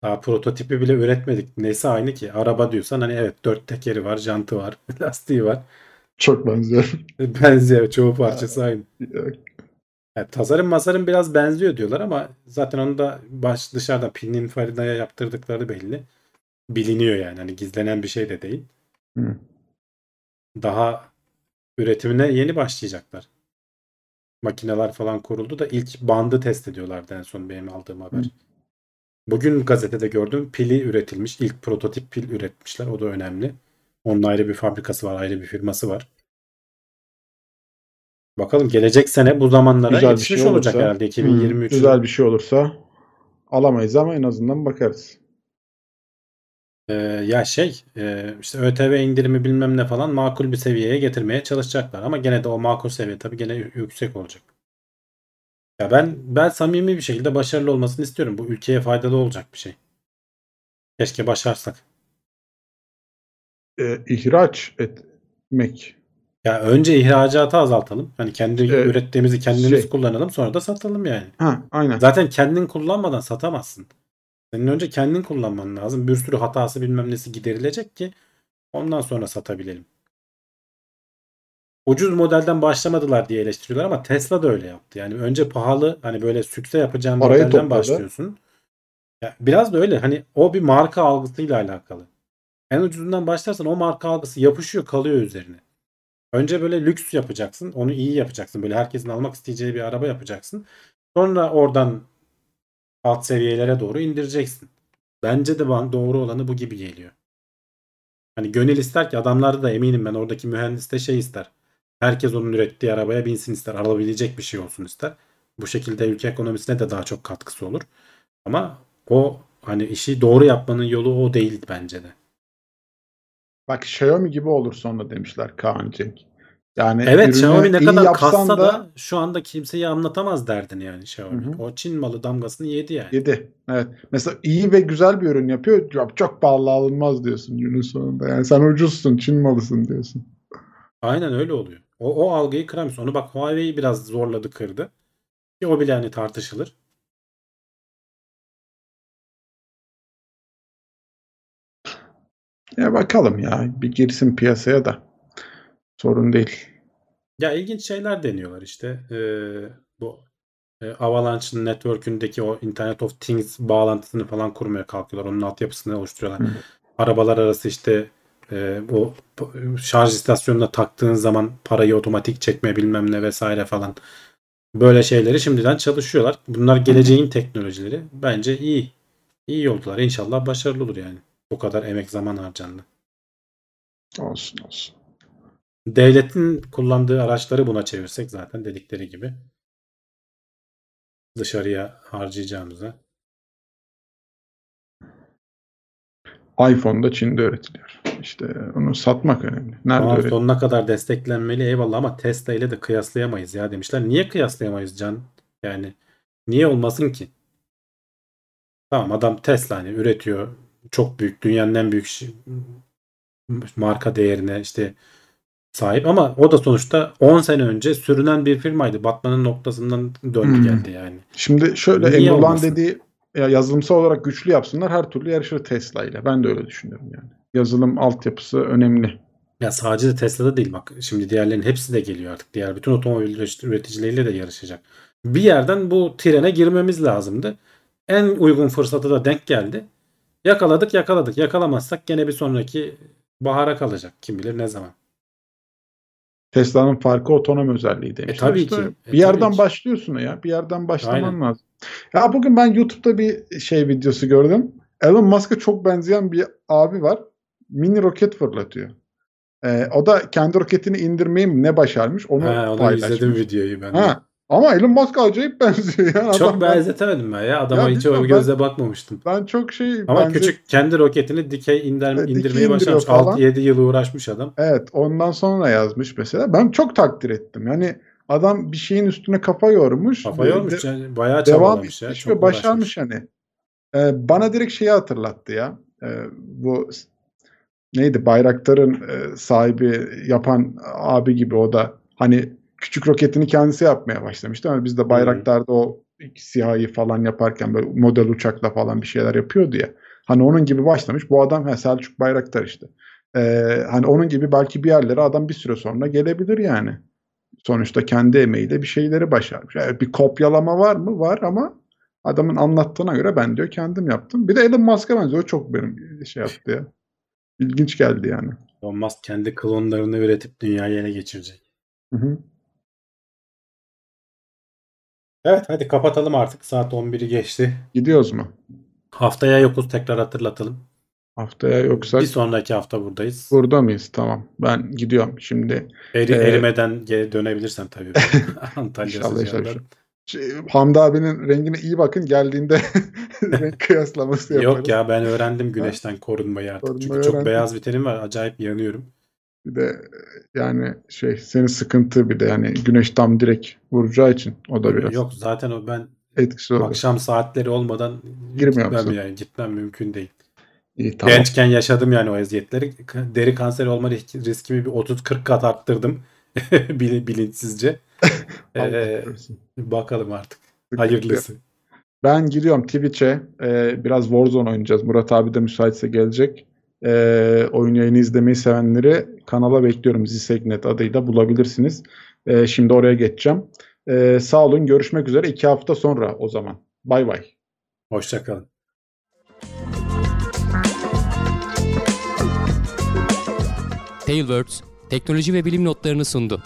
Daha prototipi bile üretmedik. Neyse aynı ki. Araba diyorsan hani evet dört tekeri var, jantı var, *laughs* lastiği var. Çok benziyor. Benziyor. Çoğu *laughs* parçası aynı. Yani tasarım masarım biraz benziyor diyorlar ama zaten onu da baş dışarıda Pininfarina'ya yaptırdıkları belli. Biliniyor yani. Hani gizlenen bir şey de değil. Hı. Daha üretimine yeni başlayacaklar. Makineler falan kuruldu da ilk bandı test ediyorlardı en son benim aldığım haber. Hı. Bugün gazetede gördüm pili üretilmiş. İlk prototip pil üretmişler. O da önemli. Onun ayrı bir fabrikası var, ayrı bir firması var. Bakalım gelecek sene bu zamanlara Güzel bir yetişmiş şey olacak olursa, herhalde Hı, 2023. güzel bir şey olursa alamayız ama en azından bakarız. Ee, ya şey e, işte ÖTV indirimi bilmem ne falan makul bir seviyeye getirmeye çalışacaklar ama gene de o makul seviye tabii gene yüksek olacak. Ya ben ben samimi bir şekilde başarılı olmasını istiyorum. Bu ülkeye faydalı olacak bir şey. Keşke başarsak. Ee, ihraç etmek. Ya önce ihracatı azaltalım. Hani kendi Ee, ürettiğimizi kendimiz şey- kullanalım sonra da satalım yani. Ha, aynen. Zaten kendin kullanmadan satamazsın. Senin önce kendin kullanman lazım. Bir sürü hatası bilmem nesi giderilecek ki ondan sonra satabilelim. Ucuz modelden başlamadılar diye eleştiriyorlar ama Tesla da öyle yaptı. Yani önce pahalı hani böyle sükse yapacağın Parayı modelden topladı. başlıyorsun. Ya biraz da öyle hani o bir marka algısıyla alakalı. En ucuzundan başlarsan o marka algısı yapışıyor kalıyor üzerine. Önce böyle lüks yapacaksın. Onu iyi yapacaksın. Böyle herkesin almak isteyeceği bir araba yapacaksın. Sonra oradan alt seviyelere doğru indireceksin. Bence de ban- doğru olanı bu gibi geliyor. Hani gönül ister ki adamlarda da eminim ben oradaki mühendis de şey ister. Herkes onun ürettiği arabaya binsin ister. Alabilecek bir şey olsun ister. Bu şekilde ülke ekonomisine de daha çok katkısı olur. Ama o hani işi doğru yapmanın yolu o değil bence de. Bak Xiaomi gibi olur sonra demişler Kaan Cenk. Yani Evet Xiaomi ne kadar kassa da şu anda kimseye anlatamaz derdini yani Xiaomi. Hı. O Çin malı damgasını yedi yani. Yedi. Evet. Mesela iyi ve güzel bir ürün yapıyor. Çok, çok pahalı alınmaz diyorsun günün sonunda. Yani sen ucuzsun, Çin malısın diyorsun. Aynen öyle oluyor. O, o algıyı kıramıyorsun. Onu bak Huawei'yi biraz zorladı kırdı. Ki o bile hani tartışılır. Ya bakalım ya. Bir girsin piyasaya da. Sorun değil. Ya ilginç şeyler deniyorlar işte. Ee, bu e, Avalanche'ın network'ündeki o Internet of Things bağlantısını falan kurmaya kalkıyorlar. Onun altyapısını oluşturuyorlar. Hı. Arabalar arası işte e, bu p- şarj istasyonuna taktığın zaman parayı otomatik çekme bilmem ne vesaire falan. Böyle şeyleri şimdiden çalışıyorlar. Bunlar geleceğin teknolojileri. Bence iyi. İyi yoldular. İnşallah başarılı olur yani. O kadar emek zaman harcandı. Olsun olsun. Devletin kullandığı araçları buna çevirsek zaten dedikleri gibi dışarıya harcayacağımıza. iPhone da Çin'de üretiliyor. İşte onu satmak önemli. Nerede Tamam, üretiliyor? sonuna kadar desteklenmeli eyvallah ama Tesla ile de kıyaslayamayız ya demişler. Niye kıyaslayamayız Can? Yani niye olmasın ki? Tamam adam Tesla hani üretiyor. Çok büyük dünyanın en büyük marka değerine işte sahip ama o da sonuçta 10 sene önce sürünen bir firmaydı. Batmanın noktasından döndü Hmm. geldi yani. Şimdi şöyle olmasın? dediği yazılımsal olarak güçlü yapsınlar her türlü yarışır Tesla ile. Ben de öyle düşünüyorum yani. Yazılım altyapısı önemli. Ya sadece Tesla'da değil bak. Şimdi diğerlerin hepsi de geliyor artık. Diğer bütün otomobil üreticileriyle de yarışacak. Bir yerden bu trene girmemiz lazımdı. En uygun fırsatı da denk geldi. Yakaladık yakaladık. Yakalamazsak gene bir sonraki bahara kalacak. Kim bilir ne zaman. Tesla'nın farkı otonom özelliği demişler. E, tabii İşte ki. E, bir yerden ki. başlıyorsun ya. Bir yerden başlaman Aynen. lazım. Ya bugün ben YouTube'da bir şey videosu gördüm. Elon Musk'a çok benzeyen bir abi var. mini roket fırlatıyor. Ee, o da kendi roketini indirmeyi ne başarmış onu Ha, onu paylaşmış. izledim videoyu ben. de. Ha, ama Elon Musk acayip benziyor ya. Çok Adam- ben, benzetemedim ben ya. Adama Ya hiç o bilmiyorum, ben- gözle bakmamıştım. ben çok şey Ama benze- küçük kendi roketini dikey indir, E, indirmeye başlamış. falan. 6-7 yıl uğraşmış adam. Evet ondan sonra yazmış mesela. Ben çok takdir ettim. Yani adam bir şeyin üstüne kafa yormuş. Kafa ve- yormuş. de- yani bayağı devam çabalamış etmiş ya. ve Çok başarmış uğraşmış. hani. Ee, bana direkt şeyi hatırlattı ya. Ee, bu neydi Bayraktar'ın e, sahibi yapan abi gibi o da hani küçük roketini kendisi yapmaya başlamıştı ama biz de Bayraktar'da o SİHA'yı falan yaparken böyle model uçakla falan bir şeyler yapıyordu ya. Hani onun gibi başlamış. Bu adam he, Selçuk Bayraktar işte. Ee, hani onun gibi belki bir yerlere adam bir süre sonra gelebilir yani. Sonuçta kendi emeğiyle bir şeyleri başarmış. Evet, bir kopyalama var mı? Var ama adamın anlattığına göre ben diyor kendim yaptım. Bir de Elon Musk'a benziyor. O çok benim şey yaptı ya. İlginç geldi yani. Elon Musk kendi klonlarını üretip dünyayı ele geçirecek. Hı hı. Evet hadi kapatalım artık. Saat 11'i geçti. Gidiyoruz mu? Haftaya yokuz tekrar hatırlatalım. Haftaya yoksa Bir sonraki hafta buradayız. burada mıyız? Tamam. Ben gidiyorum şimdi. Eri, Ee, erimeden geri dönebilirsen tabii. *laughs* Antalya İnşallah, inşallah. sıcağında. Şey, Hamdi abinin rengine iyi bakın. Geldiğinde *laughs* *laughs* renk kıyaslaması yaparız. Yok ya ben öğrendim güneşten korunmayı artık. Korunmayı Çünkü çok öğrendin. beyaz bir tenim var. Acayip yanıyorum. Bir de yani şey senin sıkıntı bir de yani güneş tam direkt vuracağı için o da biraz Yok zaten o ben etkisi olur. akşam saatleri olmadan Girmiyor gitmem yani. Gitmem mümkün değil. İyi tamam. Gençken yaşadım yani o eziyetleri. Deri kanseri olma risk- riskimi bir 30-40 kat arttırdım. *laughs* Bil- bilinçsizce. *laughs* Ee, bakalım artık. Hayırlısı. Ben gidiyorum Twitch'e. Ee, biraz Warzone oynayacağız. Murat abi de müsaitse gelecek. Ee, oyun yayını izlemeyi sevenleri kanala bekliyorum. Zisegnet adıyla bulabilirsiniz. Ee, şimdi oraya geçeceğim. Ee, sağ olun. Görüşmek üzere. iki hafta sonra o zaman. Bay bay. Hoşçakalın. Tailwords teknoloji ve bilim notlarını sundu.